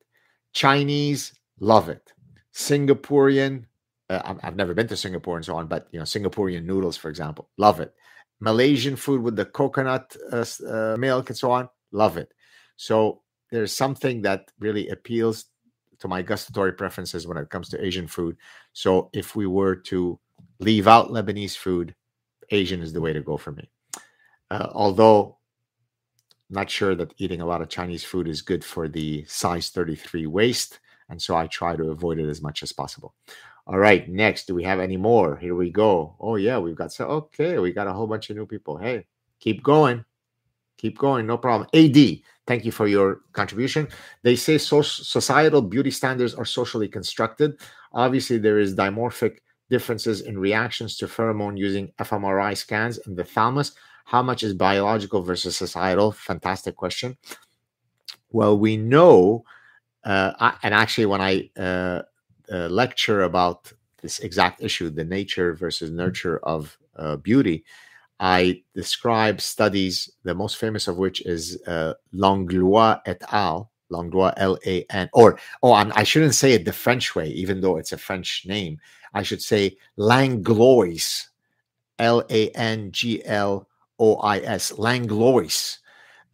Chinese, love it. Singaporean, uh, I've never been to Singapore and so on, but you know, Singaporean noodles, for example, love it. Malaysian food with the coconut uh, uh, milk and so on, love it. So there's something that really appeals to my gustatory preferences when it comes to Asian food. So if we were to leave out Lebanese food, Asian is the way to go for me. Uh, although not sure that eating a lot of Chinese food is good for the size 33 waist, and so I try to avoid it as much as possible. All right, next, do we have any more? Here we go. Oh yeah, we've got so okay, we got a whole bunch of new people. Hey, keep going. Keep going, no problem. AD, thank you for your contribution. They say so- societal beauty standards are socially constructed. Obviously, there is dimorphic differences in reactions to pheromone using fMRI scans in the thalamus. How much is biological versus societal? Fantastic question. Well, we know, uh, I, and actually, when I uh, uh, lecture about this exact issue, the nature versus nurture of uh, beauty, I describe studies, the most famous of which is uh, Langlois et al. Langlois, L A N, or oh, I'm, I should not say it the French way, even though it's a French name. I should say Langlois, L A N G L O I S, Langlois.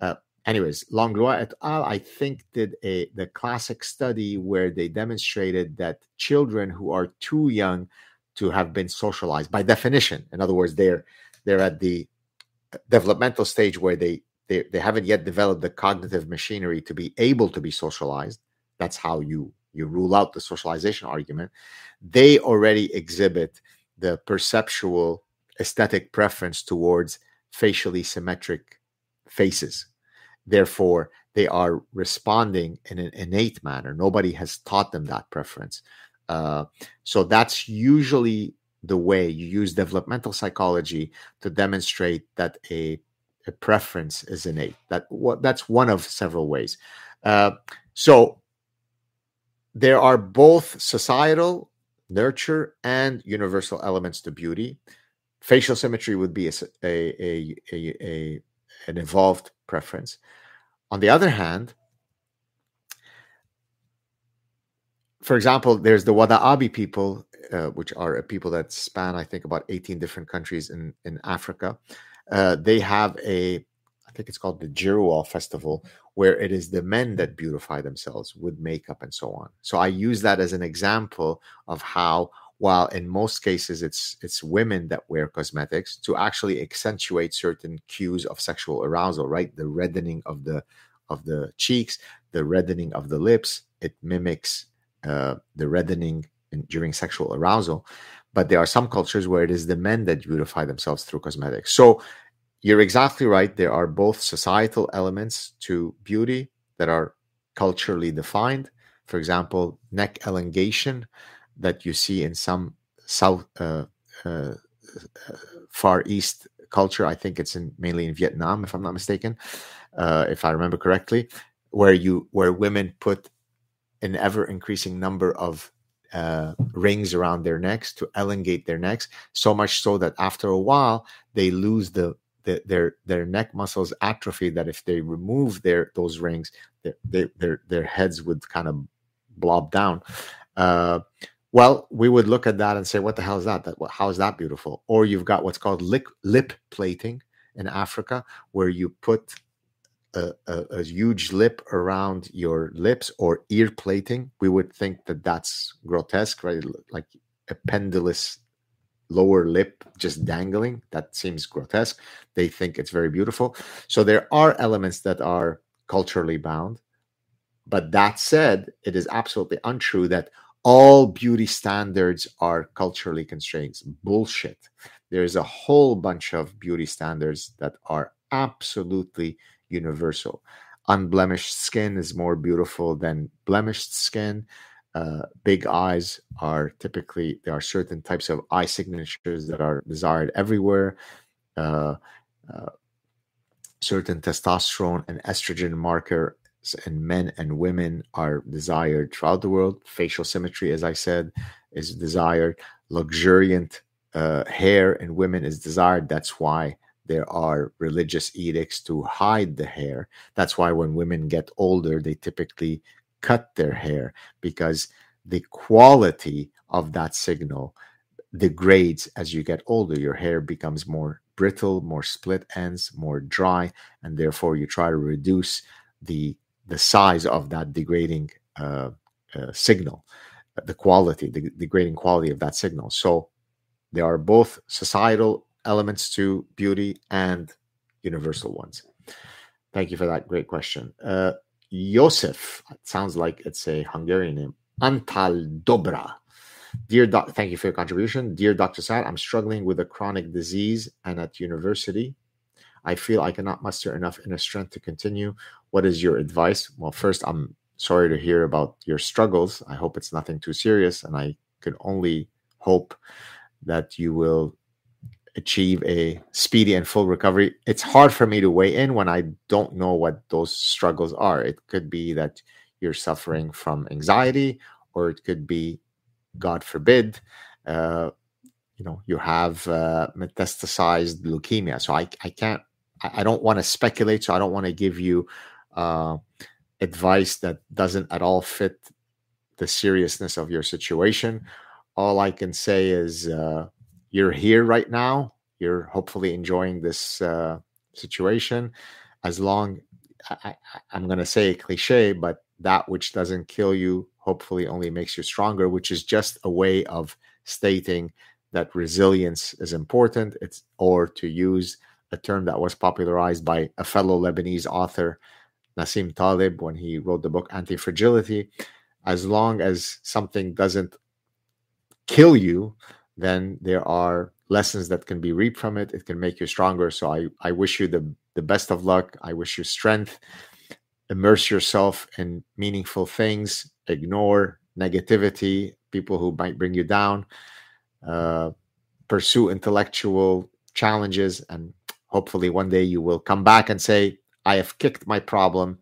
Uh, anyways, Langlois et al. I think did a the classic study where they demonstrated that children who are too young to have been socialized, by definition, in other words, they're they're at the developmental stage where they they, they haven't yet developed the cognitive machinery to be able to be socialized. That's how you you rule out the socialization argument. They already exhibit the perceptual aesthetic preference towards facially symmetric faces. Therefore, they are responding in an innate manner. Nobody has taught them that preference. Uh, so that's usually the way you use developmental psychology to demonstrate that a, a preference is innate. That what that's one of several ways. Uh, so there are both societal nurture and universal elements to beauty. Facial symmetry would be a, a, a, a an evolved preference. On the other hand, for example, there's the Wodaabe people, uh, which are a people that span, I think, about 18 different countries in, in Africa. Uh, they have a, I think it's called the Gerewol Festival, where it is the men that beautify themselves with makeup and so on. So I use that as an example of how, while in most cases it's it's women that wear cosmetics to actually accentuate certain cues of sexual arousal, right? The reddening of the of the cheeks, the reddening of the lips, it mimics uh, the reddening in, during sexual arousal. But there are some cultures where it is the men that beautify themselves through cosmetics. So you're exactly right. There are both societal elements to beauty that are culturally defined. For example, neck elongation that you see in some South uh, uh, Far East culture. I think it's in mainly in Vietnam, if I'm not mistaken, uh, if I remember correctly, where you where women put an ever increasing number of uh, rings around their necks to elongate their necks, so much so that after a while they lose the, the their their neck muscles atrophy. That if they remove their those rings, their their their heads would kind of blob down. Uh, well, we would look at that and say, "What the hell is that? That how is that beautiful?" Or you've got what's called lip lip plating in Africa, where you put a, a, a, huge lip around your lips or ear plating, we would think that that's grotesque, right? Like a pendulous lower lip just dangling. That seems grotesque. They think it's very beautiful. So there are elements that are culturally bound. But that said, it is absolutely untrue that all beauty standards are culturally constrained. Bullshit. There's a whole bunch of beauty standards that are absolutely universal. Unblemished skin is more beautiful than blemished skin. Uh, big eyes are typically there are certain types of eye signatures that are desired everywhere. Uh, uh, certain testosterone and estrogen markers in men and women are desired throughout the world. Facial symmetry, as I said, is desired. Luxuriant uh, hair in women is desired. That's why there are religious edicts to hide the hair. That's why when women get older, they typically cut their hair because the quality of that signal degrades as you get older. Your hair becomes more brittle, more split ends, more dry, and therefore you try to reduce the the size of that degrading uh, uh, signal, the quality, the degrading quality of that signal. So there are both societal elements to beauty and universal ones? Thank you for that great question. Uh, Josef, sounds like it's a Hungarian name. Antal Dobra. Dear doc, thank you for your contribution. Dear Dr. Saad, I'm struggling with a chronic disease and at university. I feel I cannot muster enough inner strength to continue. What is your advice? Well, first, I'm sorry to hear about your struggles. I hope it's nothing too serious, and I could only hope that you will achieve a speedy and full recovery. It's hard for me to weigh in when I don't know what those struggles are. It could be that you're suffering from anxiety, or it could be, God forbid, uh, you know, you have uh, metastasized leukemia. So I, I can't, I don't want to speculate. So I don't want to give you uh, advice that doesn't at all fit the seriousness of your situation. All I can say is, uh, you're here right now you're hopefully enjoying this uh, situation. As long, I, am going to say a cliche, but that which doesn't kill you hopefully only makes you stronger, which is just a way of stating that resilience is important. It's or to use a term that was popularized by a fellow Lebanese author, Nassim Taleb, when he wrote the book Anti Fragility. As long as something doesn't kill you, then there are lessons that can be reaped from it. It can make you stronger. So I, I wish you the, the best of luck. I wish you strength. Immerse yourself in meaningful things. Ignore negativity, people who might bring you down. Uh, pursue intellectual challenges. And hopefully one day you will come back and say, I have kicked my problem.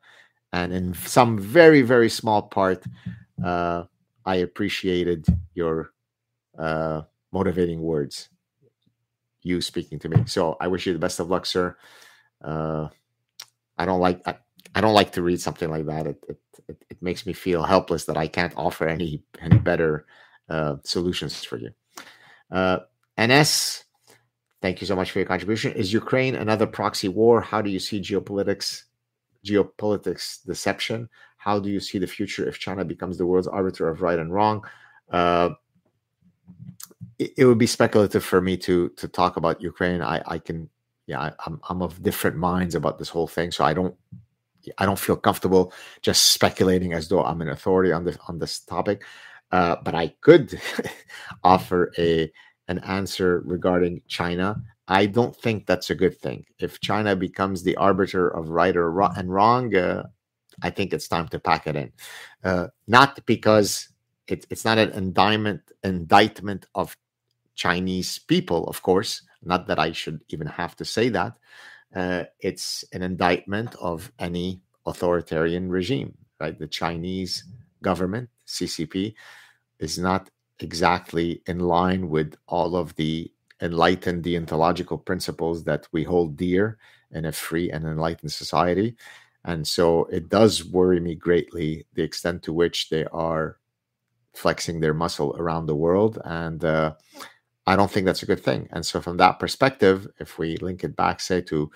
And in some very, very small part, uh, I appreciated your uh, motivating words you speaking to me. So I wish you the best of luck, sir. Uh, I don't like I, I don't like to read something like that. It, it, it it makes me feel helpless that I can't offer any any better uh, solutions for you. Uh, NS, thank you so much for your contribution. Is Ukraine another proxy war? How do you see geopolitics geopolitics deception? How do you see the future if China becomes the world's arbiter of right and wrong? Uh, it, it, would be speculative for me to to talk about Ukraine. I I can yeah I, I'm I'm of different minds about this whole thing, so I don't I don't feel comfortable just speculating as though I'm an authority on this on this topic. Uh, but I could offer a an answer regarding China. I don't think that's a good thing. If China becomes the arbiter of right or wrong and wrong, uh, I think it's time to pack it in. Uh, not because it, it's not an indictment indictment of Chinese people, of course. Not that I should even have to say that. Uh, it's an indictment of any authoritarian regime, right? The Chinese government, CCP, is not exactly in line with all of the enlightened deontological principles that we hold dear in a free and enlightened society. And so it does worry me greatly the extent to which they are flexing their muscle around the world. And uh, I don't think that's a good thing. And so, from that perspective, if we link it back, say, to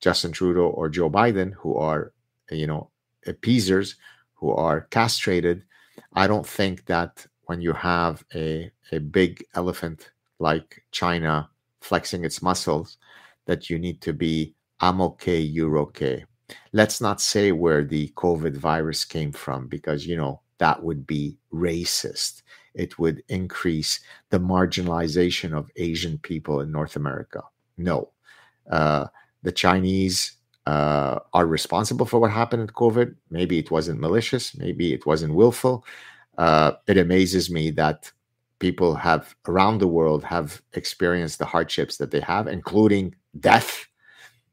Justin Trudeau or Joe Biden, who are, you know, appeasers, who are castrated, I don't think that when you have a, a big elephant like China flexing its muscles, that you need to be, I'm okay, you're okay. Let's not say where the COVID virus came from, because, you know, that would be racist it would increase the marginalization of Asian people in North America. No. Uh, the Chinese uh, are responsible for what happened in COVID. Maybe it wasn't malicious, maybe it wasn't willful. Uh, it amazes me that people have around the world have experienced the hardships that they have, including death.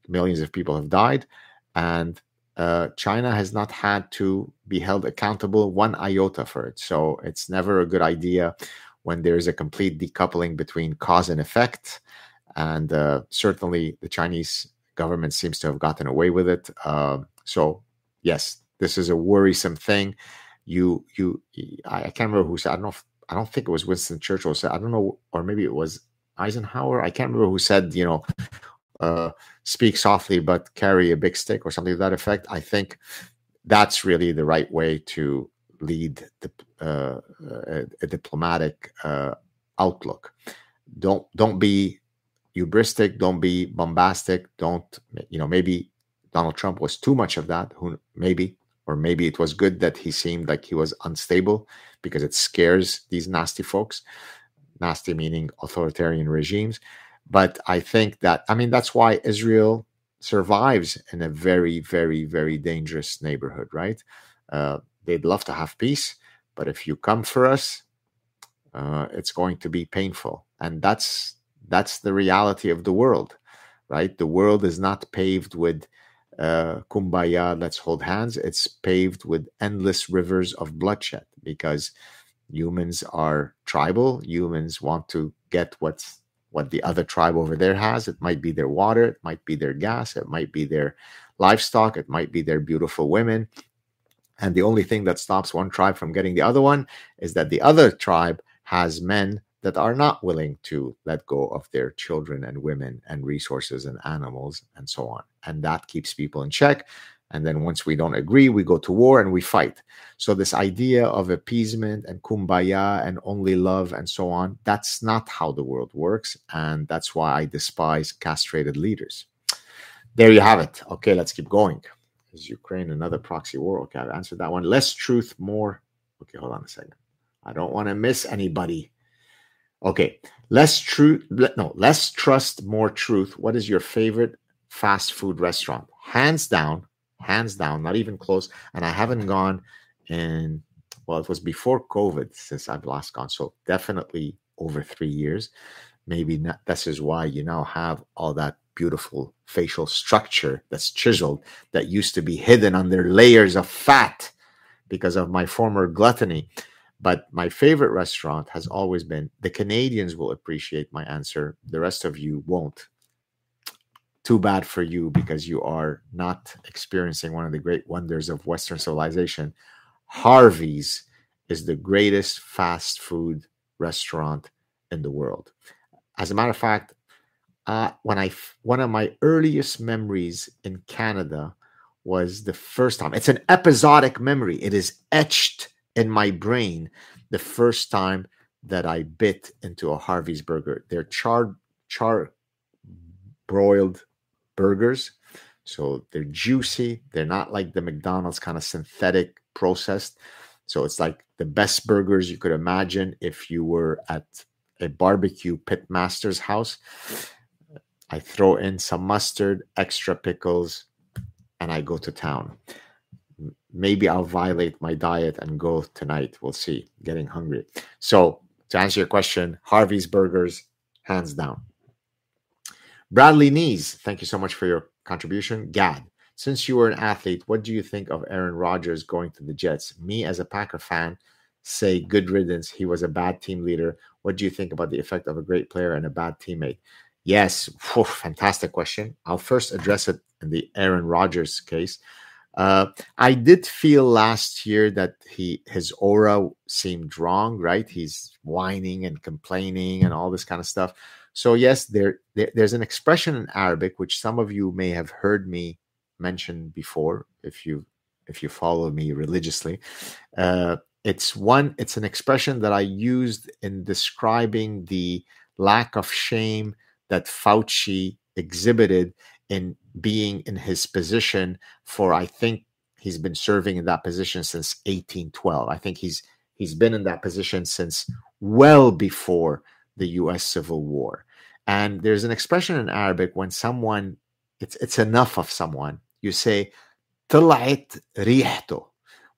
Millions of people have died, and uh, China has not had to be held accountable one iota for it. So it's never a good idea when there's a complete decoupling between cause and effect. And uh, certainly the Chinese government seems to have gotten away with it. Uh, so, yes, this is a worrisome thing. You, you, I can't remember who said. I don't know. If, I don't think it was Winston Churchill said. I don't know, or maybe it was Eisenhower. I can't remember who said. You know, uh, speak softly but carry a big stick or something to that effect. I think that's really the right way to lead the, uh, a, a, diplomatic uh, outlook. Don't don't be hubristic. Don't be bombastic. Don't you know? Maybe Donald Trump was too much of that. Who maybe or maybe it was good that he seemed like he was unstable because it scares these nasty folks. Nasty meaning authoritarian regimes. But I think that, I mean, that's why Israel survives in a very, very, very dangerous neighborhood, right? Uh, they'd love to have peace, but if you come for us, uh, it's going to be painful, and that's that's the reality of the world, right? The world is not paved with uh, kumbaya, let's hold hands. It's paved with endless rivers of bloodshed because humans are tribal. Humans want to get what's what the other tribe over there has. It might be their water, it might be their gas, it might be their livestock, it might be their beautiful women. And the only thing that stops one tribe from getting the other one is that the other tribe has men that are not willing to let go of their children and women and resources and animals and so on. And that keeps people in check. And then once we don't agree, we go to war and we fight. So, this idea of appeasement and kumbaya and only love and so on, that's not how the world works. And that's why I despise castrated leaders. There you have it. Okay, let's keep going. Is Ukraine another proxy war? Okay, I've answered that one. Less truth, more. Okay, hold on a second. I don't want to miss anybody. Okay, less truth. No, less trust, more truth. What is your favorite fast food restaurant? Hands down, hands down, not even close. And I haven't gone in, well, it was before COVID since I've last gone. So definitely over three years. Maybe not, this is why you now have all that beautiful facial structure that's chiseled that used to be hidden under layers of fat because of my former gluttony. But my favorite restaurant has always been the Canadians will appreciate my answer. The rest of you won't too bad for you because you are not experiencing one of the great wonders of Western civilization. Harvey's is the greatest fast food restaurant in the world. As a matter of fact, uh, when I one of my earliest memories in Canada was the first time. It's an episodic memory. It is etched in my brain the first time that I bit into a Harvey's burger. They're char char broiled burgers. So they're juicy. They're not like the McDonald's kind of synthetic processed. So it's like the best burgers you could imagine if you were at a barbecue pit master's house. I throw in some mustard, extra pickles, and I go to town. Maybe I'll violate my diet and go tonight. We'll see. Getting hungry. So, to answer your question, Harvey's Burgers, hands down. Bradley Nees, thank you so much for your contribution. Gad, since you were an athlete, what do you think of Aaron Rodgers going to the Jets? Me, as a Packer fan, say good riddance. He was a bad team leader. What do you think about the effect of a great player and a bad teammate? Yes, whew, fantastic question. I'll first address it in the Aaron Rodgers case. Uh, I did feel last year that he his aura seemed wrong. Right, he's whining and complaining and all this kind of stuff. So yes, there, there, there's an expression in Arabic which some of you may have heard me mention before if you if you follow me religiously. Uh, it's one. It's an expression that I used in describing the lack of shame that Fauci exhibited in being in his position for I think he's been serving in that position since 1812. I think he's he's been in that position since well before the US Civil War. And there's an expression in Arabic when someone, it's, it's enough of someone, you say, طلعت ريحته,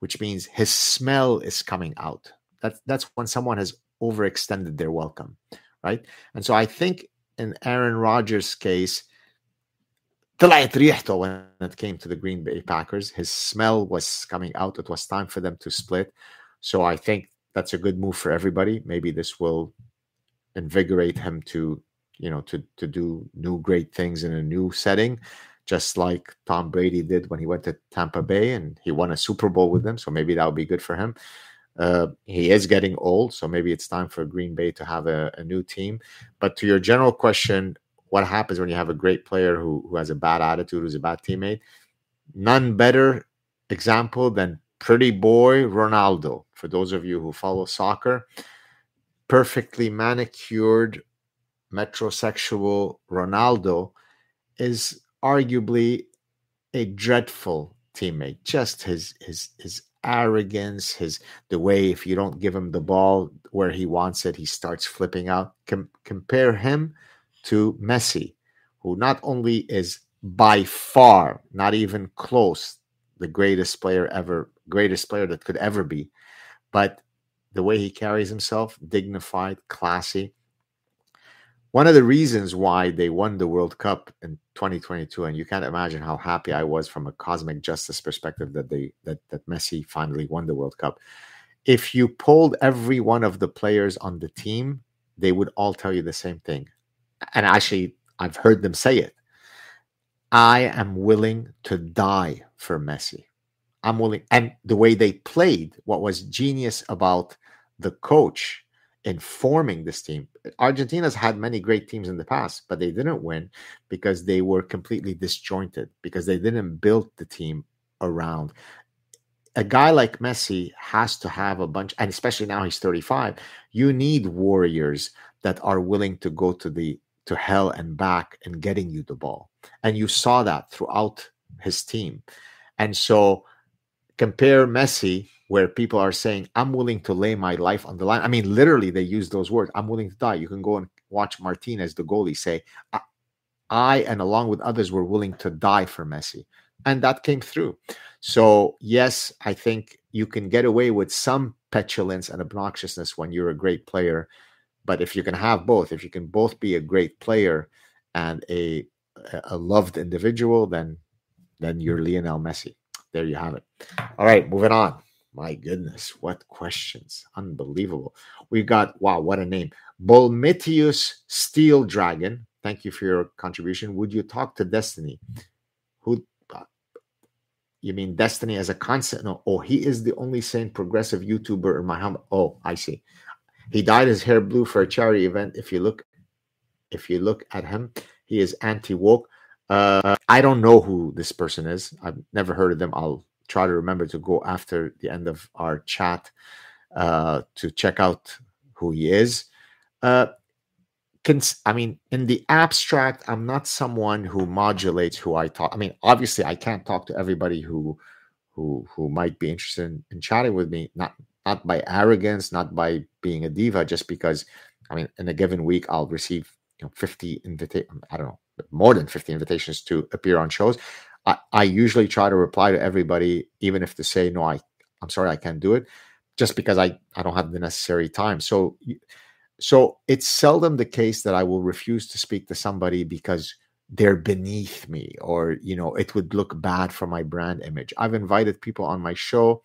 which means his smell is coming out. That's, that's when someone has overextended their welcome, right? And so I think in Aaron Rodgers' case, طلعت ريحته when it came to the Green Bay Packers, his smell was coming out. It was time for them to split. So I think that's a good move for everybody. Maybe this will invigorate him to you know to to do new great things in a new setting just like Tom Brady did when he went to Tampa Bay and he won a Super Bowl with them. So maybe that would be good for him. Uh, he is getting old, so maybe it's time for Green Bay to have a, a, new team. But to your general question, what happens when you have a great player who, who has a bad attitude, who's a bad teammate? None better example than pretty boy Ronaldo. For those of you who follow soccer, perfectly manicured metrosexual Ronaldo is arguably a dreadful teammate. Just his his his arrogance, his the way if you don't give him the ball where he wants it, he starts flipping out. Com- compare him to Messi, who not only is by far not even close the greatest player ever, greatest player that could ever be, but the way he carries himself, dignified, classy, one of the reasons why they won the World Cup in 2022, and you can't imagine how happy I was from a cosmic justice perspective that they that that Messi finally won the World Cup. If you polled every one of the players on the team, they would all tell you the same thing. And actually, I've heard them say it. I am willing to die for Messi. I'm willing. And the way they played, what was genius about the coach in forming this team. Argentina's had many great teams in the past, but they didn't win because they were completely disjointed, because they didn't build the team around. A guy like Messi has to have a bunch, and especially now he's 35, you need warriors that are willing to go to the to hell and back and getting you the ball. And you saw that throughout his team. And so compare Messi where people are saying, I'm willing to lay my life on the line. I mean, literally, they use those words. I'm willing to die. You can go and watch Martinez, the goalie, say, I, I and along with others were willing to die for Messi. And that came through. So, yes, I think you can get away with some petulance and obnoxiousness when you're a great player. But if you can have both, if you can both be a great player and a, a loved individual, then then you're Lionel Messi. There you have it. All right, moving on. My goodness, what questions! Unbelievable. We got wow, what a name. Bolmitius Steel Dragon. Thank you for your contribution. Would you talk to Destiny? Who uh, you mean Destiny as a concept? No, oh, he is the only sane progressive YouTuber in my home. Oh, I see. He dyed his hair blue for a charity event. If you look, if you look at him, he is anti-woke. Uh, I don't know who this person is. I've never heard of them. I'll try to remember to go after the end of our chat uh, to check out who he is. Uh, I mean, in the abstract, I'm not someone who modulates who I talk. I mean, obviously, I can't talk to everybody who who who might be interested in, in chatting with me. Not not by arrogance, not by being a diva, just because. I mean, in a given week, I'll receive you know 50 invitations. I don't know, more than 50 invitations to appear on shows. I, I usually try to reply to everybody, even if they say no, I I'm sorry I can't do it, just because I I don't have the necessary time. So so it's seldom the case that I will refuse to speak to somebody because they're beneath me or you know it would look bad for my brand image. I've invited people on my show,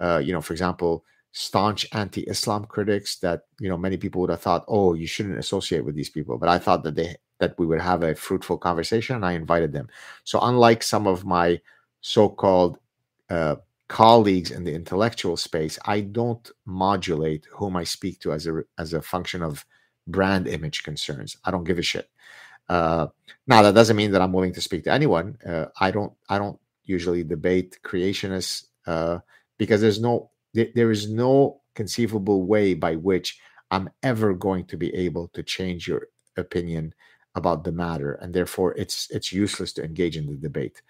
uh, you know, for example, staunch anti-Islam critics that you know many people would have thought, oh, you shouldn't associate with these people, but I thought that they that we would have a fruitful conversation, and I invited them. So, unlike some of my so-called uh, colleagues in the intellectual space, I don't modulate whom I speak to as a as a function of brand image concerns. I don't give a shit. Uh, now, that doesn't mean that I'm willing to speak to anyone. Uh, I don't. I don't usually debate creationists uh, because there's no there is no conceivable way by which I'm ever going to be able to change your opinion about the matter, and therefore it's it's useless to engage in the debate.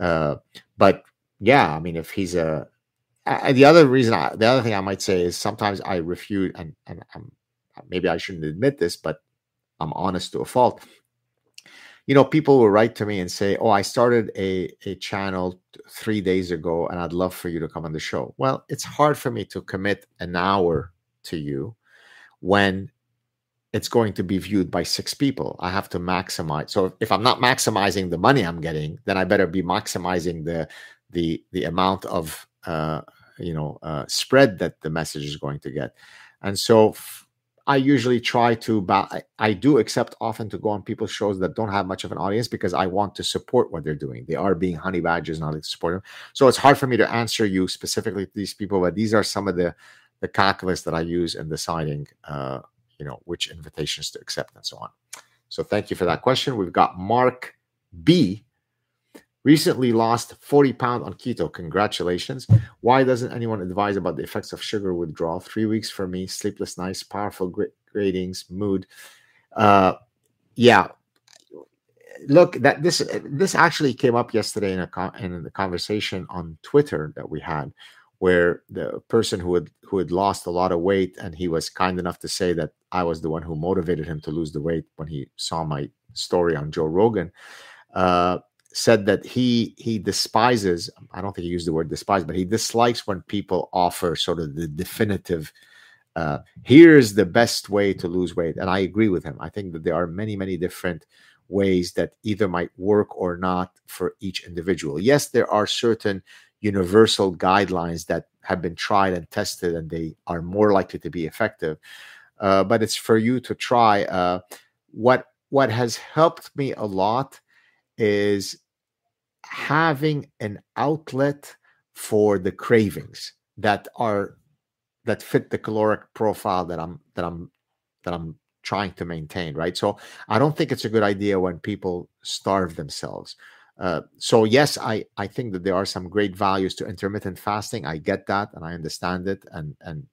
Uh, but yeah, I mean, if he's a the other reason, I, the other thing I might say is sometimes I refute, and and I'm, maybe I shouldn't admit this, but I'm honest to a fault. You know, people will write to me and say, "Oh, I started a a channel three days ago, and I'd love for you to come on the show." Well, it's hard for me to commit an hour to you when it's going to be viewed by six people. I have to maximize. So if I'm not maximizing the money I'm getting, then I better be maximizing the the the amount of uh, you know uh, spread that the message is going to get. And so I usually try to. Ba- I, I do accept often to go on people's shows that don't have much of an audience because I want to support what they're doing. They are being honey badgers, and I to support them. So it's hard for me to answer you specifically to these people, but these are some of the the calculus that I use in deciding uh, you know which invitations to accept and so on so thank you for that question we've got mark b recently lost 40 pounds on keto. Congratulations. Why doesn't anyone advise about the effects of sugar withdrawal? Three weeks for me sleepless nights powerful gradings mood. Uh yeah. Look that this this actually came up yesterday in a in the conversation on twitter that we had where the person who had who had lost a lot of weight and he was kind enough to say that I was the one who motivated him to lose the weight when he saw my story on Joe Rogan uh, said that he he despises I don't think he used the word despise but he dislikes when people offer sort of the definitive uh, here's the best way to lose weight. And I agree with him. I think that there are many many different ways that either might work or not for each individual. Yes there are certain universal guidelines that have been tried and tested and they are more likely to be effective uh, but it's for you to try uh, what what has helped me a lot is having an outlet for the cravings that are that fit the caloric profile that I'm that I'm that I'm trying to maintain, right? So I don't think it's a good idea when people starve themselves. Uh, so yes, I I think that there are some great values to intermittent fasting. I get that and I understand it, and and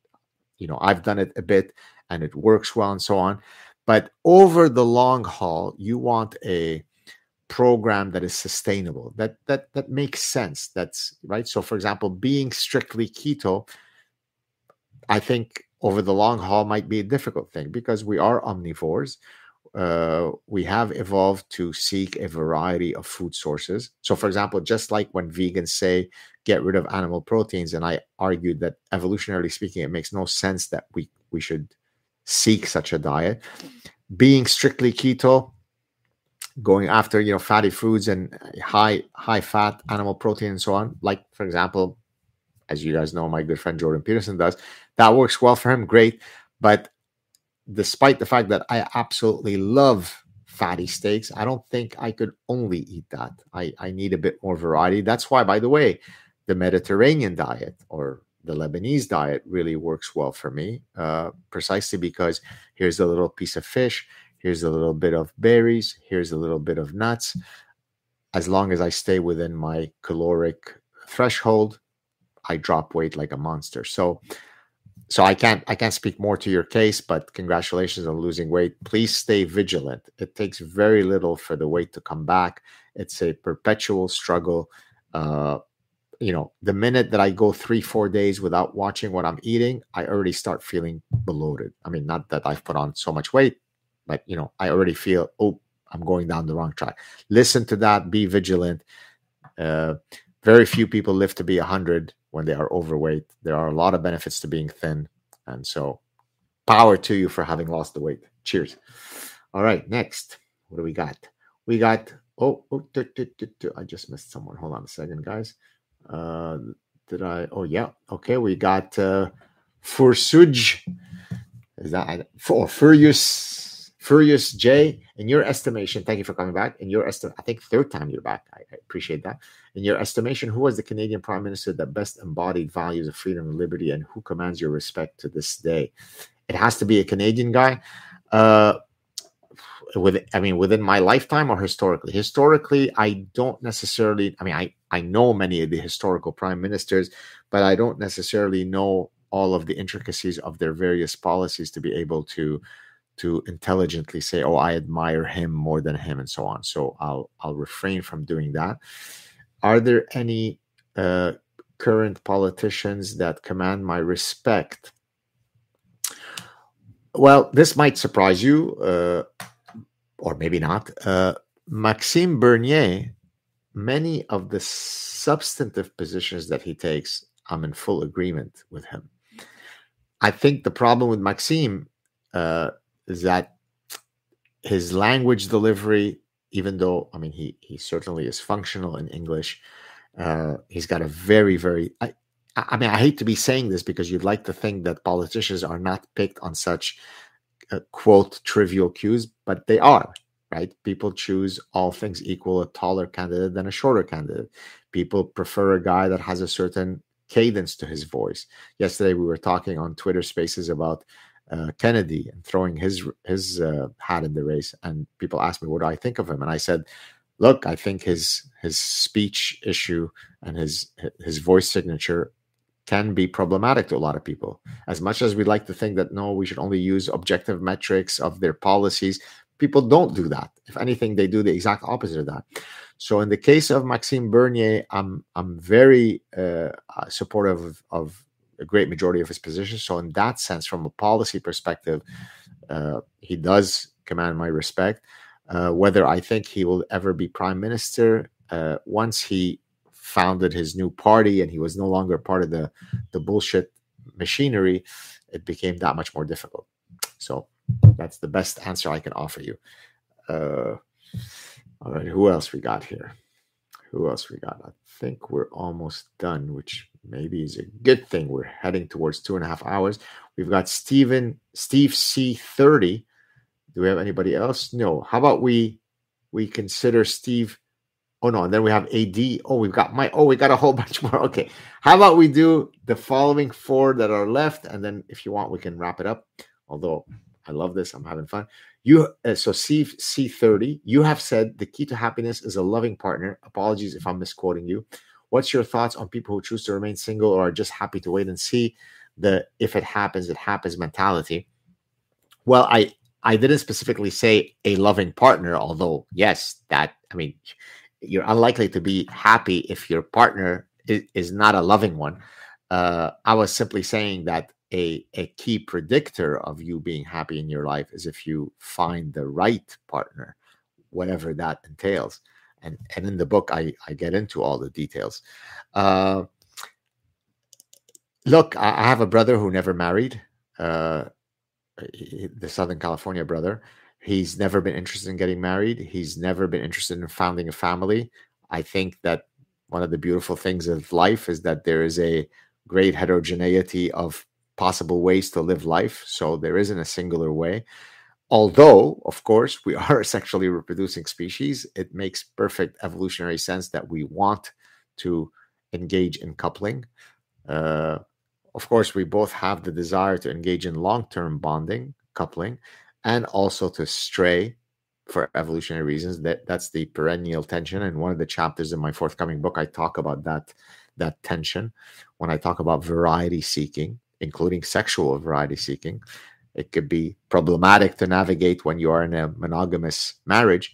you know I've done it a bit and it works well and so on. But over the long haul, you want a program that is sustainable. That that that makes sense. That's right? So for example being strictly keto i think over the long haul might be a difficult thing because we are omnivores. Uh, we have evolved to seek a variety of food sources. So for example just like when vegans say get rid of animal proteins and i argued that evolutionarily speaking it makes no sense that we we should seek such a diet. Being strictly keto going after you know fatty foods and high high fat animal protein and so on. Like for example as you guys know my good friend jordan peterson does. That works well for him great. But despite the fact that i absolutely love fatty steaks i don't think i could only eat that. I i need a bit more variety. That's why by the way the mediterranean diet or the lebanese diet really works well for me uh, precisely because here's a little piece of fish Here's a little bit of berries. Here's a little bit of nuts. As long as I stay within my caloric threshold, I drop weight like a monster. So, so I can't I can't speak more to your case, but congratulations on losing weight. Please stay vigilant. It takes very little for the weight to come back. It's a perpetual struggle. Uh, you know, the minute that I go three, four days without watching what I'm eating, I already start feeling bloated. I mean, not that I've put on so much weight, like you know i already feel oh i'm going down the wrong track. Listen to that be vigilant. Uh, very few people live to be 100 when they are overweight. There are a lot of benefits to being thin. And so power to you for having lost the weight. Cheers. All right next. What do we got? We got oh, oh i just missed someone. Hold on a second guys. Uh did i oh yeah. Okay we got uh fursuj. Is that for furious Furious J, in your estimation, thank you for coming back. In your estimation, I think third time you're back. I, I, appreciate that. In your estimation, who was the Canadian Prime Minister that best embodied values of freedom and liberty, and who commands your respect to this day? It has to be a Canadian guy. Uh, with I mean, within my lifetime or historically? Historically, I don't necessarily. I mean, I I know many of the historical prime ministers, but I don't necessarily know all of the intricacies of their various policies to be able to to intelligently say, "Oh, I admire him more than him," and so on. So I'll I'll refrain from doing that. Are there any uh, current politicians that command my respect? Well, this might surprise you, uh, or maybe not. Uh, Maxime Bernier, many of the substantive positions that he takes, I'm in full agreement with him. I think the problem with Maxime uh, that his language delivery, even though I mean he he certainly is functional in English, uh, he's got a very very. I, I mean, I hate to be saying this because you'd like to think that politicians are not picked on such uh, quote trivial cues, but they are. Right? People choose all things equal a taller candidate than a shorter candidate. People prefer a guy that has a certain cadence to his voice. Yesterday, we were talking on Twitter Spaces about uh, Kennedy and throwing his his uh, hat in the race. And people asked me, "What do I think of him?" And I said, "Look, I think his his speech issue and his his voice signature can be problematic to a lot of people. As much as we like to think that no, we should only use objective metrics of their policies, people don't do that. If anything, they do the exact opposite of that. So in the case of Maxime Bernier, I'm I'm very uh, supportive of, of a great majority of his positions. So, in that sense, from a policy perspective, uh, he does command my respect. Uh, whether I think he will ever be prime minister, uh, once he founded his new party and he was no longer part of the the bullshit machinery, it became that much more difficult. So, that's the best answer I can offer you. Uh, all right, who else we got here? Who else we got? I think we're almost done, which maybe is a good thing. We're heading towards two and a half hours. We've got Stephen Steve C thirty. Do we have anybody else? No. How about we we consider Steve Oh no, and then we have AD. Oh, we've got my. Oh, we got a whole bunch more. Okay, how about we do the following four that are left, and then if you want, we can wrap it up. Although I love this, I'm having fun. You uh, so C C thirty. You have said the key to happiness is a loving partner. Apologies if I'm misquoting you. What's your thoughts on people who choose to remain single or are just happy to wait and see the if it happens, it happens mentality? Well, I I didn't specifically say a loving partner, although yes, that I mean you're unlikely to be happy if your partner is, is not a loving one. Uh, I was simply saying that a, a key predictor of you being happy in your life is if you find the right partner, whatever that entails. And, and in the book, I, I get into all the details. Uh, look, I, I have a brother who never married, uh, the Southern California brother. He's never been interested in getting married. He's never been interested in founding a family. I think that one of the beautiful things of life is that there is a great heterogeneity of possible ways to live life. So there isn't a singular way. Although, of course, we are a sexually reproducing species, it makes perfect evolutionary sense that we want to engage in coupling. Uh, of course, we both have the desire to engage in long term bonding, coupling, and also to stray for evolutionary reasons that that's the perennial tension and one of the chapters in my forthcoming book i talk about that that tension when i talk about variety seeking including sexual variety seeking it could be problematic to navigate when you are in a monogamous marriage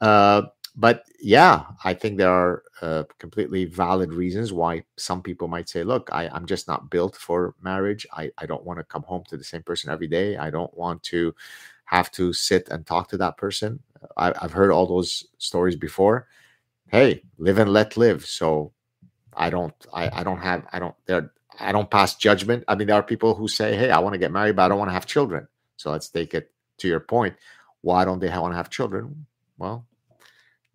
uh, but yeah i think there are uh, completely valid reasons why some people might say look I, i'm just not built for marriage I, I don't want to come home to the same person every day i don't want to have to sit and talk to that person. I, have heard all those stories before. Hey, live and let live. So I don't, I, I don't have, I don't, there, I don't pass judgment. I mean, there are people who say, "Hey, I want to get married, but I don't want to have children." So let's take it to your point. Why don't they want to have children? Well,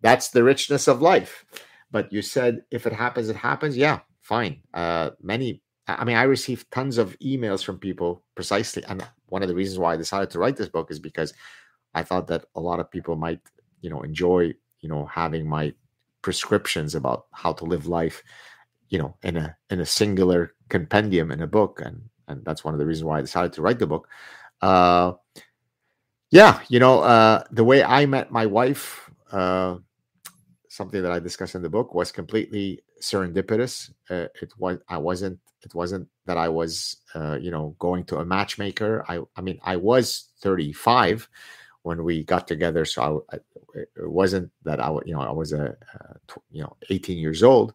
that's the richness of life. But you said if it happens, it happens. Yeah, fine. Uh, many I mean, I received tons of emails from people precisely. And one of the reasons why I decided to write this book is because I thought that a lot of people might, you know, enjoy, you know, having my prescriptions about how to live life, you know, in a in a singular compendium in a book. And and that's one of the reasons why I decided to write the book. Uh yeah, you know, uh the way I met my wife, uh something that I discuss in the book was completely serendipitous. Uh, it was I wasn't it wasn't that I was uh, you know going to a matchmaker. I I mean I was 35 when we got together, so I, it wasn't that I you know I was a you know 18 years old.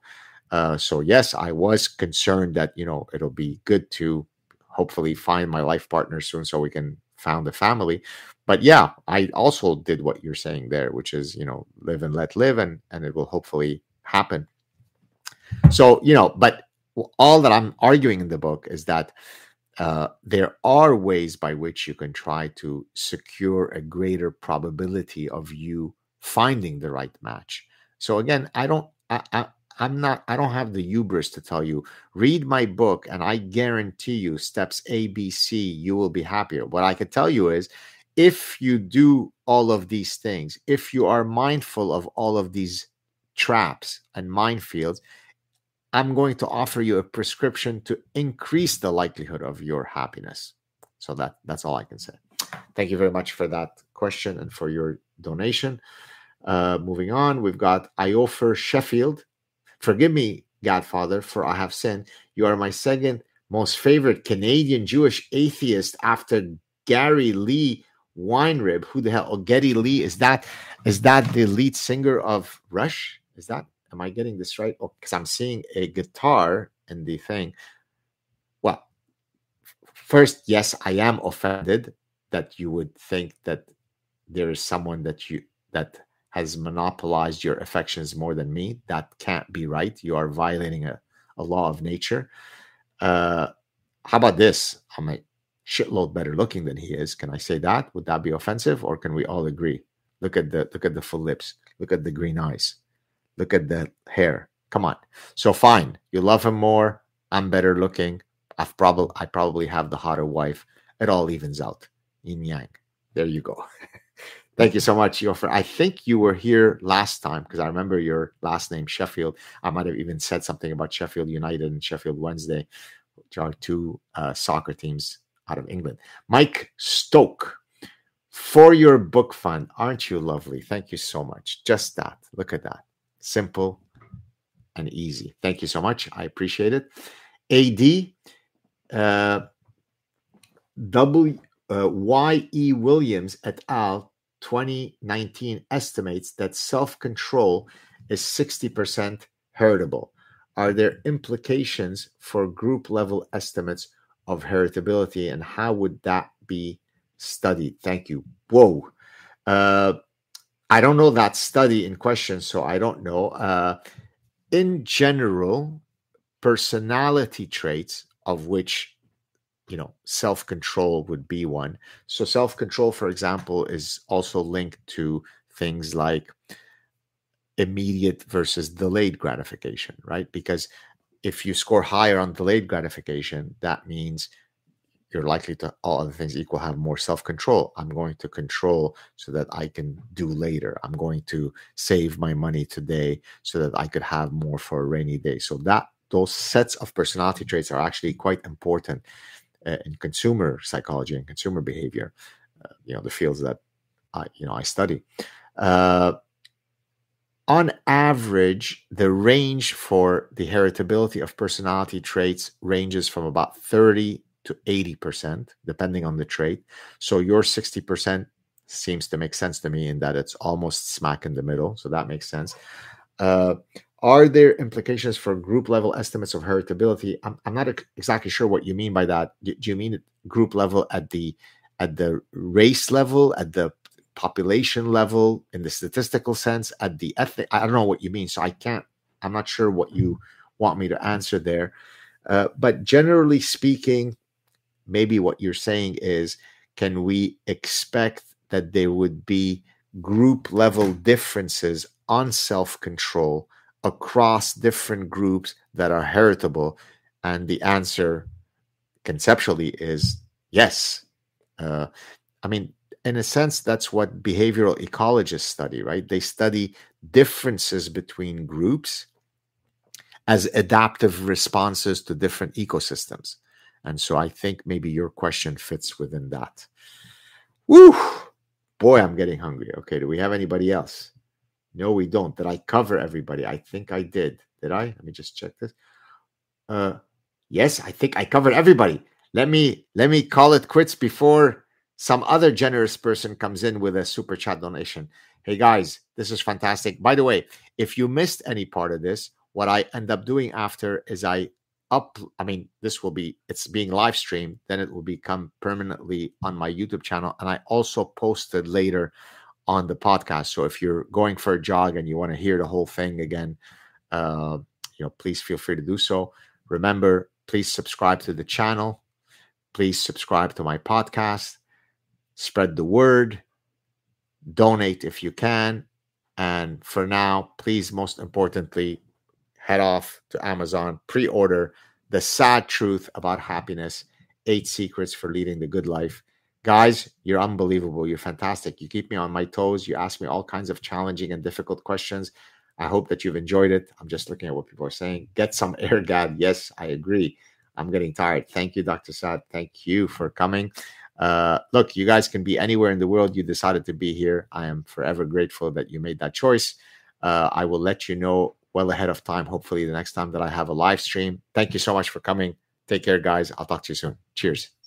Uh, so yes, I was concerned that you know it'll be good to hopefully find my life partner soon so we can found a family. But yeah i also did what you're saying there which is you know live and let live and and it will hopefully happen. So you know but all that i'm arguing in the book is that uh, there are ways by which you can try to secure a greater probability of you finding the right match. So again i don't I'm not, I don't have the hubris to tell you, read my book and I guarantee you steps A, B, C, you will be happier. What I could tell you is if you do all of these things, if you are mindful of all of these traps and minefields, I'm going to offer you a prescription to increase the likelihood of your happiness. So that that's all I can say. Thank you very much for that question and for your donation. Uh, moving on, we've got Iofer Sheffield. Forgive me, Gadfather, for I have sinned. You are my second most favorite Canadian Jewish atheist after Gary Lee Weinrib. Who the hell? Oh, Geddy Lee. Is that is that the lead singer of Rush? Is that am I getting this right? Oh, because I'm seeing a guitar in the thing. Well, first, yes, I am offended that you would think that there is someone that you that has monopolized your affections more than me. That can't be right. You are violating a, a law of nature. Uh, how about this? I'm a shitload better looking than he is. Can I say that? Would that be offensive, or can we all agree? Look at the look at the full lips. Look at the green eyes. Look at the hair. Come on. So fine, you love him more. I'm better looking. I've probably I probably have the hotter wife. It all evens out. Yin yang. There you go. Thank you so much, Yofer. I think you were here last time because I remember your last name, Sheffield. I might have even said something about Sheffield United and Sheffield Wednesday, which are two uh, soccer teams out of England. Mike Stoke, for your book fund, aren't you lovely? Thank you so much. Just that. Look at that. Simple and easy. Thank you so much. I appreciate it. AD, uh, W, uh, Y.E. Williams et al 2019 estimates that self control is 60% heritable. Are there implications for group level estimates of heritability and how would that be studied? Thank you. Whoa. Uh, I don't know that study in question, so I don't know. Uh, in general, personality traits, of which you know self control would be one. So self control for example is also linked to things like immediate versus delayed gratification right? Because if you score higher on delayed gratification that means you're likely to all other things equal have more self-control. I'm going to control so that i can do later. I'm going to save my money today so that i could have more for a rainy day. So that those sets of personality traits are actually quite important in consumer psychology and consumer behavior, uh, you know, the fields that I, you know, I study. Uh, on average, the range for the heritability of personality traits ranges from about 30 to 80%, depending on the trait. So your 60% seems to make sense to me in that it's almost smack in the middle. So that makes sense. Uh, are there implications for group level estimates of heritability? I'm, I'm not exactly sure what you mean by that. Do, do you mean group level at the at the race level, at the population level, in the statistical sense, at the ethnic? I don't know what you mean, so I can't. I'm not sure what you want me to answer there. Uh, but generally speaking, maybe what you're saying is, can we expect that there would be group level differences on self control? Across different groups that are heritable? And the answer conceptually is yes. Uh, I mean, in a sense, that's what behavioral ecologists study, right? They study differences between groups as adaptive responses to different ecosystems. And so I think maybe your question fits within that. Woo! Boy, I'm getting hungry. Okay, do we have anybody else? No, we don't. Did I cover everybody? I think I did. Did I? Let me just check this. Uh, yes, I think I covered everybody. Let me let me call it quits before some other generous person comes in with a super chat donation. Hey guys, this is fantastic. By the way, if you missed any part of this, what I end up doing after is I up I mean, this will be it's being live streamed, then it will become permanently on my YouTube channel and I also posted later on the podcast. So if you're going for a jog and you want to hear the whole thing again, uh, you know, please feel free to do so. Remember, please subscribe to the channel. Please subscribe to my podcast. Spread the word. Donate if you can. And for now, please, most importantly, head off to Amazon, pre order The Saad Truth About Happiness Eight Secrets for Leading the Good Life Guys, you're unbelievable. You're fantastic. You keep me on my toes. You ask me all kinds of challenging and difficult questions. I hope that you've enjoyed it. I'm just looking at what people are saying. Get some air, Gad. Yes, I agree. I'm getting tired. Thank you, Dr. Saad. Thank you for coming. Uh, look, you guys can be anywhere in the world. You decided to be here. I am forever grateful that you made that choice. Uh, I will let you know well ahead of time, hopefully, the next time that I have a live stream. Thank you so much for coming. Take care, guys. I'll talk to you soon. Cheers.